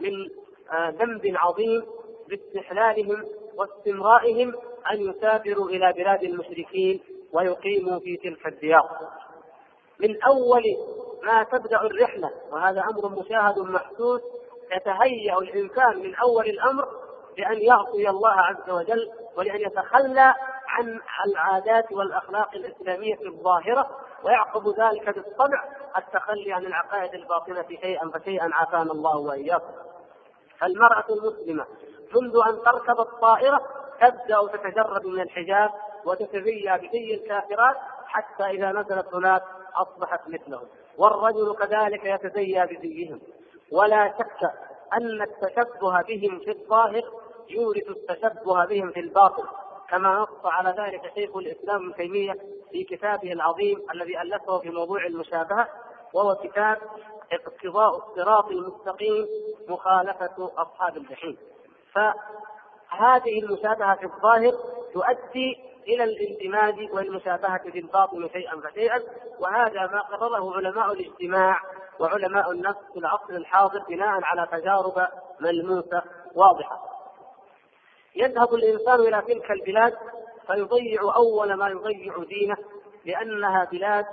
من آه، ذنب عظيم باستحلالهم واستمرائهم أن يسافروا إلى بلاد المشركين ويقيموا في تلك الديار. من أول ما تبدأ الرحلة وهذا أمر مشاهد محسوس يتهيأ الإنسان من أول الأمر لأن يعصي الله عز وجل ولأن يتخلى عن العادات والأخلاق الإسلامية الظاهرة ويعقب ذلك بالطبع التخلي عن العقائد الباطنة شيئا فشيئا عافانا الله وإياكم. المرأة المسلمة منذ أن تركب الطائرة تبدأ تتجرد من الحجاب وتتزيا بزي الكافرات حتى إذا نزلت هناك أصبحت مثلهم والرجل كذلك يتزيا بزيهم ولا شك أن التشبه بهم في الظاهر يورث التشبه بهم في الباطن كما نص على ذلك شيخ الإسلام ابن تيمية في كتابه العظيم الذي ألفه في موضوع المشابهة وهو كتاب اقتضاء الصراط المستقيم مخالفة أصحاب الجحيم. فهذه المشابهة في الظاهر تؤدي إلى الاندماج والمشابهة في الباطن شيئا فشيئا وهذا ما قرره علماء الاجتماع وعلماء النفس في العصر الحاضر بناء على تجارب ملموسة واضحة. يذهب الإنسان إلى تلك البلاد فيضيع أول ما يضيع دينه لأنها بلاد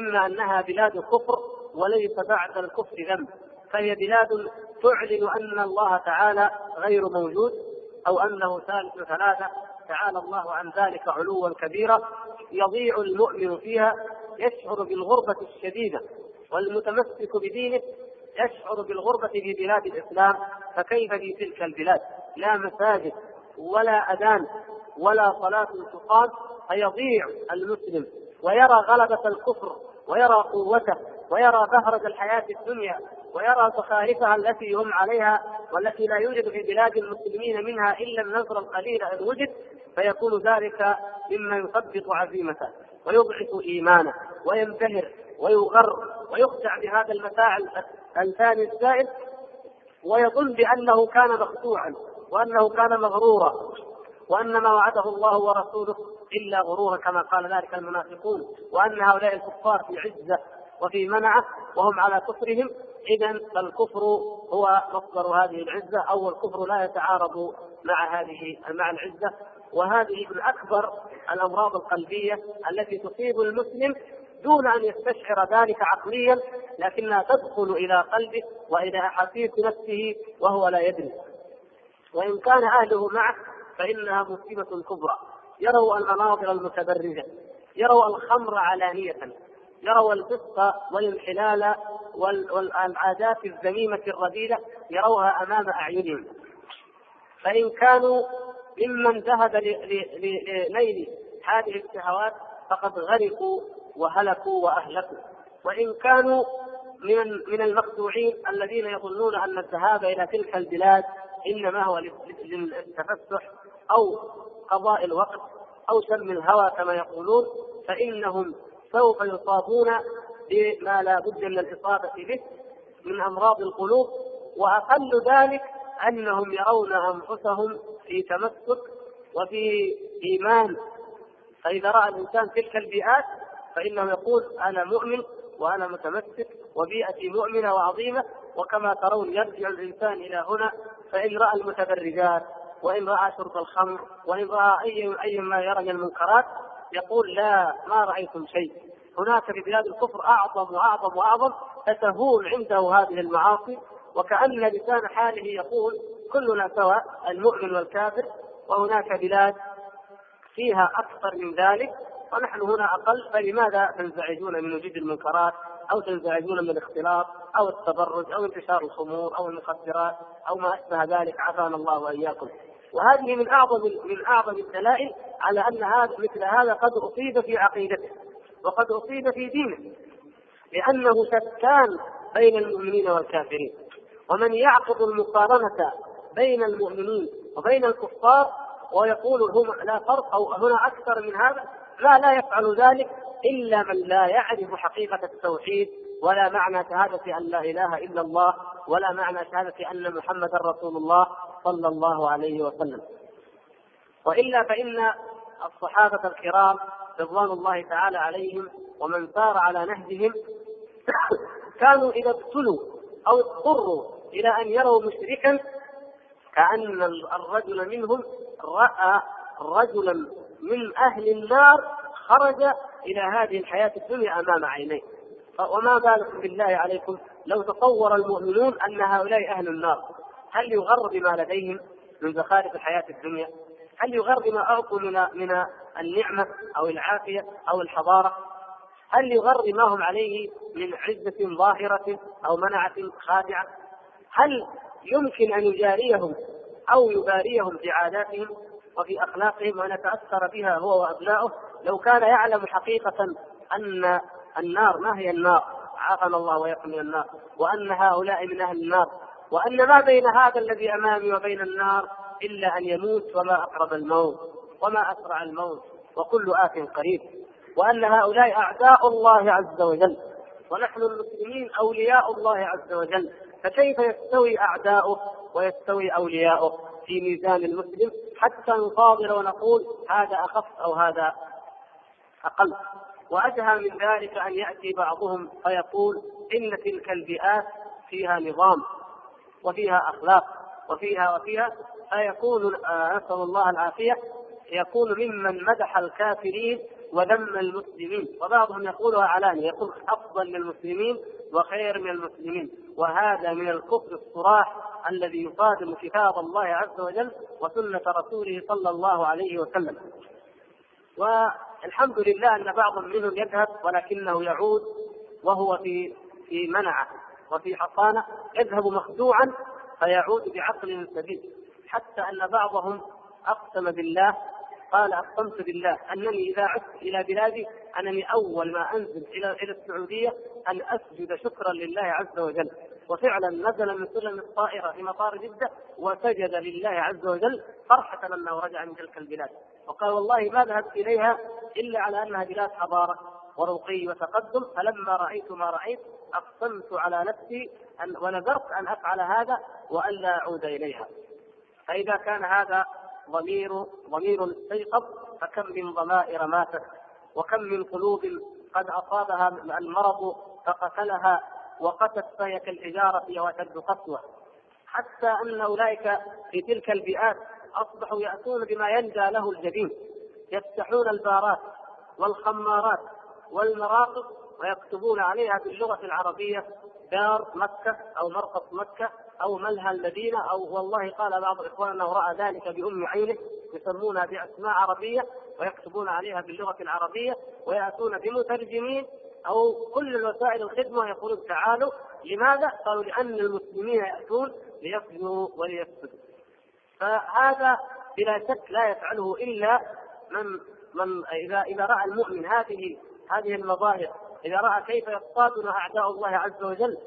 إما أنها بلاد كفر وليس بعد الكفر ذنب فهي بلاد تعلن أن الله تعالى غير موجود أو أنه ثالث ثلاثة تعالى الله عن ذلك علوا كبيرا يضيع المؤمن فيها يشعر بالغربة الشديدة والمتمسك بدينه يشعر بالغربة في بلاد الإسلام فكيف في تلك البلاد؟ لا مساجد ولا أذان ولا صلاة تقام فيضيع المسلم ويرى غلبة الكفر ويرى قوته ويرى بهرة الحياة الدنيا ويرى زخارفها التي هم عليها والتي لا يوجد في بلاد المسلمين منها إلا النصر القليل إن وجد فيكون ذلك مما يثبط عزيمته ويضعف إيمانه وينبهر ويغر ويخدع بهذا المتاع الثاني الزائد ويظن بأنه كان مخدوعا وأنه كان مغرورا وأن ما وعده الله ورسوله إلا غرورا كما قال ذلك المنافقون وأن هؤلاء الكفار في عزة وفي منعة وهم على كفرهم اذا فالكفر هو مصدر هذه العزة أو الكفر لا يتعارض مع هذه مع العزة. وهذه من أكبر الأمراض القلبية التي تصيب المسلم دون أن يستشعر ذلك عقليا لكنها تدخل إلى قلبه وإلى أحاسيس نفسه وهو لا يدري. وإن كان أهله معه فإنها مصيبة كبرى. يروا المناظر المتبرجة يروا الخمر علانية. يروا الفسق والانحلال والعادات الذميمة الرذيلة يروها أمام أعينهم. فإن كانوا ممن ذهب لنيل هذه الشهوات فقد غرقوا وهلكوا وأهلكوا. وإن كانوا من من المخدوعين الذين يظنون أن الذهاب إلى تلك البلاد إنما هو للتفسح أو قضاء الوقت أو شم الهوى كما يقولون فإنهم سوف يصابون بما لا بد من الإصابة به من أمراض القلوب وأقل ذلك أنهم يرون أنفسهم في تمسك وفي إيمان. فإذا رأى الإنسان تلك البيئات فإنه يقول أنا مؤمن وأنا متمسك وبيئتي مؤمنة وعظيمة وكما ترون يرجع الإنسان إلى هنا فإن رأى المتبرجات وإن رأى شرب الخمر وإن رأى أي أي ما يرى من المنكرات يقول لا ما رأيتم شيء هناك في بلاد الكفر أعظم وأعظم وأعظم فتهون عنده هذه المعاصي وكأن لسان حاله يقول كلنا سواء المؤمن والكافر وهناك بلاد فيها أكثر من ذلك ونحن هنا أقل فلماذا تنزعجون من وجود المنكرات أو تنزعجون من الاختلاط أو التبرج أو انتشار الخمور أو المخدرات أو ما أشبه ذلك عافانا الله وإياكم. وهذه من أعظم من أعظم الدلائل على أن هذا مثل هذا قد أصيب في عقيدته وقد أصيب في دينه لأنه شتان بين المؤمنين والكافرين. ومن يعقد المقارنة بين المؤمنين وبين الكفار ويقول هم لا فرق أو هنا أكثر من هذا لا لا يفعل ذلك إلا من لا يعرف حقيقة التوحيد ولا معنى شهادة أن لا إله إلا الله ولا معنى شهادة أن محمدا رسول الله صلى الله عليه وسلم. وإلا فإن الصحابة الكرام رضوان الله تعالى عليهم ومن سار على نهجهم <coughs> كانوا إذا ابتلوا أو اضطروا إلى أن يروا مشركا كأن الرجل منهم رأى رجلا من أهل النار خرج إلى هذه الحياة الدنيا أمام عينيه. وما بالكم بالله عليكم لو تصور المؤمنون أن هؤلاء أهل النار. هل يغر بما لديهم من زخارف الحياة الدنيا؟ هل يغر بما أعطوا من من النعمة أو العافية أو الحضارة؟ هل يغر بما هم عليه من عزة ظاهرة أو منعة خادعة؟ هل يمكن أن يجاريهم أو يباريهم في عاداتهم وفي أخلاقهم وأن يتأثر بها هو وأبناؤه؟ لو كان يعلم حقيقة أن النار ما هي النار؟ عافانا الله وإياكم من النار. وأن هؤلاء من أهل النار. وأن ما بين هذا الذي أمامي وبين النار إلا أن يموت وما أقرب الموت وما أسرع الموت وكل آت قريب. وأن هؤلاء أعداء الله عز وجل. ونحن المسلمين أولياء الله عز وجل. فكيف يستوي أعداؤه ويستوي أولياؤه في ميزان المسلم حتى نفاضل ونقول هذا أخف أو هذا أقل؟ وأدهى من ذلك أن يأتي بعضهم فيقول إن تلك البيئات فيها نظام وفيها أخلاق وفيها وفيها فيكون آه، نسأل الله العافية يكون ممن مدح الكافرين وذم المسلمين. وبعضهم يقولها علانية يقول أفضل للمسلمين وخير من المسلمين. وهذا من الكفر الصراح الذي يصادم كتاب الله عز وجل وسنة رسوله صلى الله عليه وسلم. والحمد لله أن بعض منهم يذهب ولكنه يعود وهو في في منعة وفي حصانة يذهب مخدوعا فيعود بعقل سديد. حتى أن بعضهم أقسم بالله قال أقسمت بالله أنني إذا عدت إلى بلادي أنني أول ما أنزل إلى إلى السعودية أن أسجد شكرا لله عز وجل. وفعلا نزل من سلم الطائره في مطار جدة وسجد لله عز وجل فرحة لما رجع من تلك البلاد. وقال والله ما ذهبت إليها إلا على أنها بلاد حضارة ورقي وتقدم فلما رأيت ما رأيت أقسمت على نفسي أن ونذرت أن أفعل هذا والا أعود إليها. فإذا كان هذا ضمير ضمير استيقظ فكم من ضمائر ماتت وكم من قلوب قد أصابها المرض فقتلها وقست فهي كالحجاره وأشد قسوة. حتى أن أولئك في تلك البيئات أصبحوا يأتون بما ينجى له الجبين. يفتحون البارات والخمارات والمراقص ويكتبون عليها باللغة العربية دار مكة أو مرقص مكة أو ملهى المدينة أو والله قال بعض اخواننا رأى ذلك بأم عينه يسمونها بأسماء عربية ويكتبون عليها باللغة العربية ويأتون بمترجمين أو كل الوسائل الخدمة يقولون تعالوا لماذا؟ قالوا لأن المسلمين يأتون ليصلوا وليسجدوا. فهذا بلا شك لا يفعله إلا من من اذا إذا رأى المؤمن هذه هذه المظاهر إذا رأى كيف يصطادنا أعداء الله عز وجل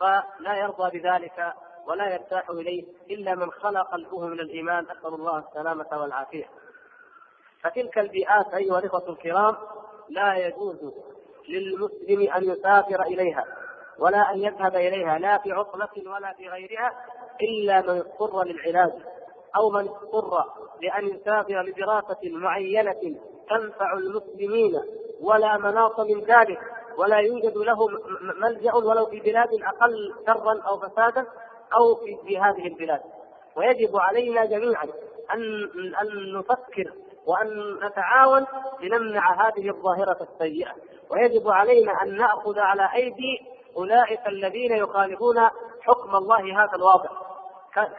فلا يرضى بذلك ولا يرتاح إليه إلا من خلق قلبه من الإيمان أسأل الله السلامة والعافية. فتلك البيئات أيها الإخوة الكرام لا يجوز للمسلم أن يسافر إليها ولا أن يذهب إليها لا في عطلة ولا في غيرها إلا من اضطر للعلاج أو من اضطر لأن يسافر لدراسة معينة تنفع المسلمين ولا مناص من ذلك ولا يوجد له ملجأ ولو في بلاد أقل شرا أو فسادا أو في, هذه البلاد. ويجب علينا جميعا ان أن نفكر وأن نتعاون لنمنع هذه الظاهرة السيئة. ويجب علينا أن نأخذ على أيدي أولئك الذين يخالفون حكم الله هذا الواضح.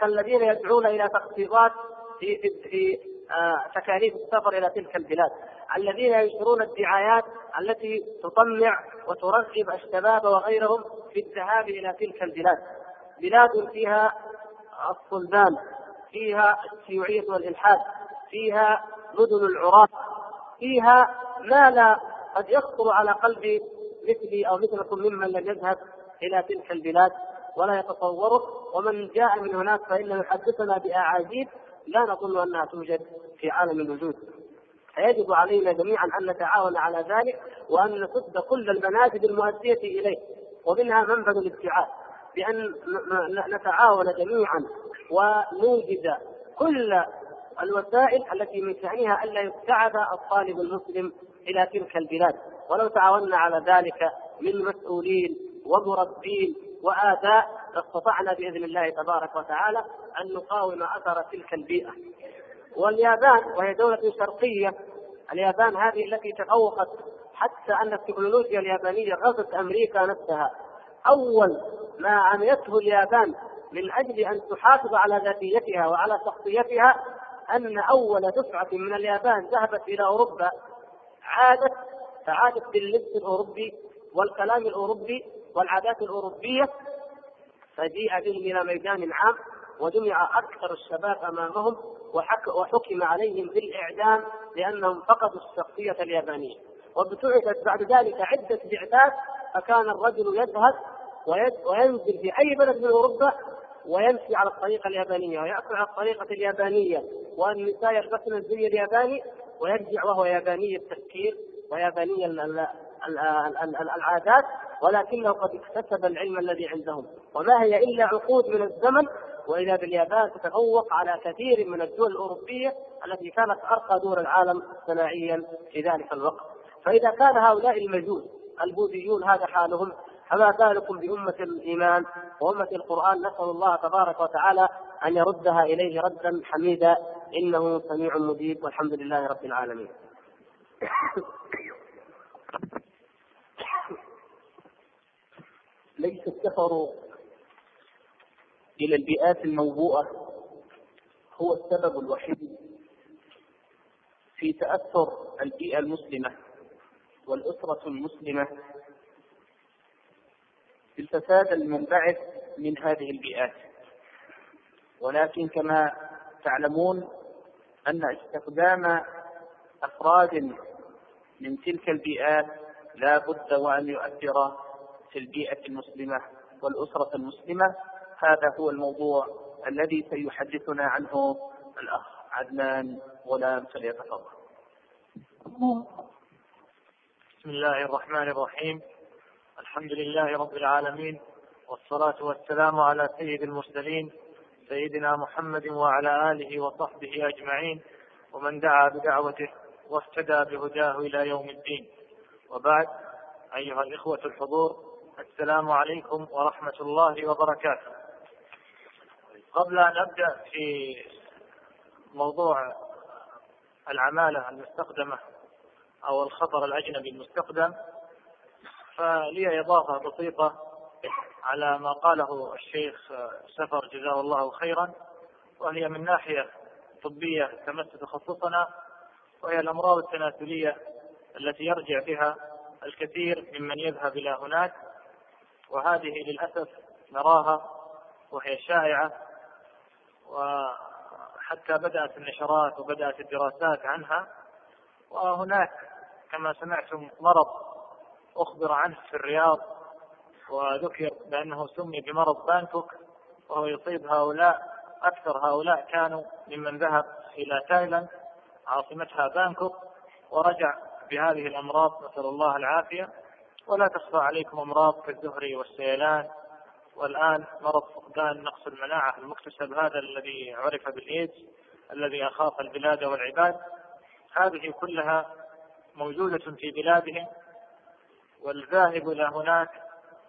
كالذين يدعون إلى تخفيضات في في, آه تكاليف السفر إلى تلك البلاد. الذين ينشرون الدعايات التي تطمع وترغب الشباب وغيرهم في الذهاب إلى تلك البلاد. بلاد فيها الصلبان فيها الشيوعية والإلحاد فيها مدن العراة فيها ما لا قد يخطر على قلب مثلي أو مثلكم ممن لم يذهب إلى تلك البلاد ولا يتصوره. ومن جاء من هناك فإنه يحدثنا بأعاجيب لا نظن أنها توجد في عالم الوجود. فيجب علينا جميعا أن نتعاون على ذلك وأن نسد كل المنافذ المؤدية إليه ومنها منبذ الابتعاد بأن نتعاون جميعا ونوجد كل الوسائل التي من شأنها ألا يبتعد الطالب المسلم إلى تلك البلاد. ولو تعاوننا على ذلك من مسؤولين ومربين وآباء لاستطعنا بإذن الله تبارك وتعالى أن نقاوم أثر تلك البيئة. واليابان وهي دولة شرقية اليابان هذه التي تفوقت حتى أن التكنولوجيا اليابانية غزت أمريكا نفسها. أول ما عملته اليابان من أجل أن تحافظ على ذاتيتها وعلى شخصيتها أن أول دفعة من اليابان ذهبت إلى أوروبا عادت فعادت باللبس الأوروبي والكلام الأوروبي والعادات الأوروبية فجيء بهم إلى ميدان عام وجمع أكثر الشباب أمامهم وحكم عليهم بالإعدام لأنهم فقدوا الشخصية اليابانية. وابتعثت بعد ذلك عدة بعثات فكان الرجل يذهب وينزل في أي بلد من أوروبا ويمشي على الطريقة اليابانية ويأكل على الطريقة اليابانية والنساء يلبسن الزي الياباني ويرجع وهو ياباني التفكير وياباني العادات ولكنه قد اكتسب العلم الذي عندهم. وما هي إلا عقود من الزمن واذا باليابان تتفوق على كثير من الدول الأوروبية التي كانت أرقى دول العالم صناعيا في ذلك الوقت. فإذا كان هؤلاء المجوس البوذيون هذا حالهم. فما بالكم بأمة الإيمان وأمة القرآن نسأل الله تبارك وتعالى أن يردها إليه ردا حميدا إنه سميع مجيب والحمد لله رب العالمين. ليس السفر إلى البيئات الموبوءة هو السبب الوحيد في تأثر البيئة المسلمة والأسرة المسلمة بالفساد المنبعث من هذه البيئات. ولكن كما تعلمون أن استخدام أفراد من تلك البيئات لا بد وأن يؤثر في البيئة المسلمة والأسرة المسلمة. هذا هو الموضوع الذي سيحدثنا عنه الأخ عدنان غلام فليتفضل بسم الله الرحمن الرحيم. الحمد لله رب العالمين والصلاة والسلام على سيد المرسلين سيدنا محمد وعلى آله وصحبه أجمعين ومن دعا بدعوته واهتدى بهداه إلى يوم الدين. وبعد أيها الإخوة الحضور السلام عليكم ورحمة الله وبركاته. قبل أن أبدأ في موضوع العمالة المستخدمة أو الخطر الأجنبي المستخدم فلي إضافة بسيطة على ما قاله الشيخ سفر جزاه الله خيرا وهي من ناحية طبية تمس تخصصنا وهي الأمراض التناسلية التي يرجع بها الكثير ممن يذهب إلى هناك. وهذه للأسف نراها وهي شائعة وحتى بدأت النشرات وبدأت الدراسات عنها. وهناك كما سمعتم مرض أخبر عنه في الرياض وذكر بأنه سمي بمرض بانكوك وهو يصيب هؤلاء أكثر هؤلاء كانوا ممن ذهب إلى تايلاند عاصمتها بانكوك ورجع بهذه الأمراض نسأل الله العافية. ولا تخفى عليكم أمراض كالزهري والسيلان. والآن مرض فقدان نقص المناعة المكتسب هذا الذي عرف بالإيدز الذي أخاف البلاد والعباد. هذه كلها موجودة في بلادهم. والذاهب إلى هناك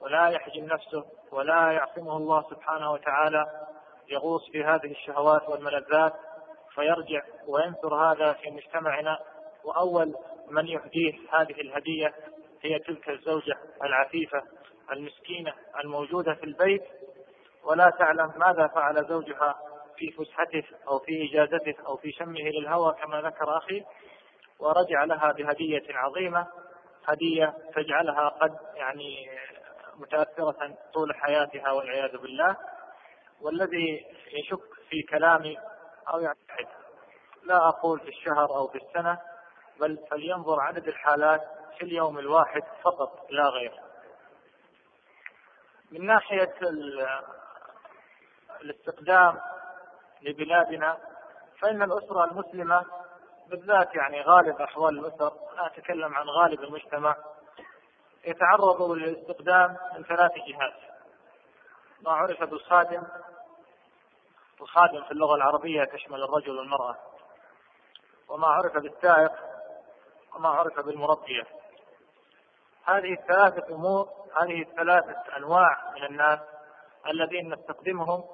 ولا يحجم نفسه ولا يعصمه الله سبحانه وتعالى يغوص في هذه الشهوات والملذات فيرجع وينثر هذا في مجتمعنا. وأول من يهديه هذه الهدية هي تلك الزوجة العفيفة المسكينة الموجودة في البيت. ولا تعلم ماذا فعل زوجها في فسحته أو في إجازته أو في شمه للهوى كما ذكر أخي. ورجع لها بهدية عظيمة. هدية تجعلها قد يعني متأثرة طول حياتها والعياذ بالله. والذي يشك في كلامي أو يعتقد لا أقول في الشهر أو في السنة بل فلينظر عدد الحالات في اليوم الواحد فقط لا غير. من ناحية الاستقدام لبلادنا فإن الأسرة المسلمة بالذات يعني غالب أحوال الأسر أنا أتكلم عن غالب المجتمع يتعرض للاستخدام من ثلاث جهات. ما عرف بالخادم الخادم؟ في اللغة العربية تشمل الرجل والمرأة. وما عرف بالسائق وما عرف بالمربية. هذه الثلاثة أمور هذه الثلاثة أنواع من الناس الذين نستخدمهم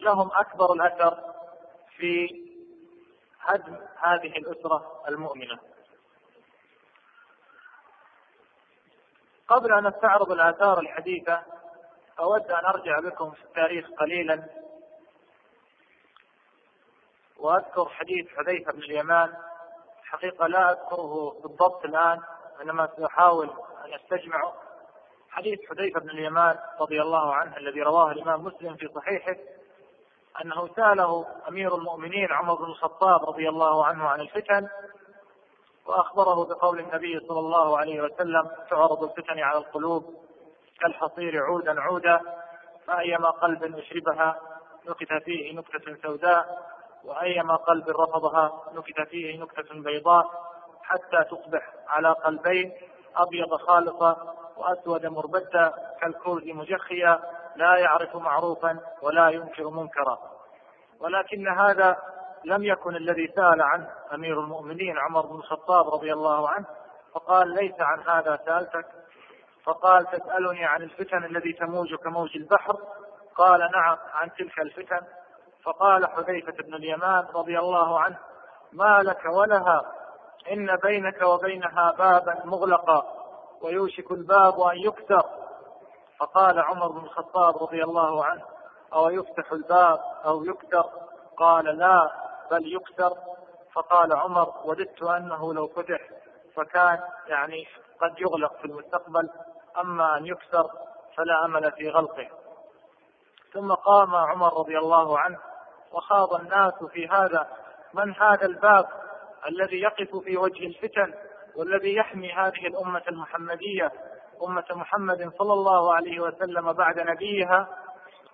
لهم أكبر الأثر في هدم هذه الأسرة المؤمنة. قبل أن نستعرض الآثار الحديثة أود أن أرجع بكم في التاريخ قليلا وأذكر حديث حذيفة بن اليمان. حقيقة لا أذكره بالضبط الآن إنما سأحاول أن أستجمعه. حديث حذيفة بن اليمان رضي الله عنه الذي رواه الإمام مسلم في صحيحه أنه سأله أمير المؤمنين عمر بن الخطاب رضي الله عنه عن الفتن وأخبره بقول النبي صلى الله عليه وسلم تعرض الفتن على القلوب كالحصير عودا عودا فأيما قلب أشربها نكت فيه نكتة سوداء وأيما قلب رفضها نكت فيه نكتة بيضاء حتى تصبح على قلبين أبيض خالصا وأسود مربدا كالكوز مجخيا لا يعرف معروفا ولا ينكر منكرا. ولكن هذا لم يكن الذي سأل عنه أمير المؤمنين عمر بن الخطاب رضي الله عنه فقال ليس عن هذا سألتك. فقال تسألني عن الفتن الذي تموج كموج البحر. قال نعم عن تلك الفتن. فقال حذيفة بن اليمان رضي الله عنه ما لك ولها إن بينك وبينها بابا مغلقا ويوشك الباب أن يكسر فقال عمر بن الخطاب رضي الله عنه أو يفتح الباب أو يكسر قال لا بل يكسر فقال عمر وددت أنه لو فتح فكان يعني قد يغلق في المستقبل أما أن يكسر فلا أمل في غلقه. ثم قام عمر رضي الله عنه وخاض الناس في هذا من هذا الباب الذي يقف في وجه الفتن والذي يحمي هذه الأمة المحمدية؟ أمة محمد صلى الله عليه وسلم بعد نبيها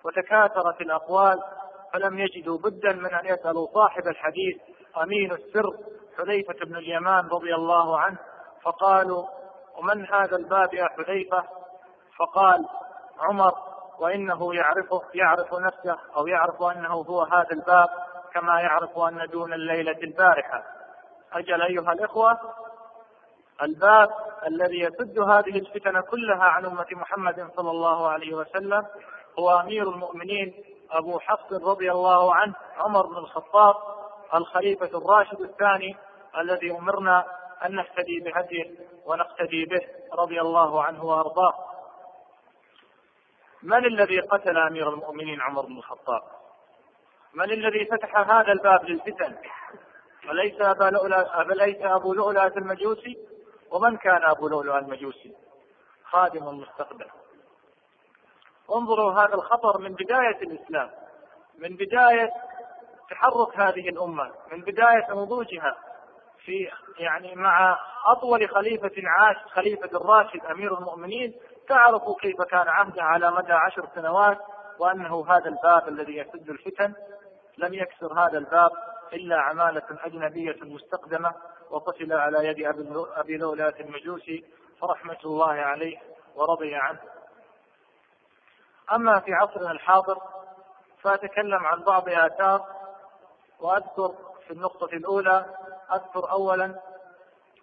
وتكاثرت الأقوال فلم يجدوا بدا من أن يسألوا صاحب الحديث أمين السر حذيفة بن اليمان رضي الله عنه فقالوا ومن هذا الباب يا حذيفة؟ فقال عمر وإنه يعرفه يعرف نفسه أو يعرف أنه هو هذا الباب كما يعرف أن دون الليلة البارحة. أجل أيها الإخوة الباب الذي يسد هذه الفتن كلها عن أمة محمد صلى الله عليه وسلم هو أمير المؤمنين أبو حفص رضي الله عنه عمر بن الخطاب الخليفة الراشد الثاني الذي أمرنا أن نهتدي بهديه ونقتدي به رضي الله عنه وأرضاه. من الذي قتل أمير المؤمنين عمر بن الخطاب؟ من الذي فتح هذا الباب للفتن؟ أليس أبا لؤلؤ أليس أبو لؤلؤة المجوسي؟ ومن كان أبو لؤلؤ المجوسي؟ خادم المستقبل. انظروا هذا الخطر من بداية الإسلام من بداية تحرك هذه الأمة من بداية نضوجها في يعني مع أطول خليفة عاش خليفة الراشد أمير المؤمنين تعرفوا كيف كان عهده على مدى عشر سنوات وأنه هذا الباب الذي يسد الفتن. لم يكسر هذا الباب إلا عمالة أجنبية مستقدمة وقتل على يد أبي لؤلؤة المجوسي فرحمة الله عليه ورضي عنه. أما في عصرنا الحاضر فأتكلم عن بعض آثار وأذكر في النقطة الأولى أذكر أولا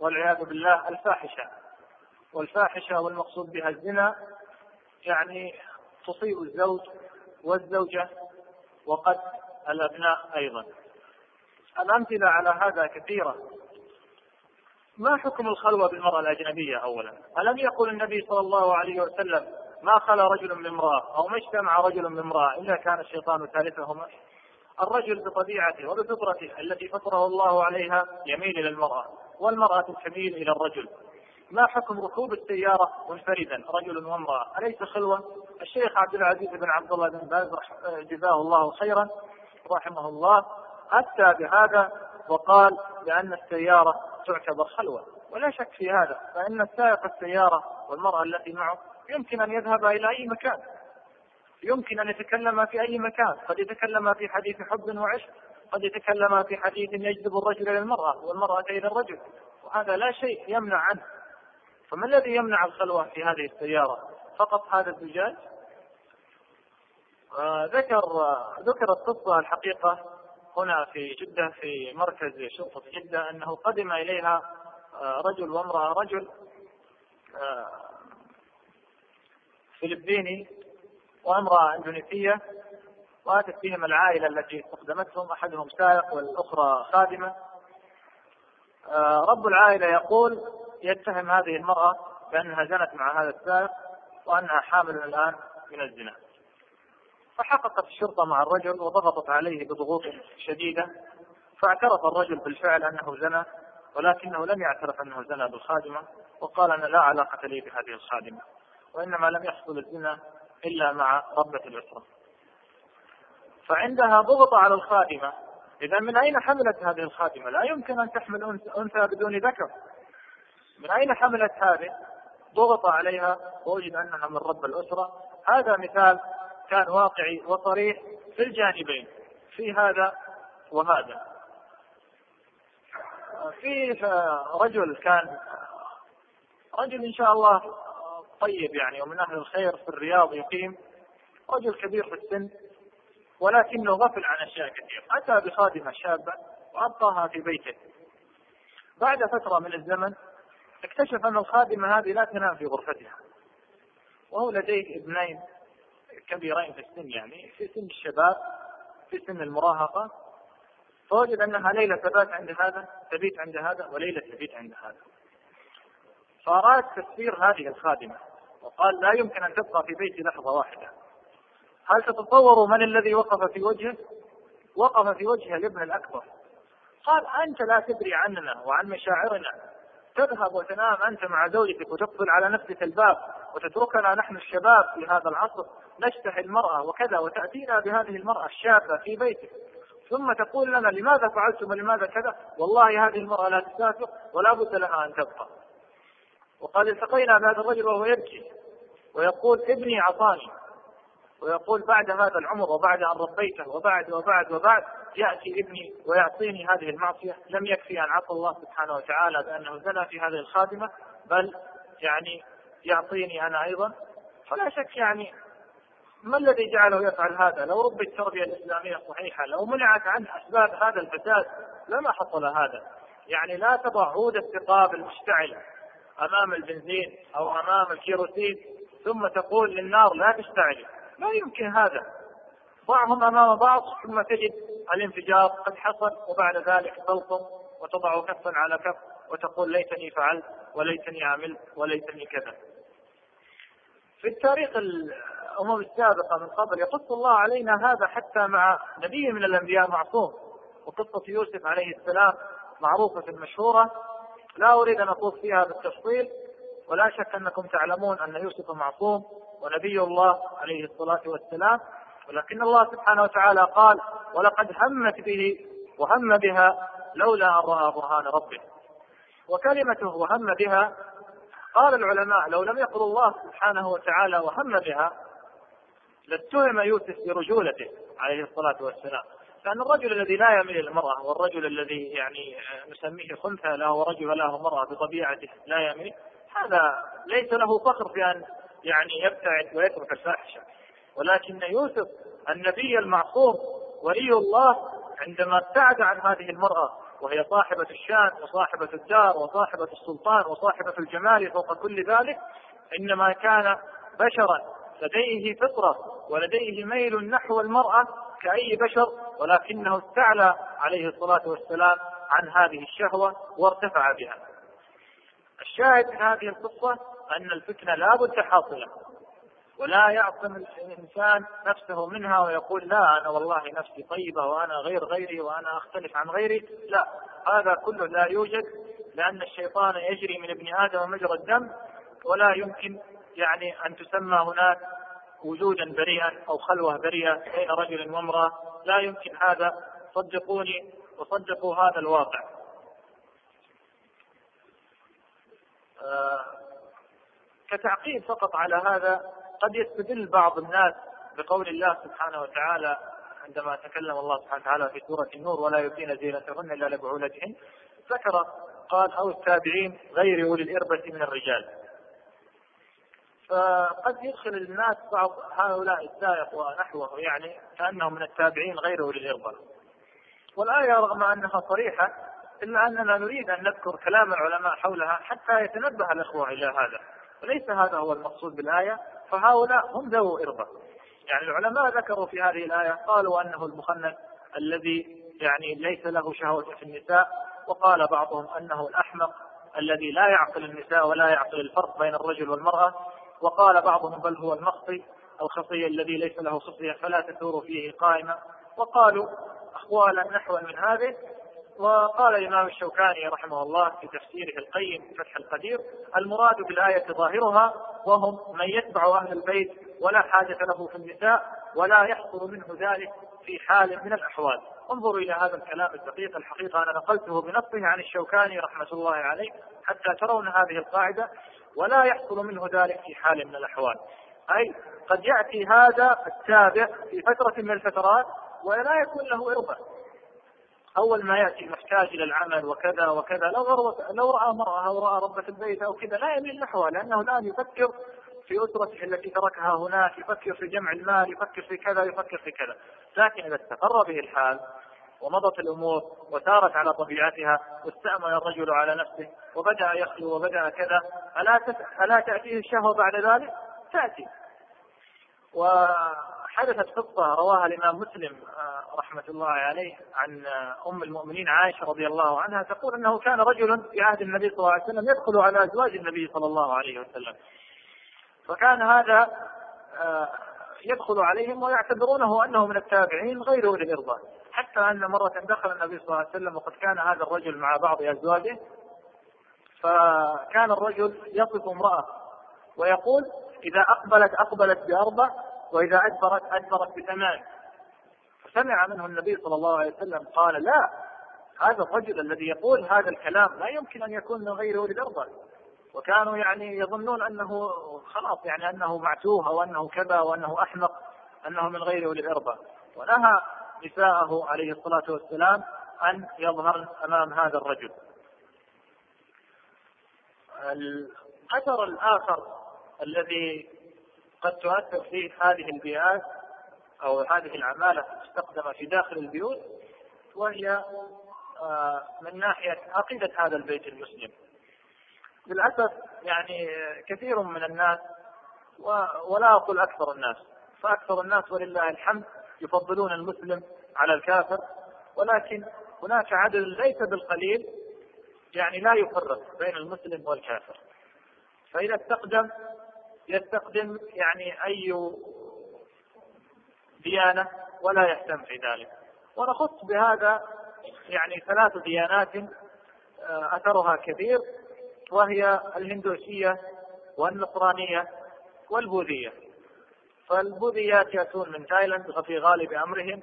والعياذ بالله الفاحشة. والفاحشة والمقصود بها الزنا يعني تصيب الزوج والزوجة وقد الأبناء أيضا. الأمثلة على هذا كثيرة. ما حكم الخلوة بالمرأة الأجنبية أولا؟ ألم يقل النبي صلى الله عليه وسلم ما خلا رجل بامرأة أو ما اجتمع رجل بامرأة إلا كان الشيطان ثالثهما؟ الرجل بطبيعته وبفطرته التي فطره الله عليها يميل إلى المرأة والمرأة تميل إلى الرجل. ما حكم ركوب السيارة منفردا رجل وامرأة؟ أليس خلوة؟ الشيخ عبد العزيز بن عبد الله بن باز جزاه الله خيرا رحمه الله أتى بهذا وقال بأن السيارة تعتبر خلوة ولا شك في هذا فإن سائق السيارة والمرأة التي معه يمكن أن يذهب إلى أي مكان. يمكن أن يتكلم في أي مكان. قد يتكلم في حديث حب وعشق قد يتكلم في حديث يجذب الرجل إلى المرأة والمرأة إلى الرجل وهذا لا شيء يمنع عنه. فما الذي يمنع الخلوة في هذه السيارة؟ فقط هذا الزجاج؟ آه، ذكر آه، ذكرت قصة الحقيقة هنا في جدة في مركز شرطة جدة أنه قدم إليها آه، رجل وامرأة رجل فلبيني وامرأة إندونيسية وآتت بهم العائلة التي استخدمتهم أحدهم سائق والأخرى خادمة. رب العائلة يقول يتهم هذه المرأة بأنها زنت مع هذا السائق وأنها حامل الآن من الزنا. فحققت الشرطة مع الرجل وضغطت عليه بضغوط شديدة فاعترف الرجل بالفعل أنه زنى ولكنه لم يعترف أنه زنى بالخادمة وقال أنا لا علاقة لي بهذه الخادمة وإنما لم يحصل الزنا إلا مع ربة الأسرة فعندها ضغط على الخادمة إذا من أين حملت هذه الخادمة؟ لا يمكن أن تحمل أنثى بدون ذكر من أين حملت هذه؟ ضغط عليها ووجد أنها من رب الأسرة هذا مثال كان واقعي وصريح في الجانبين في هذا وهذا. في رجل كان رجل إن شاء الله طيب يعني ومن أهل الخير في الرياض يقيم رجل كبير في السن ولكنه غفل عن أشياء كثيرة. أتى بخادمة شابة وأبقاها في بيته. بعد فترة من الزمن اكتشف أن الخادمة هذه لا تنام في غرفتها وهو لديه ابنين كبيرين في السن يعني في سن الشباب في سن المراهقة. فوجد أنها ليلة تبات عند هذا تبيت عند هذا وليلة تبيت عند هذا. فأراد تسفير هذه الخادمة وقال لا يمكن أن تبقى في بيتي لحظة واحدة. هل تتصوروا من الذي وقف في وجهه؟ وقف في وجه الابن الأكبر. قال أنت لا تدري عننا وعن مشاعرنا. تذهب وتنام أنت مع زوجتك وتقفل على نفسك الباب وتتركنا نحن الشباب في هذا العصر. نشتهي المرأة وكذا وتأتينا بهذه المرأة الشابة في بيتك ثم تقول لنا لماذا فعلتم ولماذا كذا؟ والله هذه المرأة لا تسافر ولا بد لها أن تبقى. وقد التقينا بهذا الرجل وهو يبكي. ويقول ابني عصاني ويقول بعد هذا العمر وبعد أن ربيته وبعد وبعد وبعد يأتي ابني ويعصيني هذه المعصية. لم يكفي أن عصى الله سبحانه وتعالى بأنه زنى في هذه الخادمة بل يعني يعطيني أنا أيضا. فلا شك يعني ما الذي جعله يفعل هذا؟ لو ربي التربية الإسلامية صحيحة، لو منعت عنه أسباب هذا الفساد لما حصل هذا. يعني لا تضع عود الثقاب المشتعلة أمام البنزين أو أمام الكيروسين ثم تقول للنار لا تشتعلي. لا يمكن هذا. ضعهم أمام بعض ثم تجد الانفجار قد حصل وبعد ذلك تلطم وتضع كفا على كف وتقول ليتني فعلت وليتني عملت وليتني كذا. في التاريخ الأمم السابقة من قبل يقص الله علينا هذا حتى مع نبي من الأنبياء معصوم. وقصة يوسف عليه السلام معروفة المشهورة لا أريد أن أطوف فيها بالتفصيل ولا شك أنكم تعلمون أن يوسف معصوم ونبي الله عليه الصلاة والسلام. ولكن الله سبحانه وتعالى قال ولقد همت به وهم بها لولا أن رأى برهان ربه. وكلمته وهم بها قال العلماء لو لم يقل الله سبحانه وتعالى وهم بها لاتهم يوسف برجولته عليه الصلاة والسلام. لأن الرجل الذي لا يميل المرأة والرجل الذي يعني نسميه خنثى له ورجل له مرأة بطبيعته لا يميل. هذا ليس له فخر في أن يعني يبتعد ويترك الفاحشة. ولكن يوسف النبي المعصوم ولي الله عندما ابتعد عن هذه المرأة وهي صاحبة الشان وصاحبة الدار وصاحبة السلطان وصاحبة الجمال فوق كل ذلك إنما كان بشرا لديه فطرة ولديه ميل نحو المرأة كأي بشر ولكنه استعلى عليه الصلاة والسلام عن هذه الشهوة وارتفع بها. الشاهد من هذه القصة أن الفتنة لا بد حاصلة ولا يعصم الإنسان نفسه منها ويقول لا أنا والله نفسي طيبة وأنا غير غيري وأنا أختلف عن غيري. لا هذا كله لا يوجد لأن الشيطان يجري من ابن آدم مجرى الدم ولا يمكن يعني أن تسمى هناك وجودا بريئا أو خلوة بريئة بين رجل وامرأة. لا يمكن هذا. صدقوني وصدقوا هذا الواقع. آه كتعقيب فقط على هذا قد يستدل بعض الناس بقول الله سبحانه وتعالى عندما تكلم الله سبحانه وتعالى في سورة النور ولا يبدين زينتهن إلا لبعولتهن. ذكر قال أو التابعين غير أولي الإربة من الرجال. فقد يدخل الناس بعض هؤلاء السائق ونحوه يعني كأنهم من التابعين غير اولي الاربه. والآية رغم أنها صريحة إلا أننا نريد أن نذكر كلام العلماء حولها حتى يتنبه الإخوة إلى هذا. وليس هذا هو المقصود بالآية فهؤلاء هم ذو اربه. يعني العلماء ذكروا في هذه الآية قالوا أنه المخنث الذي يعني ليس له شهوة في النساء وقال بعضهم أنه الأحمق الذي لا يعقل النساء ولا يعقل الفرق بين الرجل والمرأة وقال بعضهم بل هو المخطي الخطي الذي ليس له خطية فلا تثور فيه قائمة. وقالوا أقوالا نحوا من هذه. وقال الإمام الشوكاني رحمه الله في تفسيره القيم فتح القدير المراد بالآية ظاهرها وهم من يتبع أهل البيت ولا حاجة له في النساء ولا يحصل منه ذلك في حال من الأحوال. انظروا إلى هذا الكلام الدقيق الحقيقة أنا نقلته بنصه عن الشوكاني رحمة الله عليه حتى ترون هذه القاعدة. ولا يحصل منه ذلك في حال من الأحوال. أي قد يأتي هذا التابع في فترة من الفترات ولا يكون له إربة أول ما يأتي محتاج إلى العمل وكذا وكذا لو لو رأى مرأة أو رأى ربة البيت أو كذا لا يميل نحوها لأنه الآن يفكر في أسرته التي تركها هناك يفكر في جمع المال يفكر في كذا يفكر في كذا. لكن إذا استقر به الحال ومضت الأمور وسارت على طبيعتها واستأمن الرجل على نفسه وبدأ يخلو وبدأ كذا ألا ألا تأتيه الشهوة بعد ذلك؟ تأتي. وحدثت قصة رواها الإمام مسلم آه، رحمة الله عليه عن آه، أم المؤمنين عائشة رضي الله عنها تقول أنه كان رجل في عهد النبي صلى الله عليه وسلم يدخل على أزواج النبي صلى الله عليه وسلم. فكان هذا آه، يدخل عليهم ويعتبرونه أنه من التابعين غير الإرضاء حتى أن مرة دخل النبي صلى الله عليه وسلم وقد كان هذا الرجل مع بعض أزواجه فكان الرجل يصف امرأة ويقول إذا أقبلت أقبلت بأربع وإذا أدبرت أدبرت بثمان. فسمع منه النبي صلى الله عليه وسلم قال لا هذا الرجل الذي يقول هذا الكلام لا يمكن أن يكون من غير اولي الأرض وكانوا يعني يظنون أنه خلاص يعني أنه معتوه أو أنه كذا وانه أحمق أنه من غير اولي الاربه ونهى نساءه عليه الصلاة والسلام أن يظهرن أمام هذا الرجل. الاثر الآخر الذي قد تؤثر فيه هذه البيئات أو هذه العماله المستخدمه في داخل البيوت وهي آه، من ناحية عقيدة هذا البيت المسلم. للأسف يعني كثير من الناس ولا أقول أكثر الناس فأكثر الناس ولله الحمد يفضلون المسلم على الكافر ولكن هناك عدد ليس بالقليل يعني لا يفرق بين المسلم والكافر. فإذا استقدم يستخدم يعني أي ديانة ولا يهتم في ذلك. ونخص بهذا يعني ثلاث ديانات آه، أثرها كبير وهي الهندوسية والنصرانية والبوذية. فالبوذيات يأتون من تايلاند في غالب أمرهم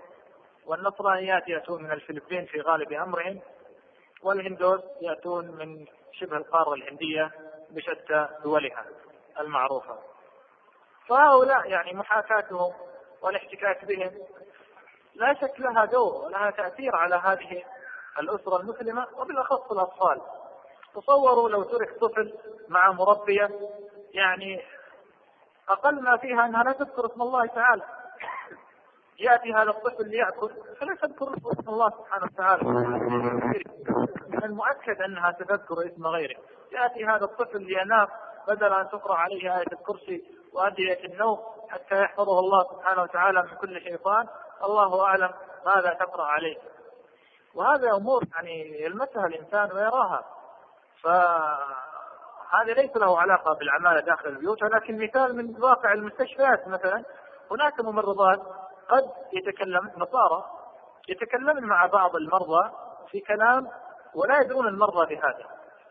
والنصرانيات يأتون من الفلبين في غالب أمرهم والهندوس يأتون من شبه القارة الهندية بشتى دولها المعروفة. فهؤلاء يعني محاكاتهم والاحتكاك بهم لا شك لها دور ولها تأثير على هذه الأسرة المسلمة وبالأخص الأطفال. تصوروا لو ترك طفل مع مربية يعني أقل ما فيها أنها لا تذكر اسم الله تعالى. يأتي هذا الطفل ليأكل. فلا تذكر اسم الله سبحانه وتعالى. من المؤكد أنها ستذكر اسم غيره. يأتي هذا الطفل لينام بدل أن تقرأ عليه آية الكرسي وأدعية النوم حتى يحفظه الله سبحانه وتعالى من كل شيطان. الله أعلم ماذا تقرأ عليه. وهذه أمور يعني يلمسها الإنسان ويراها. فهذا ليس له علاقة بالعمالة داخل البيوت ولكن مثال من واقع المستشفيات مثلا. هناك ممرضات قد يتكلم نصارى يتكلمن مع بعض المرضى في كلام ولا يدرون المرضى بهذا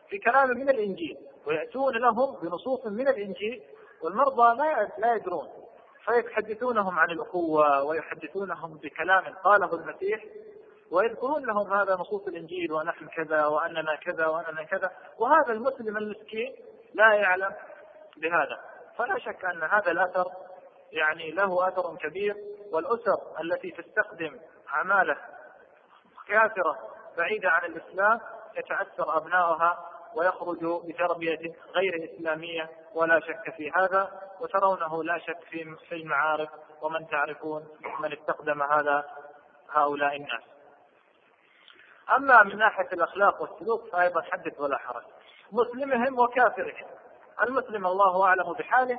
في كلام من الإنجيل ويأتون لهم بنصوص من الإنجيل والمرضى لا لا يدرون فيتحدثونهم عن الاخوه ويحدثونهم بكلام قاله المسيح. ويذكرون لهم هذا نصوص الإنجيل ونحن كذا وأننا كذا وأننا كذا. وهذا المسلم المسكين لا يعلم بهذا. فلا شك أن هذا الأثر يعني له أثر كبير. والأسر التي تستخدم عمالة كافرة بعيدة عن الإسلام يتاثر ابنائها ويخرج بتربية غير إسلامية ولا شك في هذا. وترونه لا شك في المعارف ومن تعرفون من استخدم هذا هؤلاء الناس. أما من ناحية الأخلاق والسلوك فأيضا حدث ولا حرج. مسلمهم وكافرهم. المسلم الله أعلم بحاله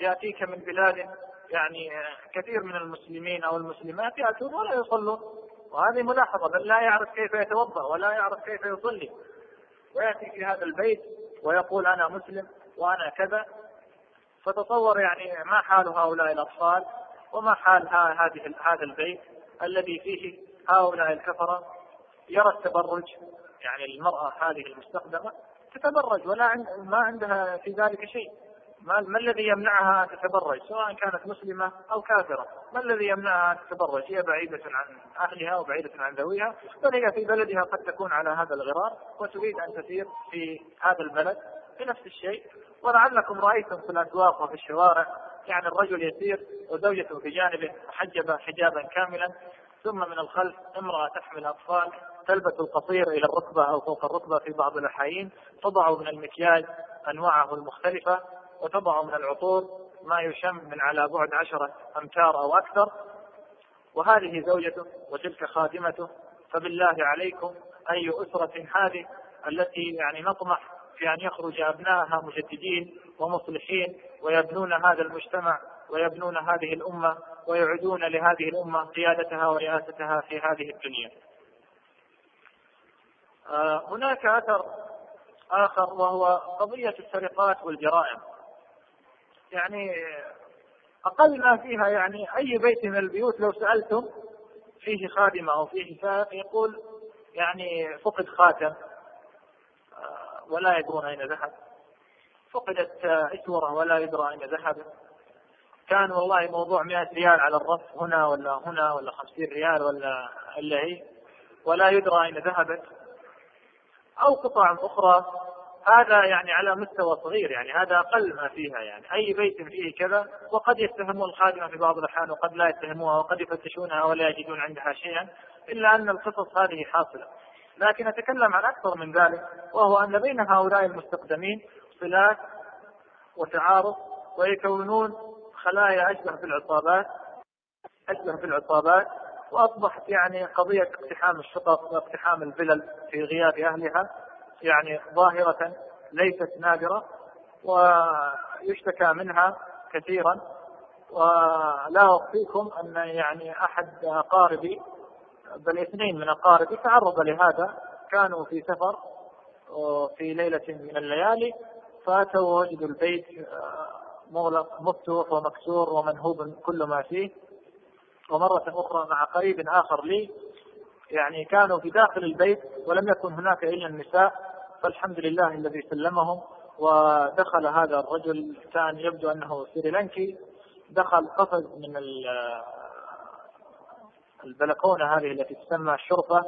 يأتيك من بلاد يعني كثير من المسلمين أو المسلمات يأتون ولا يصلون وهذه ملاحظة بل لا يعرف كيف يتوضأ ولا يعرف كيف يصلي ويأتي في هذا البيت ويقول أنا مسلم وأنا كذا فتصور يعني ما حال هؤلاء الأطفال وما حال هذه هذا البيت الذي فيه هؤلاء الكفرة يرى التبرج يعني المرأة هذه المستخدمة تتبرج ولا عند ما عندها في ذلك شيء ما, ما الذي يمنعها أن تتبرج سواء كانت مسلمة أو كافرة؟ ما الذي يمنعها أن تتبرج؟ هي بعيدة عن أهلها وبعيدة عن ذويها، بل هي في بلدها قد تكون على هذا الغرار وتريد أن تسير في هذا البلد بنفس الشيء ولعلكم رأيتم في الأسواق وفي الشوارع يعني الرجل يسير وزوجته بجانبه محجبه حجابا كاملا ثم من الخلف امرأة تحمل أطفال تلبس القصير إلى الركبة أو فوق الركبة في بعض الأحايين تضع من المكياج أنواعه المختلفة وتضع من العطور ما يشم من على بعد عشرة أمتار أو أكثر. وهذه زوجته وتلك خادمته فبالله عليكم أي أسرة هذه التي يعني نطمح في أن يخرج أبنائها مجددين ومصلحين ويبنون هذا المجتمع ويبنون هذه الأمة ويعدون لهذه الأمة قيادتها ورئاستها في هذه الدنيا. هناك أثر آخر وهو قضية السرقات والجرائم. يعني أقل ما فيها يعني أي بيت من البيوت لو سألتم فيه خادمة أو فيه سائق يقول يعني فقد خاتم آه، ولا يدرون أين ذهب. فقدت إسورة ولا يدرى أين ذهبت كان والله موضوع 100 ريال على الرف هنا ولا هنا ولا 50 ريال ولا إلا هي ولا يدرى أين ذهبت. أو قطع أخرى هذا يعني على مستوى صغير يعني هذا أقل ما فيها يعني. أي بيت فيه كذا وقد يتهمون الخادمة في بعض الأحيان وقد لا يتهموها وقد يفتشونها ولا يجدون عندها شيئا إلا أن القصص هذه حاصلة. لكن أتكلم عن أكثر من ذلك وهو أن بين هؤلاء المستخدمين صلات وتعارف ويكونون خلايا أشبه بالعصابات أشبه بالعصابات وأصبحت يعني قضية اقتحام الشقق واقتحام الفلل في غياب أهلها يعني ظاهرة ليست نادرة ويشتكى منها كثيرا. ولا أخفيكم أن يعني أحد أقاربي بل اثنين من أقاربي تعرض لهذا. كانوا في سفر في ليلة من الليالي فأتوا ووجدوا البيت مغلق مفتوح ومكسور ومنهوب كل ما فيه. ومرة أخرى مع قريب آخر لي يعني كانوا في داخل البيت ولم يكن هناك إلا النساء فالحمد لله الذي سلمهم ودخل هذا الرجل كان يبدو أنه سريلانكي دخل قفز من البلكونة هذه التي تسمى الشرفه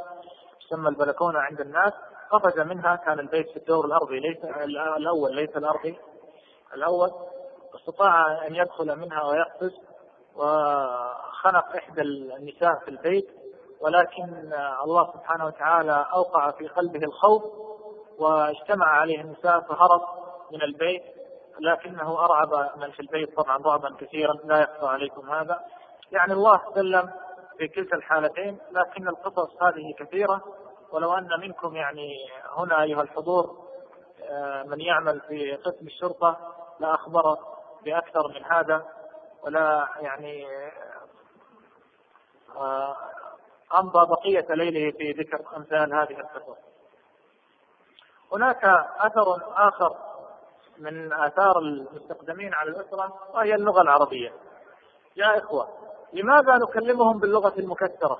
تسمى البلكونة عند الناس قفز منها كان البيت في الدور الأرضي ليس الأول ليس الأرضي الأول استطاع أن يدخل منها ويقفز وخنق إحدى النساء في البيت ولكن الله سبحانه وتعالى أوقع في قلبه الخوف واجتمع عليه النساء فهرب من البيت لكنه أرعب من في البيت طبعا رعبا كثيرا لا يخفى عليكم هذا. يعني الله سلم في كلتا الحالتين لكن القصص هذه كثيرة ولو أن منكم يعني هنا أيها الحضور آه، من يعمل في قسم الشرطة لأخبر بأكثر من هذا ولا يعني أمضى بقية ليله في ذكر أمثال هذه القصص هناك أثر آخر من آثار المستخدمين على الأسرة وهي اللغة العربية. يا إخوة لماذا نكلمهم باللغة المكسرة؟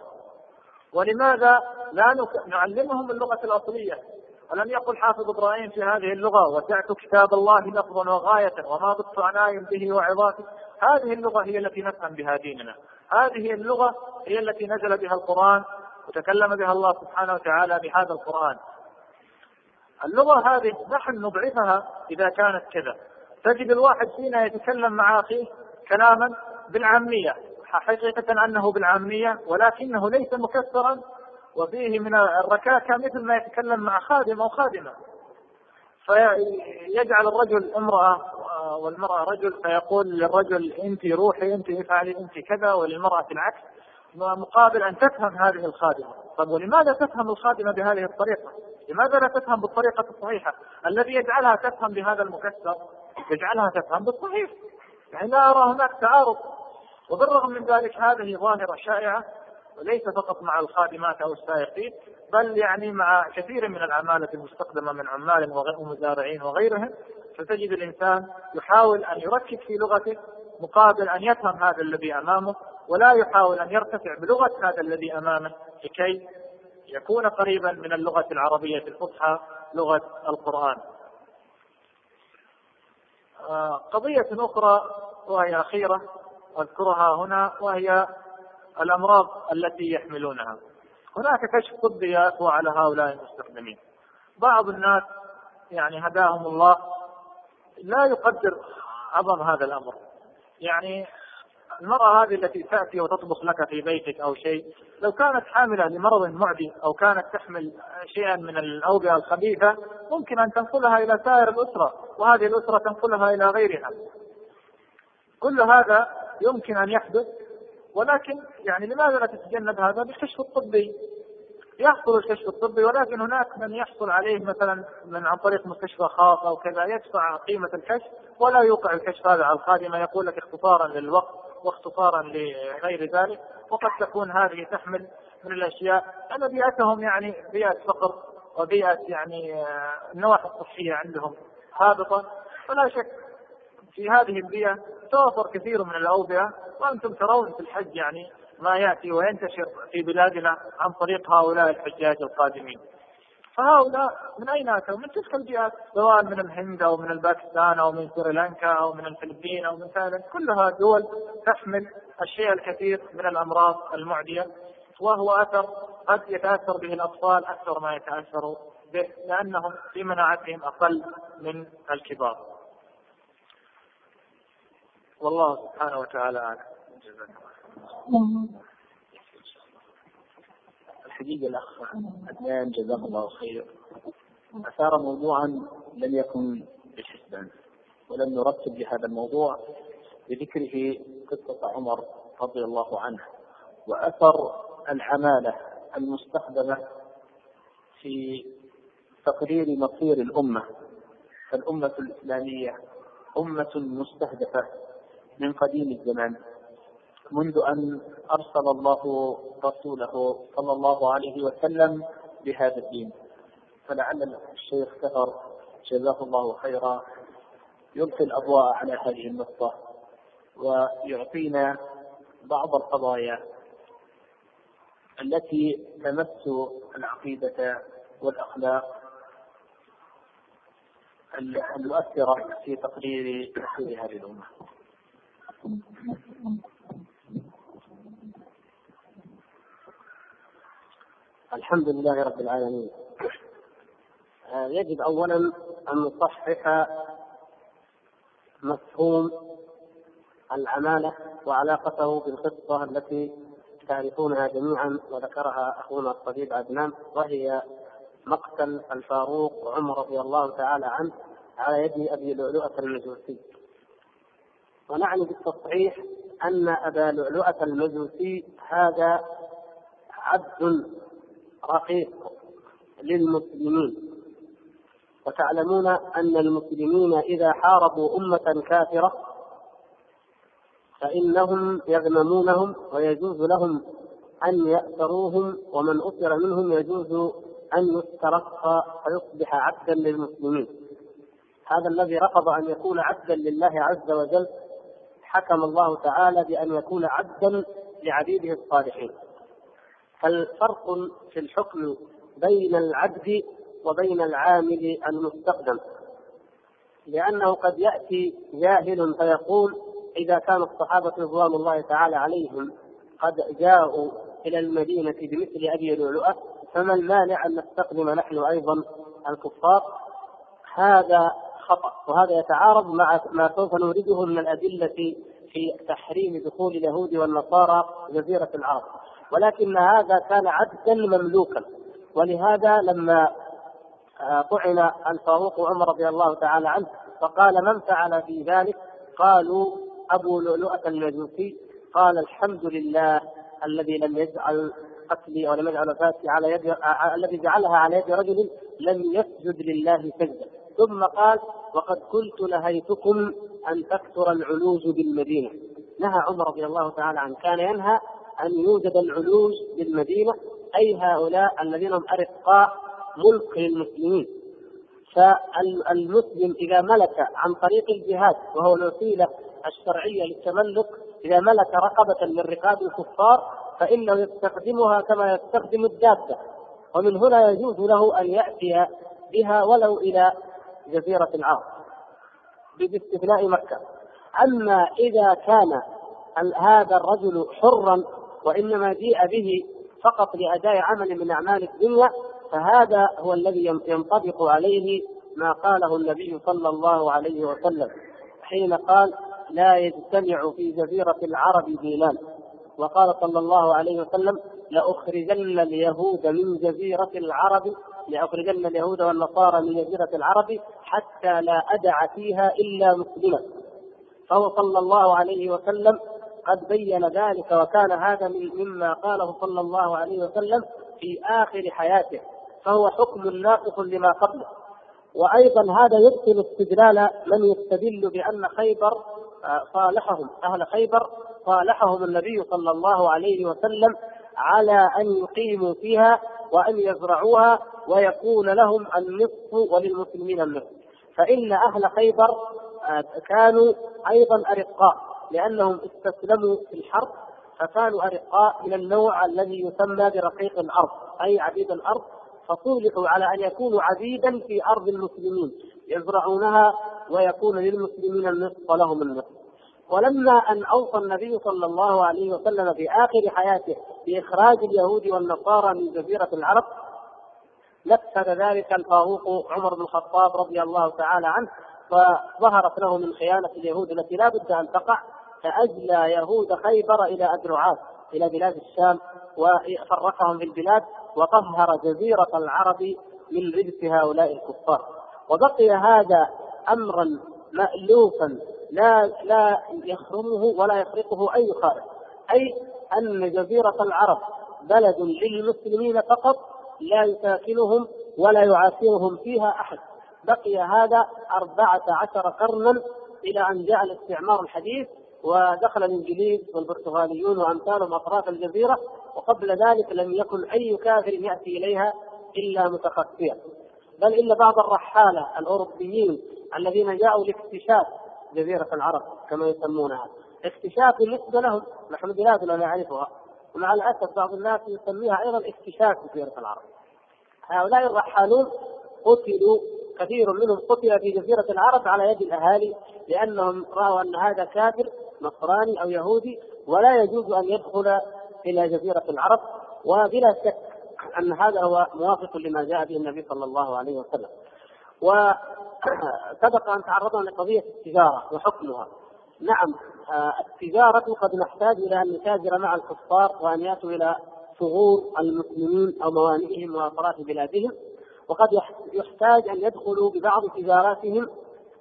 ولماذا لا نعلمهم اللغة الأصلية؟ ألم يقل حافظ إبراهيم في هذه اللغة وسعت كتاب الله لفظا وغاية وما ضدت عناء به وعظاته هذه اللغة هي التي نفهم بها ديننا هذه اللغة هي التي نزل بها القرآن وتكلم بها الله سبحانه وتعالى بهذا القرآن. اللغة هذه نحن نضعفها إذا كانت كذا. تجد الواحد فينا يتكلم مع أخيه كلاما بالعامية حقيقة أنه بالعامية ولكنه ليس مكسرا وفيه من الركاكة مثل ما يتكلم مع خادم أو خادمة فيجعل الرجل امرأة والمرأة رجل فيقول للرجل أنت روحي أنت افعلي أنت كذا وللمرأة العكس مقابل أن تفهم هذه الخادمة. طب ولماذا تفهم الخادمة بهذه الطريقة؟ لماذا لا تفهم بالطريقة الصحيحة؟ الذي يجعلها تفهم بهذا المكسر يجعلها تفهم بالصحيح. يعني لا أرى هناك تعارض. وبالرغم من ذلك هذه ظاهرة شائعة وليس فقط مع الخادمات أو السائقين بل يعني مع كثير من العمالة المستخدمة من عمال ومزارعين وغيرهم فتجد الإنسان يحاول أن يركز في لغته مقابل أن يفهم هذا الذي أمامه ولا يحاول أن يرتفع بلغة هذا الذي أمامه لكي يكون قريبا من اللغة العربية الفصحى لغة القرآن. آه، قضية أخرى وهي أخيرة أذكرها هنا وهي الأمراض التي يحملونها. هناك كشف طبي يقوى على هؤلاء المستخدمين. بعض الناس يعني هداهم الله لا يقدر عظم هذا الأمر. يعني المرأة هذه التي تأتي وتطبخ لك في بيتك أو شيء لو كانت حاملة لمرض معدي أو كانت تحمل شيئا من الأوبئة الخبيثة ممكن أن تنقلها إلى سائر الأسرة وهذه الأسرة تنقلها إلى غيرها. كل هذا يمكن أن يحدث ولكن يعني لماذا لا تتجنب هذا بالكشف الطبي؟ يحصل الكشف الطبي ولكن هناك من يحصل عليه مثلا من عن طريق مستشفى خاص أو كذا يدفع قيمة الكشف ولا يوقع الكشف هذا على الخادمه يقول لك اختصارا للوقت واختصارا لغير ذلك. وقد تكون هذه تحمل من الأشياء أن بيئتهم يعني بيئة فقر وبيئة يعني آه، النواحي الصحيه عندهم هابطة. فلا شك في هذه البيئة توفر كثير من الأوبئة وأنتم ترون في الحج يعني ما يأتي وينتشر في بلادنا عن طريق هؤلاء الحجاج القادمين. فهؤلاء من أين أتوا؟ من تلك البيئات سواء من الهند أو من الباكستان أو من سريلانكا أو من الفلبين أو من تايلاند كلها دول تحمل الشيء الكثير من الأمراض المعدية وهو أثر قد يتأثر به الأطفال أكثر ما يتأثر به لأنهم في مناعتهم أقل من الكبار. والله سبحانه وتعالى أعلم. الحقيقة الأخ عدنان جزاه الله خير. أثار موضوعا لم يكن بالحسبان ولم نرتب لهذا الموضوع بذكره قصة عمر رضي الله عنه وأثر العمالة المستخدمة في تقرير مصير الأمة. فالأمة الإسلامية أمة مستهدفة من قديم الزمان. منذ أن أرسل الله رسوله صلى الله عليه وسلم بهذا الدين. فلعل الشيخ سهر جزاه الله خيرا. يلقي الأضواء على هذه النقطة ويعطينا بعض القضايا التي تمس العقيدة والأخلاق المؤثرة في تقرير هذه الأمة. الحمد لله رب العالمين. آه، يجب اولا أن نصحح مفهوم العماله وعلاقته بالقصة التي تعرفونها جميعا وذكرها أخونا الطبيب عدنان وهي مقتل الفاروق عمر رضي الله تعالى عنه على يد أبي لؤلؤة المجوسي. ونعني بالتصحيح أن أبا لؤلؤة المجوسي هذا عبد رقيق للمسلمين. وتعلمون أن المسلمين إذا حاربوا أمة كافرة فإنهم يغنمونهم ويجوز لهم أن يأسروهم ومن أسر منهم يجوز أن يسترق فيصبح عبدا للمسلمين. هذا الذي رفض أن يكون عبدا لله عز وجل حكم الله تعالى بأن يكون عبدا لعبيده الصالحين. فالفرق في الحكم بين العبد وبين العامل المستخدم لأنه قد يأتي جاهل فيقول إذا كان الصحابة رضوان الله تعالى عليهم قد جاءوا إلى المدينة بمثل أبي لؤلؤة فما المانع أن نستخدم نحن أيضا الكفار؟ هذا خطأ وهذا يتعارض مع ما سوف نورده من الأدلة في تحريم دخول اليهود والنصارى جزيرة العرب ولكن هذا كان عبدا مملوكا. ولهذا لما آه، طعن الفاروق عمر رضي الله تعالى عنه فقال من فعل في ذلك؟ قالوا أبو لؤلؤة المجوسي. قال الحمد لله الذي لم يجعل قتلي ولم يجعل وفاتي على يد آه، الذي جعلها على يد رجل لم يسجد لله سجدا ثم قال وقد كنت نهيتكم أن تكثر العلوج بالمدينة. نهى عمر رضي الله تعالى عنه. كان ينهى أن يوجد العلوج بالمدينة أي هؤلاء الذين هم أرقاء ملك للمسلمين. فالمسلم إذا ملك عن طريق الجهاد وهو الوسيلة الشرعية للتملك إذا ملك رقبة من رقاب الكفار فإنه يستخدمها كما يستخدم الدابة. ومن هنا يجوز له أن يأتي بها ولو إلى جزيرة العرب باستثناء مكة. أما إذا كان هذا الرجل حرا وإنما جيء به فقط لأداء عمل من أعمال الدنيا فهذا هو الذي ينطبق عليه ما قاله النبي صلى الله عليه وسلم حين قال لا يجتمع في جزيرة العرب دينان وقال صلى الله عليه وسلم لأخرجن اليهود من جزيرة العرب لأخرجن اليهود والنصارى من جزيرة العرب حتى لا أدع فيها إلا مسلما فهو صلى الله عليه وسلم قد بين ذلك وكان هذا مما قاله صلى الله عليه وسلم في آخر حياته فهو حكم ناقص لما قبله. وأيضا هذا يبطل استدلال من يستدل بأن خيبر آه، صالحهم. أهل خيبر صالحهم النبي صلى الله عليه وسلم على أن يقيموا فيها وأن يزرعوها ويكون لهم النصف وللمسلمين النصف. فإن أهل خيبر آه، كانوا أيضا أرقاء. لأنهم استسلموا في الحرب فكانوا أرقاء من النوع الذي يسمى برقيق الأرض أي عبيد الأرض فصلحوا على أن يكونوا عبيدا في أرض المسلمين يزرعونها ويكون للمسلمين النصف ولهم النصف. ولما أن أوصى النبي صلى الله عليه وسلم في اخر حياته بإخراج اليهود والنصارى من جزيرة العرب نفذ ذلك الفاروق عمر بن الخطاب رضي الله تعالى عنه فظهرت له من خيانة اليهود التي لا بد أن تقع فاجلى يهود خيبر إلى أدرعات إلى بلاد الشام وفرقهم في البلاد وطهر جزيرة العرب من رجس هؤلاء الكفار. وبقي هذا أمرا مألوفا لا لا يخرمه ولا يخرقه أي خارج. أي أن جزيرة العرب بلد للمسلمين فقط لا يساكنهم ولا يعاشرهم فيها أحد. بقي هذا أربعة عشر قرنا إلى أن جاء الاستعمار الحديث ودخل الإنجليز والبرتغاليون وأمثالهم أطراف الجزيرة وقبل ذلك لم يكن أي كافر يأتي إليها إلا متخفيا. بل إن بعض الرحالة الأوروبيين الذين جاءوا لاكتشاف جزيرة العرب كما يسمونها اكتشاف بالنسبة لهم نحن بلاد لا نعرفها ومع الأسف بعض الناس يسميها أيضا اكتشاف جزيرة العرب. هؤلاء الرحالون قتلوا كثير منهم قتل في جزيرة العرب على يد الأهالي لأنهم رأوا أن هذا كافر نصراني أو يهودي ولا يجوز أن يدخل إلى جزيرة العرب وبلا شك أن هذا هو موافق لما جاء به النبي صلى الله عليه وسلم. وسبق أن تعرضنا لقضية التجارة وحكمها. نعم التجارة قد نحتاج إلى أن نتاجر مع الكفار وأن يأتوا إلى ثغور المسلمين أو موانئهم وأطراف بلادهم وقد يحتاج أن يدخلوا ببعض تجاراتهم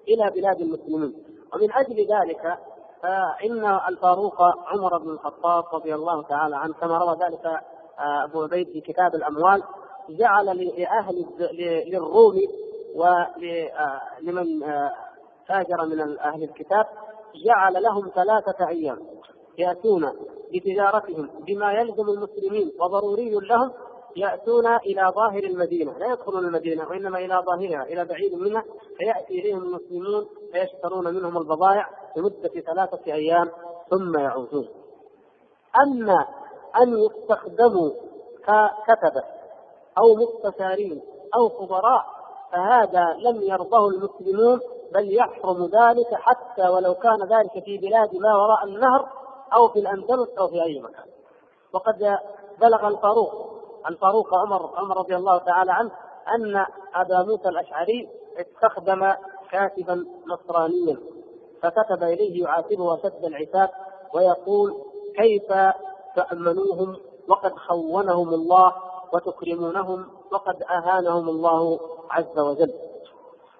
إلى بلاد المسلمين. ومن أجل ذلك فإن الفاروق عمر بن الخطاب رضي الله تعالى عنه كما روى ذلك آه، أبو عبيد في كتاب الأموال جعل لأهل للروم ولمن آه، تاجر من أهل الكتاب جعل لهم ثلاثة أيام يأتون بتجارتهم بما يلزم المسلمين وضروري لهم يأتون إلى ظاهر المدينة. لا يدخلون المدينة وإنما إلى ظاهرها إلى بعيد منها. فيأتي إليهم المسلمون فيشترون منهم البضائع لمدة ثلاثة أيام ثم يعودون. أما أن يستخدموا ككتبة أو مستشارين أو خبراء فهذا لم يرضه المسلمون بل يحرم ذلك حتى ولو كان ذلك في بلاد ما وراء النهر أو في الأندلس أو في أي مكان. وقد بلغ الفاروق الفاروق عمر عمر رضي الله تعالى عنه أن أبا موسى الأشعري استخدم كاتبا نصرانيا فكتب إليه يعاتبه اشد العتاب ويقول كيف تأمنوهم؟ وقد خونهم الله وتكرمونهم وقد أهانهم الله عز وجل.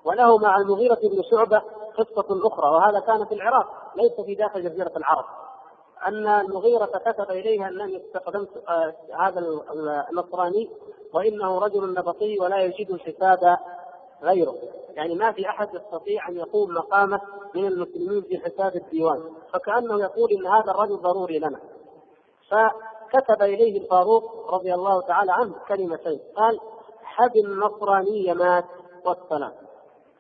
وله مع المغيرة بن شعبة قصة أخرى وهذا كان في العراق ليس في داخل جزيرة العرب. أن المغيرة كتب إليها أنني استخدمت آه هذا النصراني وإنه رجل نبطي ولا يجد حساب غيره. يعني ما في أحد يستطيع أن يقوم مقامه من المسلمين في حساب الديوان. فكأنه يقول إن هذا الرجل ضروري لنا. فكتب إليه الفاروق رضي الله تعالى عنه كلمتين. قال حب النصراني مات والسلام.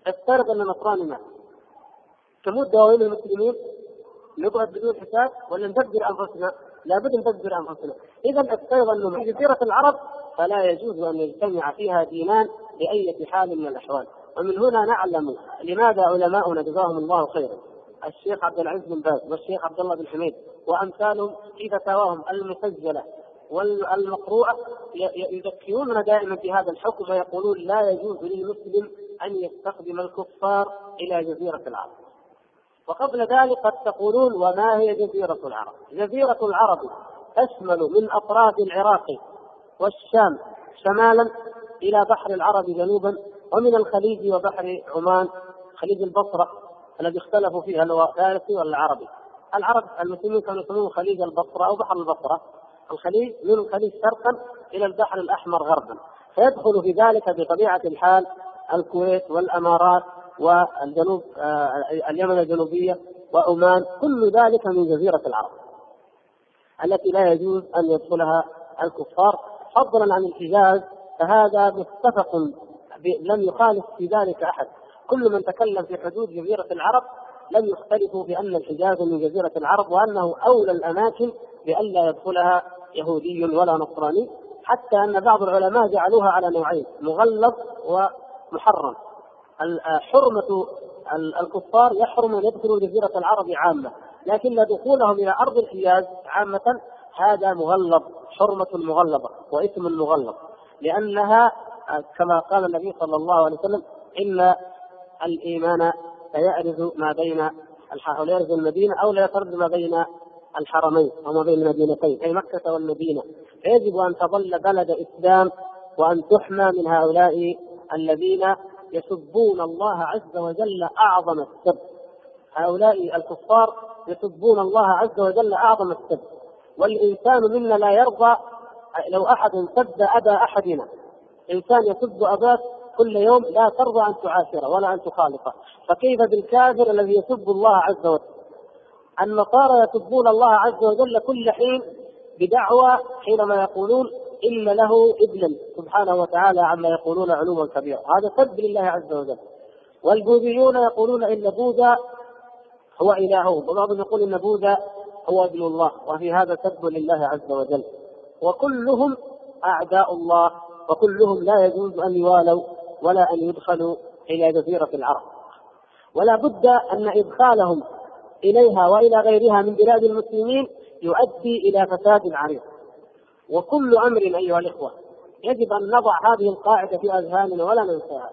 افترض أن النصراني مات. تموت دواوين المسلمين؟ نقعد بدون حساب ولا ندبر أنفسنا؟ لابد ندبر أنفسنا، اذا افترض أنه جزيره العرب فلا يجوز أن يجتمع فيها دينان بأي حال من الأحوال، ومن هنا نعلم لماذا علماؤنا جزاهم الله خيرا الشيخ عبد العزيز بن باز والشيخ عبد الله بن حميد وأمثالهم في فتاواهم المسجلة والمقروءة يذكروننا دائما بهذا الحكم ويقولون لا يجوز للمسلم أن يستخدم الكفار إلى جزيرة العرب. وقبل ذلك قد تقولون وما هي جزيرة العرب؟ جزيرة العرب تشمل من أطراف العراق والشام شمالا إلى بحر العرب جنوبا ومن الخليج وبحر عمان خليج البصرة الذي اختلفوا فيه هل هو فارسي ولا عربي؟ العرب المسلمين كانوا يسمونه خليج البصرة أو بحر البصرة الخليج من الخليج شرقا إلى البحر الأحمر غربا فيدخل في ذلك بطبيعة الحال الكويت والأمارات والجنوب آه اليمن الجنوبية وعمان كل ذلك من جزيرة العرب التي لا يجوز أن يدخلها الكفار فضلا عن الحجاز فهذا متفق لم يخالف في ذلك أحد. كل من تكلم في حدود جزيرة العرب لم يختلفوا بأن الحجاز من جزيرة العرب وأنه أولى الأماكن بألا يدخلها يهودي ولا نصراني حتى أن بعض العلماء جعلوها على نوعين مغلظ ومحرم. حرمة الكفار يحرم أن يدخلوا جزيرة العرب عامة. لكن دخولهم إلى أرض الحجاز عامة هذا مغلظ حرمة مغلظة وإثم مغلظ. لأنها كما قال النبي صلى الله عليه وسلم إن الإيمان سيعرض ما بين أو يعرض المدينة أو لا يطرد ما بين الحرمين أو ما بين المدينتين أي مكة والمدينة. فيجب أن تظل بلد إسلام وأن تحمى من هؤلاء الذين يسبون الله عز وجل أعظم السب هؤلاء الكفار يسبون الله عز وجل أعظم السب والإنسان منا لا يرضى لو أحد سب أبا أحدنا. انسان يسب أباك كل يوم لا ترضى أن تعاشره ولا أن تخالطه فكيف بالكافر الذي يسب الله عز وجل؟ النصارى يسبون الله عز وجل كل حين بدعوى حينما يقولون إن له ابنا سبحانه وتعالى عما يقولون علوا كبيرا هذا سب لله عز وجل. والبوذيون يقولون إن بوذا هو الههم وبعضهم يقول إن بوذا هو ابن الله. وفي هذا سب لله عز وجل. وكلهم أعداء الله. وكلهم لا يجوز أن يوالوا ولا أن يدخلوا إلى جزيرة العرب. ولا بد أن إدخالهم إليها وإلى غيرها من بلاد المسلمين يؤدي إلى فساد عريض وكل أمر أيها الإخوة يجب أن نضع هذه القاعدة في أذهاننا ولا ننساها.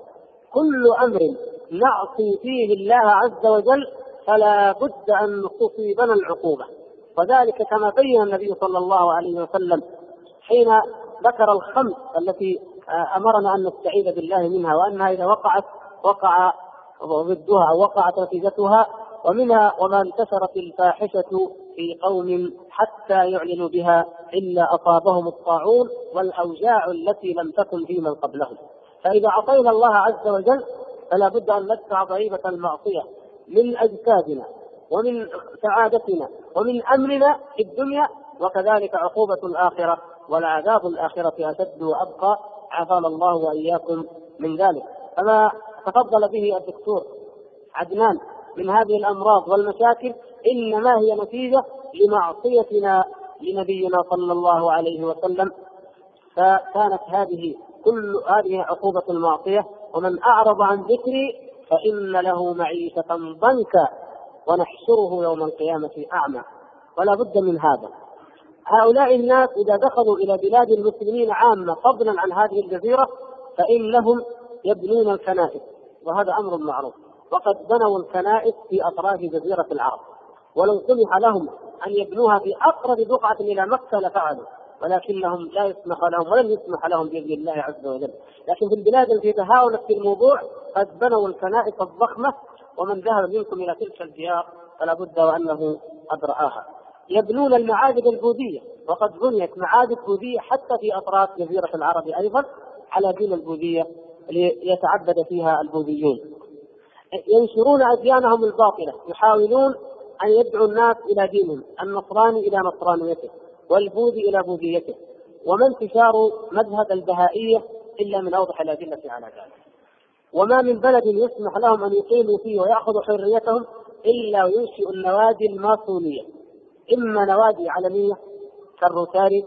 كل أمر نعصي فيه الله عز وجل فلا بد أن تصيبنا العقوبة. وذلك كما بين النبي صلى الله عليه وسلم حين ذكر الخمس التي أمرنا أن نستعيذ بالله منها وأنها إذا وقعت وقع ضدها وقعت نتيجتها ومنها وما انتشرت الفاحشة في قوم حتى يعلنوا بها إلا أصابهم الطاعون والأوجاع التي لم تكن في من قبلهم. فإذا عصينا الله عز وجل فلا بد أن ندفع ضريبة المعصية من أجسادنا ومن سعادتنا ومن امننا في الدنيا وكذلك عقوبة الآخرة والعذاب الآخرة أشد وأبقى. عافانا الله وإياكم من ذلك. فما تفضل به الدكتور عدنان من هذه الأمراض والمشاكل إنما هي نتيجة لمعصيتنا لنبينا صلى الله عليه وسلم. فكانت هذه كل هذه عقوبة المعصية ومن أعرض عن ذكري فإن له معيشة ضنكا ونحشره يوم القيامة أعمى. ولا بد من هذا. هؤلاء الناس إذا دخلوا إلى بلاد المسلمين عامة فضلا عن هذه الجزيرة فإنهم يبنون الكنائس وهذا أمر معروف. وقد بنوا الكنائس في أطراف جزيرة العرب. ولو سمح لهم أن يبنوها في أقرب بقعة إلى مكة لفعلوا ولكنهم لا يسمح لهم ولم يسمح لهم بإذن الله عز وجل، لكن في البلاد التي تهاونت في الموضوع قد بنوا الكنائس الضخمة ومن ذهب منكم إلى تلك الديار فلا بد وأنه قد رآها. يبنون المعابد البوذية وقد بنيت معابد بوذية حتى في أطراف جزيرة العرب أيضا على دين البوذية ليتعبد فيها البوذيون. ينشرون أديانهم الباطلة، يحاولون أن يدعوا الناس إلى دينهم، النصراني إلى نصرانيته، والبوذي إلى بوذيته، وما انتشار مذهب البهائية إلا من أوضح الأدلة على ذلك. وما من بلد يسمح لهم أن يقيموا فيه وياخذوا حريتهم إلا وينشئ النوادي الماسونية إما نوادي علمية كالروتاري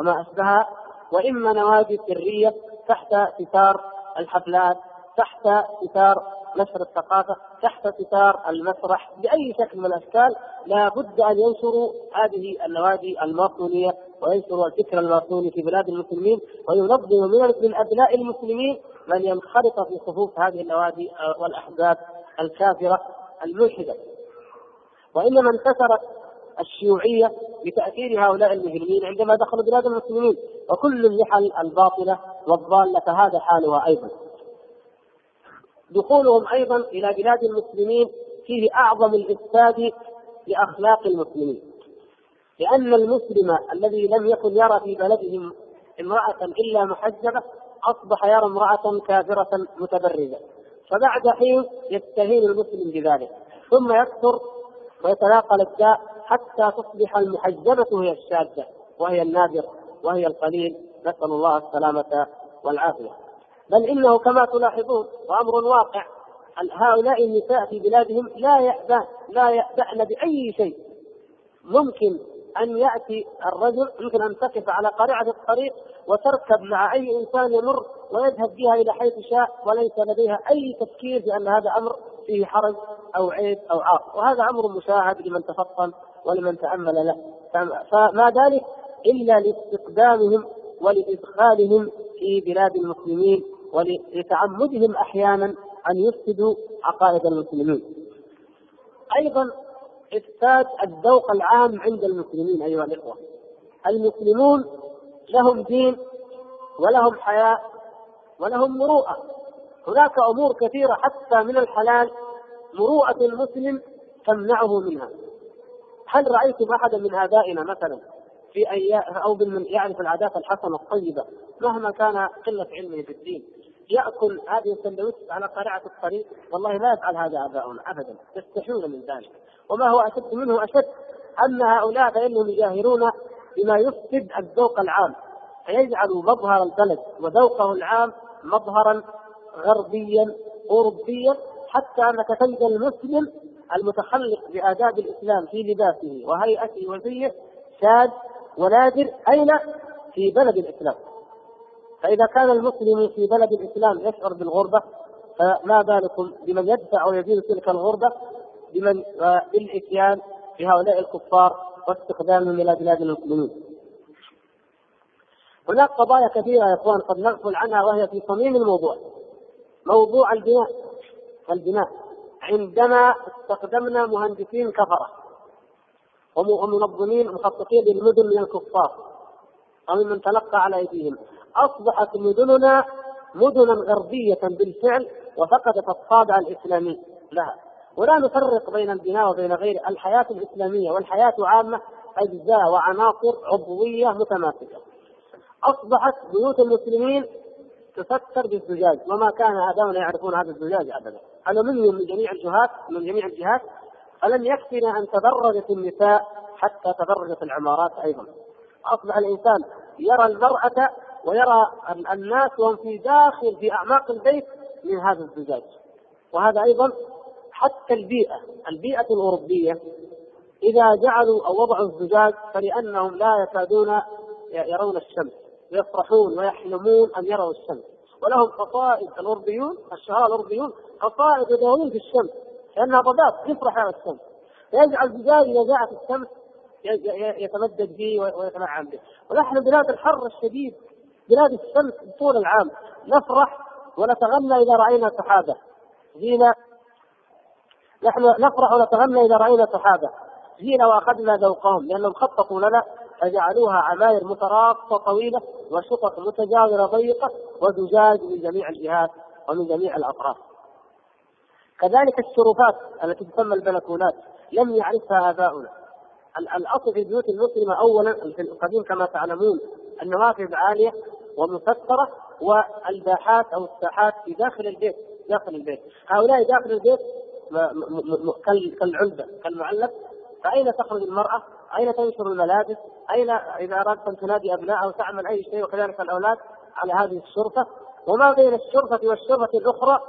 وما أشبهها وإما نوادي سرية تحت ستار الحفلات تحت ستار نشر الثقافة تحت ستار المسرح بأي شكل من الأشكال لا بد أن ينشروا هذه النوادي الماسونيه وينشروا الفكر الماسوني في بلاد المسلمين وينظم من أبناء المسلمين من ينخرط في صفوف هذه النوادي والاحزاب الكافرة الملحدة وإنما انتشرت الشيوعية بتأثير هؤلاء المجرمين عندما دخلوا بلاد المسلمين وكل اللحل الباطله والضاله فهذا حالها أيضا. دخولهم أيضا إلى بلاد المسلمين فيه أعظم الإفساد لأخلاق المسلمين. لأن المسلم الذي لم يكن يرى في بلده امرأة إلا محجبة أصبح يرى امرأة كافرة متبرجة. فبعد حين يستهين المسلم بذلك ثم يكثر ويتناقل الداء حتى تصبح المحجبة هي الشاذة وهي النادر وهي القليل نسأل الله السلامة والعافية بل إنه كما تلاحظون وأمر واقع. هؤلاء النساء في بلادهم لا يأبان لا يأبأن بأي شيء. ممكن أن يأتي الرجل يمكن أن تقف على قارعة الطريق وتركب مع أي إنسان يمر ويذهب بها إلى حيث شاء وليس لديها أي تفكير بأن هذا أمر فيه حرج أو عيب أو عار. وهذا أمر مشاهد لمن تفطن ولمن تأمل له. فما ذلك إلا لاستقدامهم ولإدخالهم في بلاد المسلمين. ولتعمدهم أحيانا أن يفسدوا عقائد المسلمين. أيضا إفساد الذوق العام عند المسلمين أيها الإخوة. المسلمون لهم دين ولهم حياة ولهم مروءة. هناك أمور كثيرة حتى من الحلال مروءة المسلم تمنعه منها. هل رأيتم أحدا من آبائنا مثلا في أيام أو من يعرف العادات الحسنة الطيبة مهما كان قلة علمه بالدين يأكل هذه السندويتش على قارعة الطريق والله لا يفعل هذا آباؤنا أبدا يستحون من ذلك وما هو أشد منه أشد أن هؤلاء فإنهم يجاهرون بما يفسد الذوق العام فيجعل مظهر البلد وذوقه العام مظهرا غربيا اوروبيا حتى أنك تجد المسلم المتخلق بآداب الإسلام في لباسه وهيئته وزيه شاذ ونادر أين؟ في بلد الإسلام. فإذا كان المسلم في بلد الإسلام يشعر بالغربة فما بالكم بمن يدفع ويزيد تلك الغربة بمن بالإتيان بهؤلاء الكفار واستخدامهم إلى بلاد المسلمين. هناك قضايا كثيرة يا إخوان قد نغفل عنها وهي في صميم الموضوع. موضوع البناء البناء عندما استخدمنا مهندسين كفرة ومنظمين مخططين للمدن من الكفار أو ممن تلقى على ايديهم أصبحت مدننا مدنا غربية بالفعل وفقدت الطابع الإسلامي لها. ولا نفرق بين البناء وبين غيره الحياة الإسلامية والحياة عامة أجزاء وعناصر عضوية متماسكة. أصبحت بيوت المسلمين تستر بالزجاج وما كان اباؤنا يعرفون هذا الزجاج ابدا. الومنيوم من جميع الجهات من جميع الجهات. فلم يكفنا أن تبرجت النساء حتى تبرجت العمارات أيضا. اصبح الإنسان يرى المرأة ويرى الناس وهم في داخل في أعماق البيت من هذا الزجاج. وهذا أيضا حتى البيئة البيئة الأوروبية إذا جعلوا أو وضعوا الزجاج فلأنهم لا يكادون يرون الشمس يفرحون ويحلمون أن يروا الشمس. ولهم قصائد الأوروبيون الشعراء الأوروبيون قصائد يدورون في الشمس لأنها ضباب يفرح على الشمس. فيجعل الزجاج إذا جاءت الشمس يتمدد به ويتنعم به. ونحن بلاد الحر الشديد بلاد الشمس طول العام نفرح ونتغنى إذا رأينا سحابة. جينا نحن نفرح ونتغنى إذا رأينا سحابة. جينا وأخذنا ذوقهم لأنهم خططوا لنا فجعلوها عماير متراصة طويلة وشقق متجاورة ضيقة وزجاج من جميع الجهات ومن جميع الأطراف. كذلك الشرفات التي تسمى البلكونات لم يعرفها آباؤنا. الأصل في البيوت المسلمة أولا في القديم كما تعلمون النوافذ عالية ومسطرة والباحات أو الساحات في داخل البيت داخل البيت هؤلاء داخل البيت كالعلبة كالمعلق فأين تخرج المرأة؟ أين تنشر الملابس؟ أين إذا أردت أن تنادي أبناء أو تعمل أي شيء وكذلك الأولاد على هذه الشرفة وما بين الشرفة والشرفة الأخرى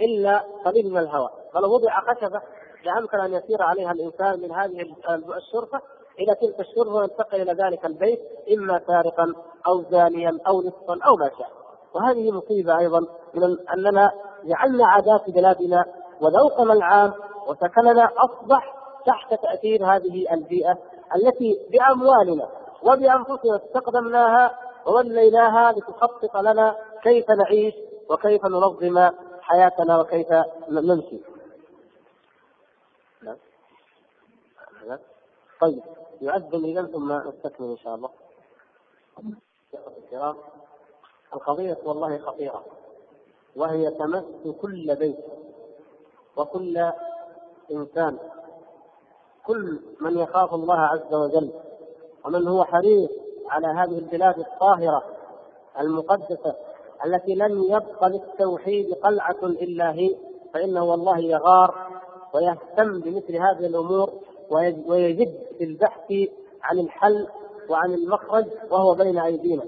إلا قليل من الهواء فلو وضع خشبة لأمكن أن يسير عليها الإنسان من هذه الشرفة إلى تلك الشرفة وينتقل إلى ذلك البيت إما سارقا أو زانيا أو نصفا أو ما شاء وهذه مصيبة أيضا من أننا جعلنا عادات بلادنا وذوقنا العام وسكننا أصبح تحت تأثير هذه البيئة التي بأموالنا وبأنفسنا استخدمناها ووليناها لتخطط لنا كيف نعيش وكيف ننظم حياتنا وكيف نمشي. نعم. طيب يؤذن اذا ثم نستكمل إن شاء الله. الكرام القضية والله خطيرة وهي تمس كل بيت وكل إنسان كل من يخاف الله عز وجل ومن هو حريص على هذه البلاد الطاهرة المقدسة التي لن يبقى للتوحيد قلعة إلا هي فإنه والله يغار ويهتم بمثل هذه الأمور ويجد في البحث عن الحل وعن المخرج وهو بين أيدينا.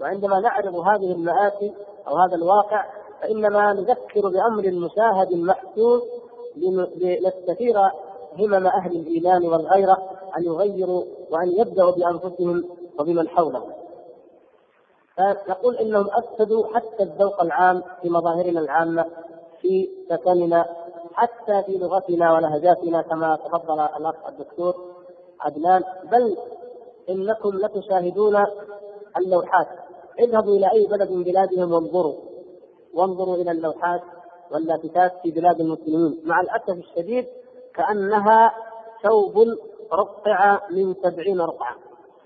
وعندما نعرض هذه المآسي أو هذا الواقع فإنما نذكر بأمر مشاهد محسوس لنستثير همم أهل الإيمان والغيرة أن يغيروا وأن يبدأوا بأنفسهم وبمن حولهم. فنقول إنهم أفسدوا حتى الذوق العام في مظاهرنا العامة في سكننا حتى في لغتنا ولهجاتنا كما تفضل الأخ الدكتور عدنان. بل إنكم لتشاهدون اللوحات. اذهبوا إلى أي بلد من بلادهم وانظروا. وانظروا إلى اللوحات واللافتات في بلاد المسلمين. مع الأسف الشديد كأنها ثوب رقع من سبعين رقعه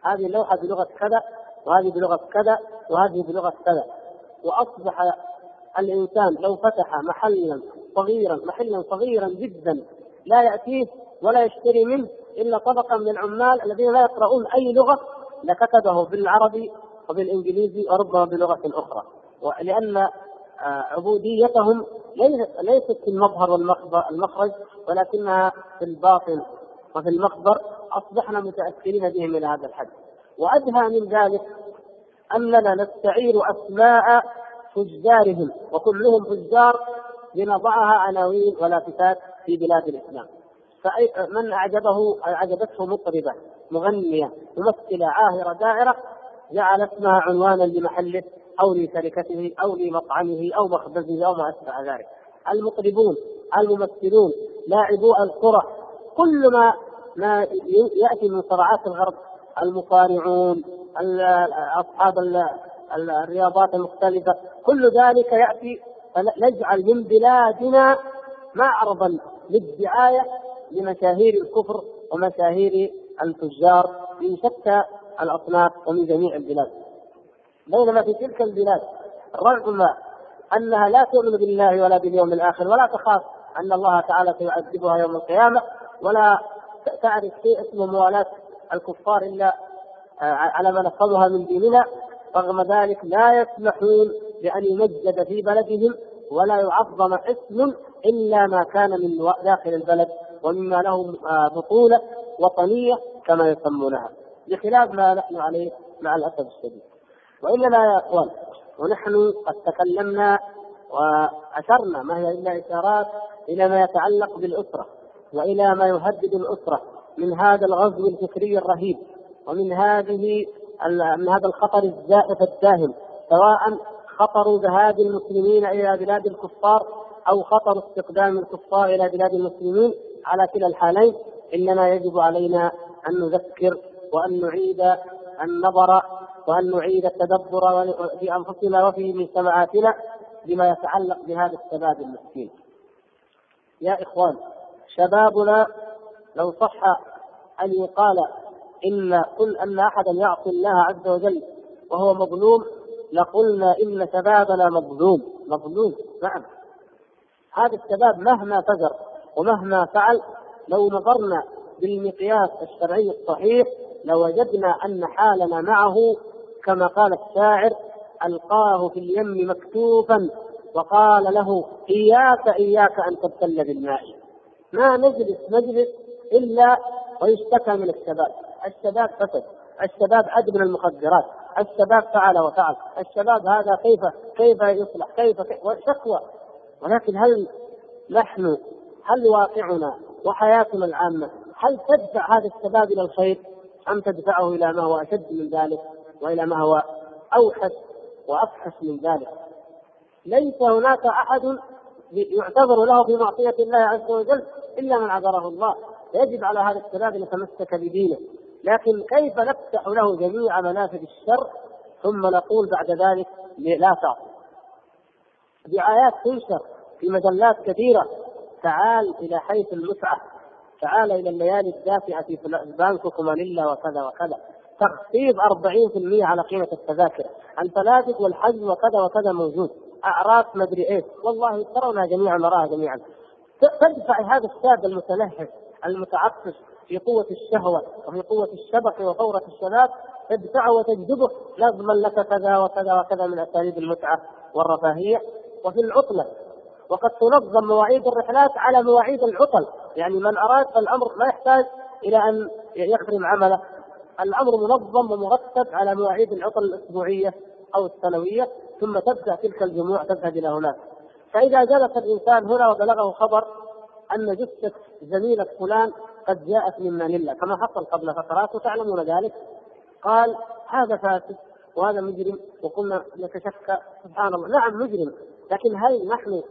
هذه اللوحة بلغة كذا وهذه بلغة كذا وهذه بلغة كذا. وأصبح الإنسان لو فتح محلا صغيرا محلا صغيرا جدا لا يأتيه ولا يشتري منه إلا طبقه من العمال الذين لا يقرؤون أي لغة لكتبه بالعربي وبالإنجليزي وربما بلغة أخرى. ولأن آه، عبوديتهم ليست في المظهر والمخرج ولكنها في الباطن وفي المخبر. أصبحنا متاثرين بهم إلى هذا الحد. وأدهى من ذلك أننا نستعير أسماء فجارهم وكلهم فجار لنضعها عناوين ولافتات في بلاد الإسلام. فمن اعجبه أعجبته مطربة مغنية ممثلة عاهرة دائرة جعل اسمها عنوانا لمحله أو لشركته أو لمطعمه أو مخبزه أو ما أشبه ذلك. المطربون الممثلون لاعبو الكره كل ما ما يأتي من صراعات الغرب المصارعون أصحاب الرياضات المختلفة. كل ذلك يأتي نجعل من بلادنا معرضا للدعاية لمشاهير الكفر ومشاهير التجار من شتى الأصناف ومن جميع البلاد. بينما في تلك البلاد رغم أنها لا تؤمن بالله ولا باليوم الآخر ولا تخاف أن الله تعالى سيعذبها يوم القيامة ولا تعرف شيء اسمه موالاة الكفار آه، على ما نفهمها من ديننا رغم ذلك لا يسمحون بأن يمجد في بلدهم ولا يعظم اسم إلا ما كان من داخل البلد ومما له آه، بطولة وطنية كما يسمونها بخلاف ما نحن عليه مع الأسف الشديد. واننا يا إخوان ونحن قد تكلمنا وأشرنا ما هي إلا إشارات إلى ما يتعلق بالأسرة وإلى ما يهدد الأسرة من هذا الغزو الفكري الرهيب ومن هذه هذا الخطر الزائف الداهم سواء خطر ذهاب المسلمين إلى بلاد الكفار أو خطر استقدام الكفار إلى بلاد المسلمين على كلا الحالين إنما يجب علينا أن نذكر وأن نعيد النظر وأن نعيد التدبر في أنفسنا وفي مجتمعاتنا بما يتعلق بهذا الشباب المسكين. يا إخوان شبابنا لو صح أن يقال إن قل أن أحدا يعصي الله عز وجل وهو مظلوم لقلنا إن شبابنا مظلوم. مظلوم نعم. هذا الشباب مهما فجر ومهما فعل لو نظرنا بالمقياس الشرعي الصحيح لوجدنا أن حالنا معه كما قال الشاعر ألقاه في اليم مكتوفا وقال له إياك إياك أن تبتل بالماء. ما نجلس مجلس إلا ويشتكى من الشباب. الشباب فسد الشباب عد من المخدرات. الشباب فعل وفعل. الشباب هذا كيف كيف يصلح؟ كيف, كيف شكوى. ولكن هل نحن هل واقعنا وحياتنا العامة هل تدفع هذا الشباب إلى الخير؟ أم تدفعه إلى ما هو أشد من ذلك وإلى ما هو أوحش وأفحش من ذلك؟ ليس هناك أحد يعتذر له في معصية الله عز وجل إلا من عذره الله. يجب على هذا الشباب أن يتمسك بدينه. لكن كيف نفتح له جميع منافذ الشر ثم نقول بعد ذلك لا تعصي دعايات تنشر في مجلات كثيرة. تعال إلى حيث المتعة. تعال إلى الليالي الدافئة في بانكوك ومانيلا وكذا وكذا. تخفيض 40% على قيمة التذاكر. الفنادق والحجز وكذا وكذا موجود. أعراس مدري إيش. والله ترونها جميعا نراها جميعا. تدفع هذا الشاب المتلهف المتعطش في قوة الشهوة وفي قوة الشبق وثورة الشباب تدفعه وتجذبه. لازما لك كذا وكذا وكذا من أساليب المتعة والرفاهية. وفي العطلة وقد تنظم مواعيد الرحلات على مواعيد العطل. يعني من أراد الأمر ما يحتاج إلى أن يخدم عمله. الأمر منظم ومرتب على مواعيد العطل الأسبوعية أو السنوية. ثم تبدأ تلك الجموع تذهب إلى هناك. فإذا جلس الإنسان هنا وبلغه خبر أن جثة زميلة فلان قد جاءت من مانيلا كما حصل قبل فترات وتعلمون ذلك. قال هذا فاسد وهذا مجرم وقلنا نتشكى سبحان الله. نعم مجرم. لكن هل نحن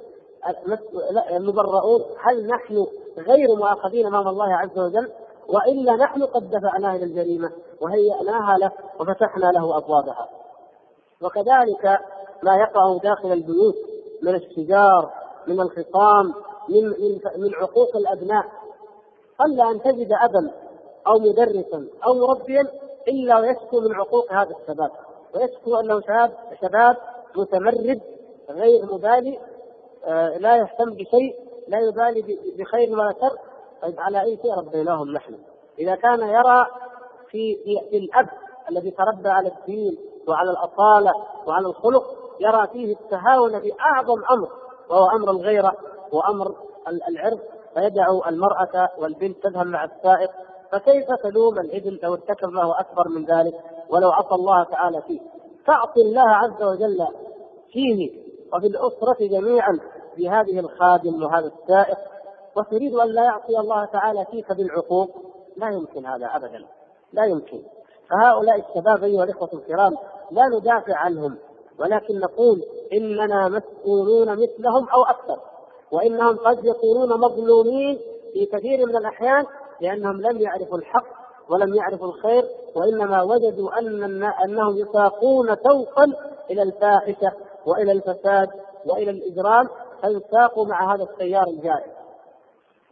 المبرؤون هل نحن غير مؤاخذين أمام الله عز وجل؟ وإلا نحن قد دفعناه إلى الجريمة وهيأناها له وفتحنا له أبوابها. وكذلك ما يقع داخل البيوت من الشجار من الخصام من من من عقوق الأبناء. قل أن تجد أبا أو مدرسا أو مربيا إلا ويشكو من عقوق هذا الشباب. ويشكو أنه شباب شباب متمرد غير مبالي آه، لا يهتم بشيء لا يبالي بخير ولا شر. طيب على أي شيء ربيناهم نحن؟ إذا كان يرى في في الأب الذي تربى على الدين وعلى الأصالة وعلى الخلق يرى فيه التهاون بأعظم أمر وهو أمر الغيرة. وأمر العرض فيدع المرأة والبنت تذهب مع السائق فكيف تلوم الابن لو ارتكب ما هو أكبر من ذلك ولو عصى الله تعالى فيه؟ تعطي الله عز وجل فيه وفي الأسرة جميعا بهذه الخادم وهذا السائق وتريد أن لا يعصي الله تعالى فيك بالعقوق؟ لا يمكن هذا ابدا لا يمكن. فهؤلاء الشباب أيها الإخوة الكرام لا ندافع عنهم ولكن نقول إننا مسؤولون مثلهم أو أكثر. وإنهم قد يكونون مظلومين في كثير من الأحيان لأنهم لم يعرفوا الحق ولم يعرفوا الخير وإنما وجدوا أن أنهم يساقون سوقا إلى الفاحشة وإلى الفساد وإلى الإجرام فيساقوا مع هذا التيار الجائر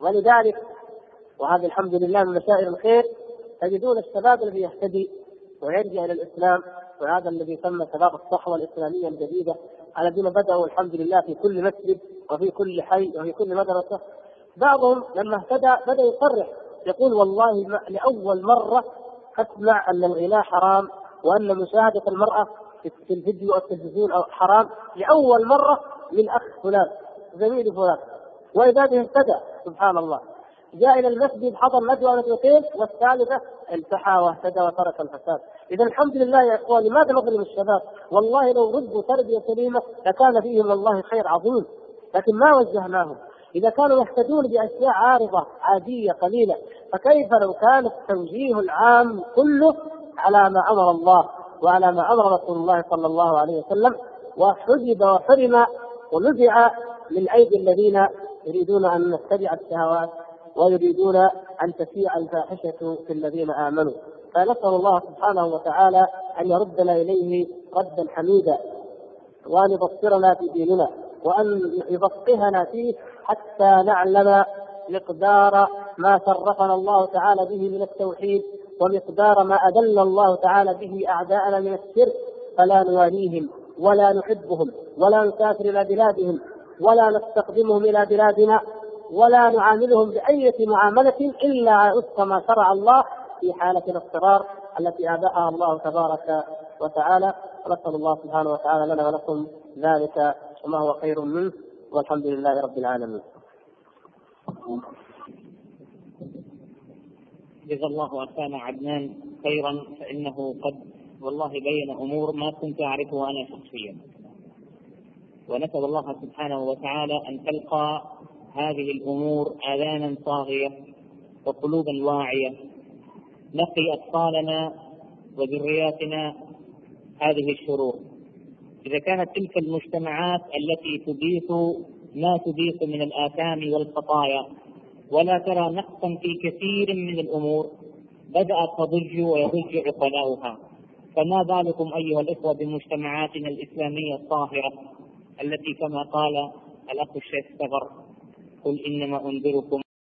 ولذلك وهذا الحمد لله من مسائل الخير تجدون الشباب الذي يهتدي ويرجع إلى الإسلام وهذا الذي يسمى شباب الصحوة الإسلامية الجديدة الذين بدأوا الحمد لله في كل مسجد وفي كل حي وفي كل مدرسة. بعضهم لما اهتدى بدأ يصرح يقول والله لأول مرة أسمع أن الغناء حرام وأن مشاهدة المرأة في الفيديو أو التلفزيون أو حرام. لأول مرة من أخ فلان زميل فلان. وإذا به اهتدى سبحان الله. جاء إلى المسجد حضر ندوه ندوتين والثالثة التحى واهتدى وترك الفساد. إذا الحمد لله يا اخوان لماذا نظلم الشباب؟ والله لو ربوا تربية سليمة لكان فيهم والله خير عظيم. لكن ما وجهناهم. إذا كانوا يهتدون بأشياء عارضة عادية قليلة فكيف لو كان التوجيه العام كله على ما أمر الله وعلى ما أمر رسول الله صلى الله عليه وسلم وحجب وحرم ونزع من أيدي الذين يريدون أن نتبع الشهوات ويريدون أن تسيء الفاحشة في الذين آمنوا. فنسأل الله سبحانه وتعالى أن يردنا إليه ردا حميدا وأن يبصرنا في ديننا. وأن يفقهنا فيه حتى نعلم مقدار ما شرفنا الله تعالى به من التوحيد ومقدار ما أذل الله تعالى به أعداءنا من الشرك فلا نواليهم ولا نحبهم ولا نسافر إلى بلادهم ولا نستقدمهم إلى بلادنا ولا نعاملهم بأية معاملة إلا وفق ما شرع الله في حالة الاضطرار التي أباحها الله تبارك وتعالى. نسأل الله سبحانه وتعالى لنا ولكم ذلك وما هو خير منه والحمد لله رب العالمين. جزا الله أخانا عدنان خيرا فإنه قد والله بين أمور ما كنت أعرفها أنا شخصيا. ونسأل الله سبحانه وتعالى أن تلقى هذه الأمور آذانا صاغية وقلوبا واعية. نقي أطفالنا وذرياتنا هذه الشرور. إذا كانت تلك المجتمعات التي تضيف ما تضيف من الآثام والخطايا ولا ترى نقصا في كثير من الأمور بدأت تضج ويضج عقلاؤها. فما بالكم أيها الإخوة بمجتمعاتنا الإسلامية الطاهرة التي كما قال الأخ الشيخ صغر قل إنما أنذركم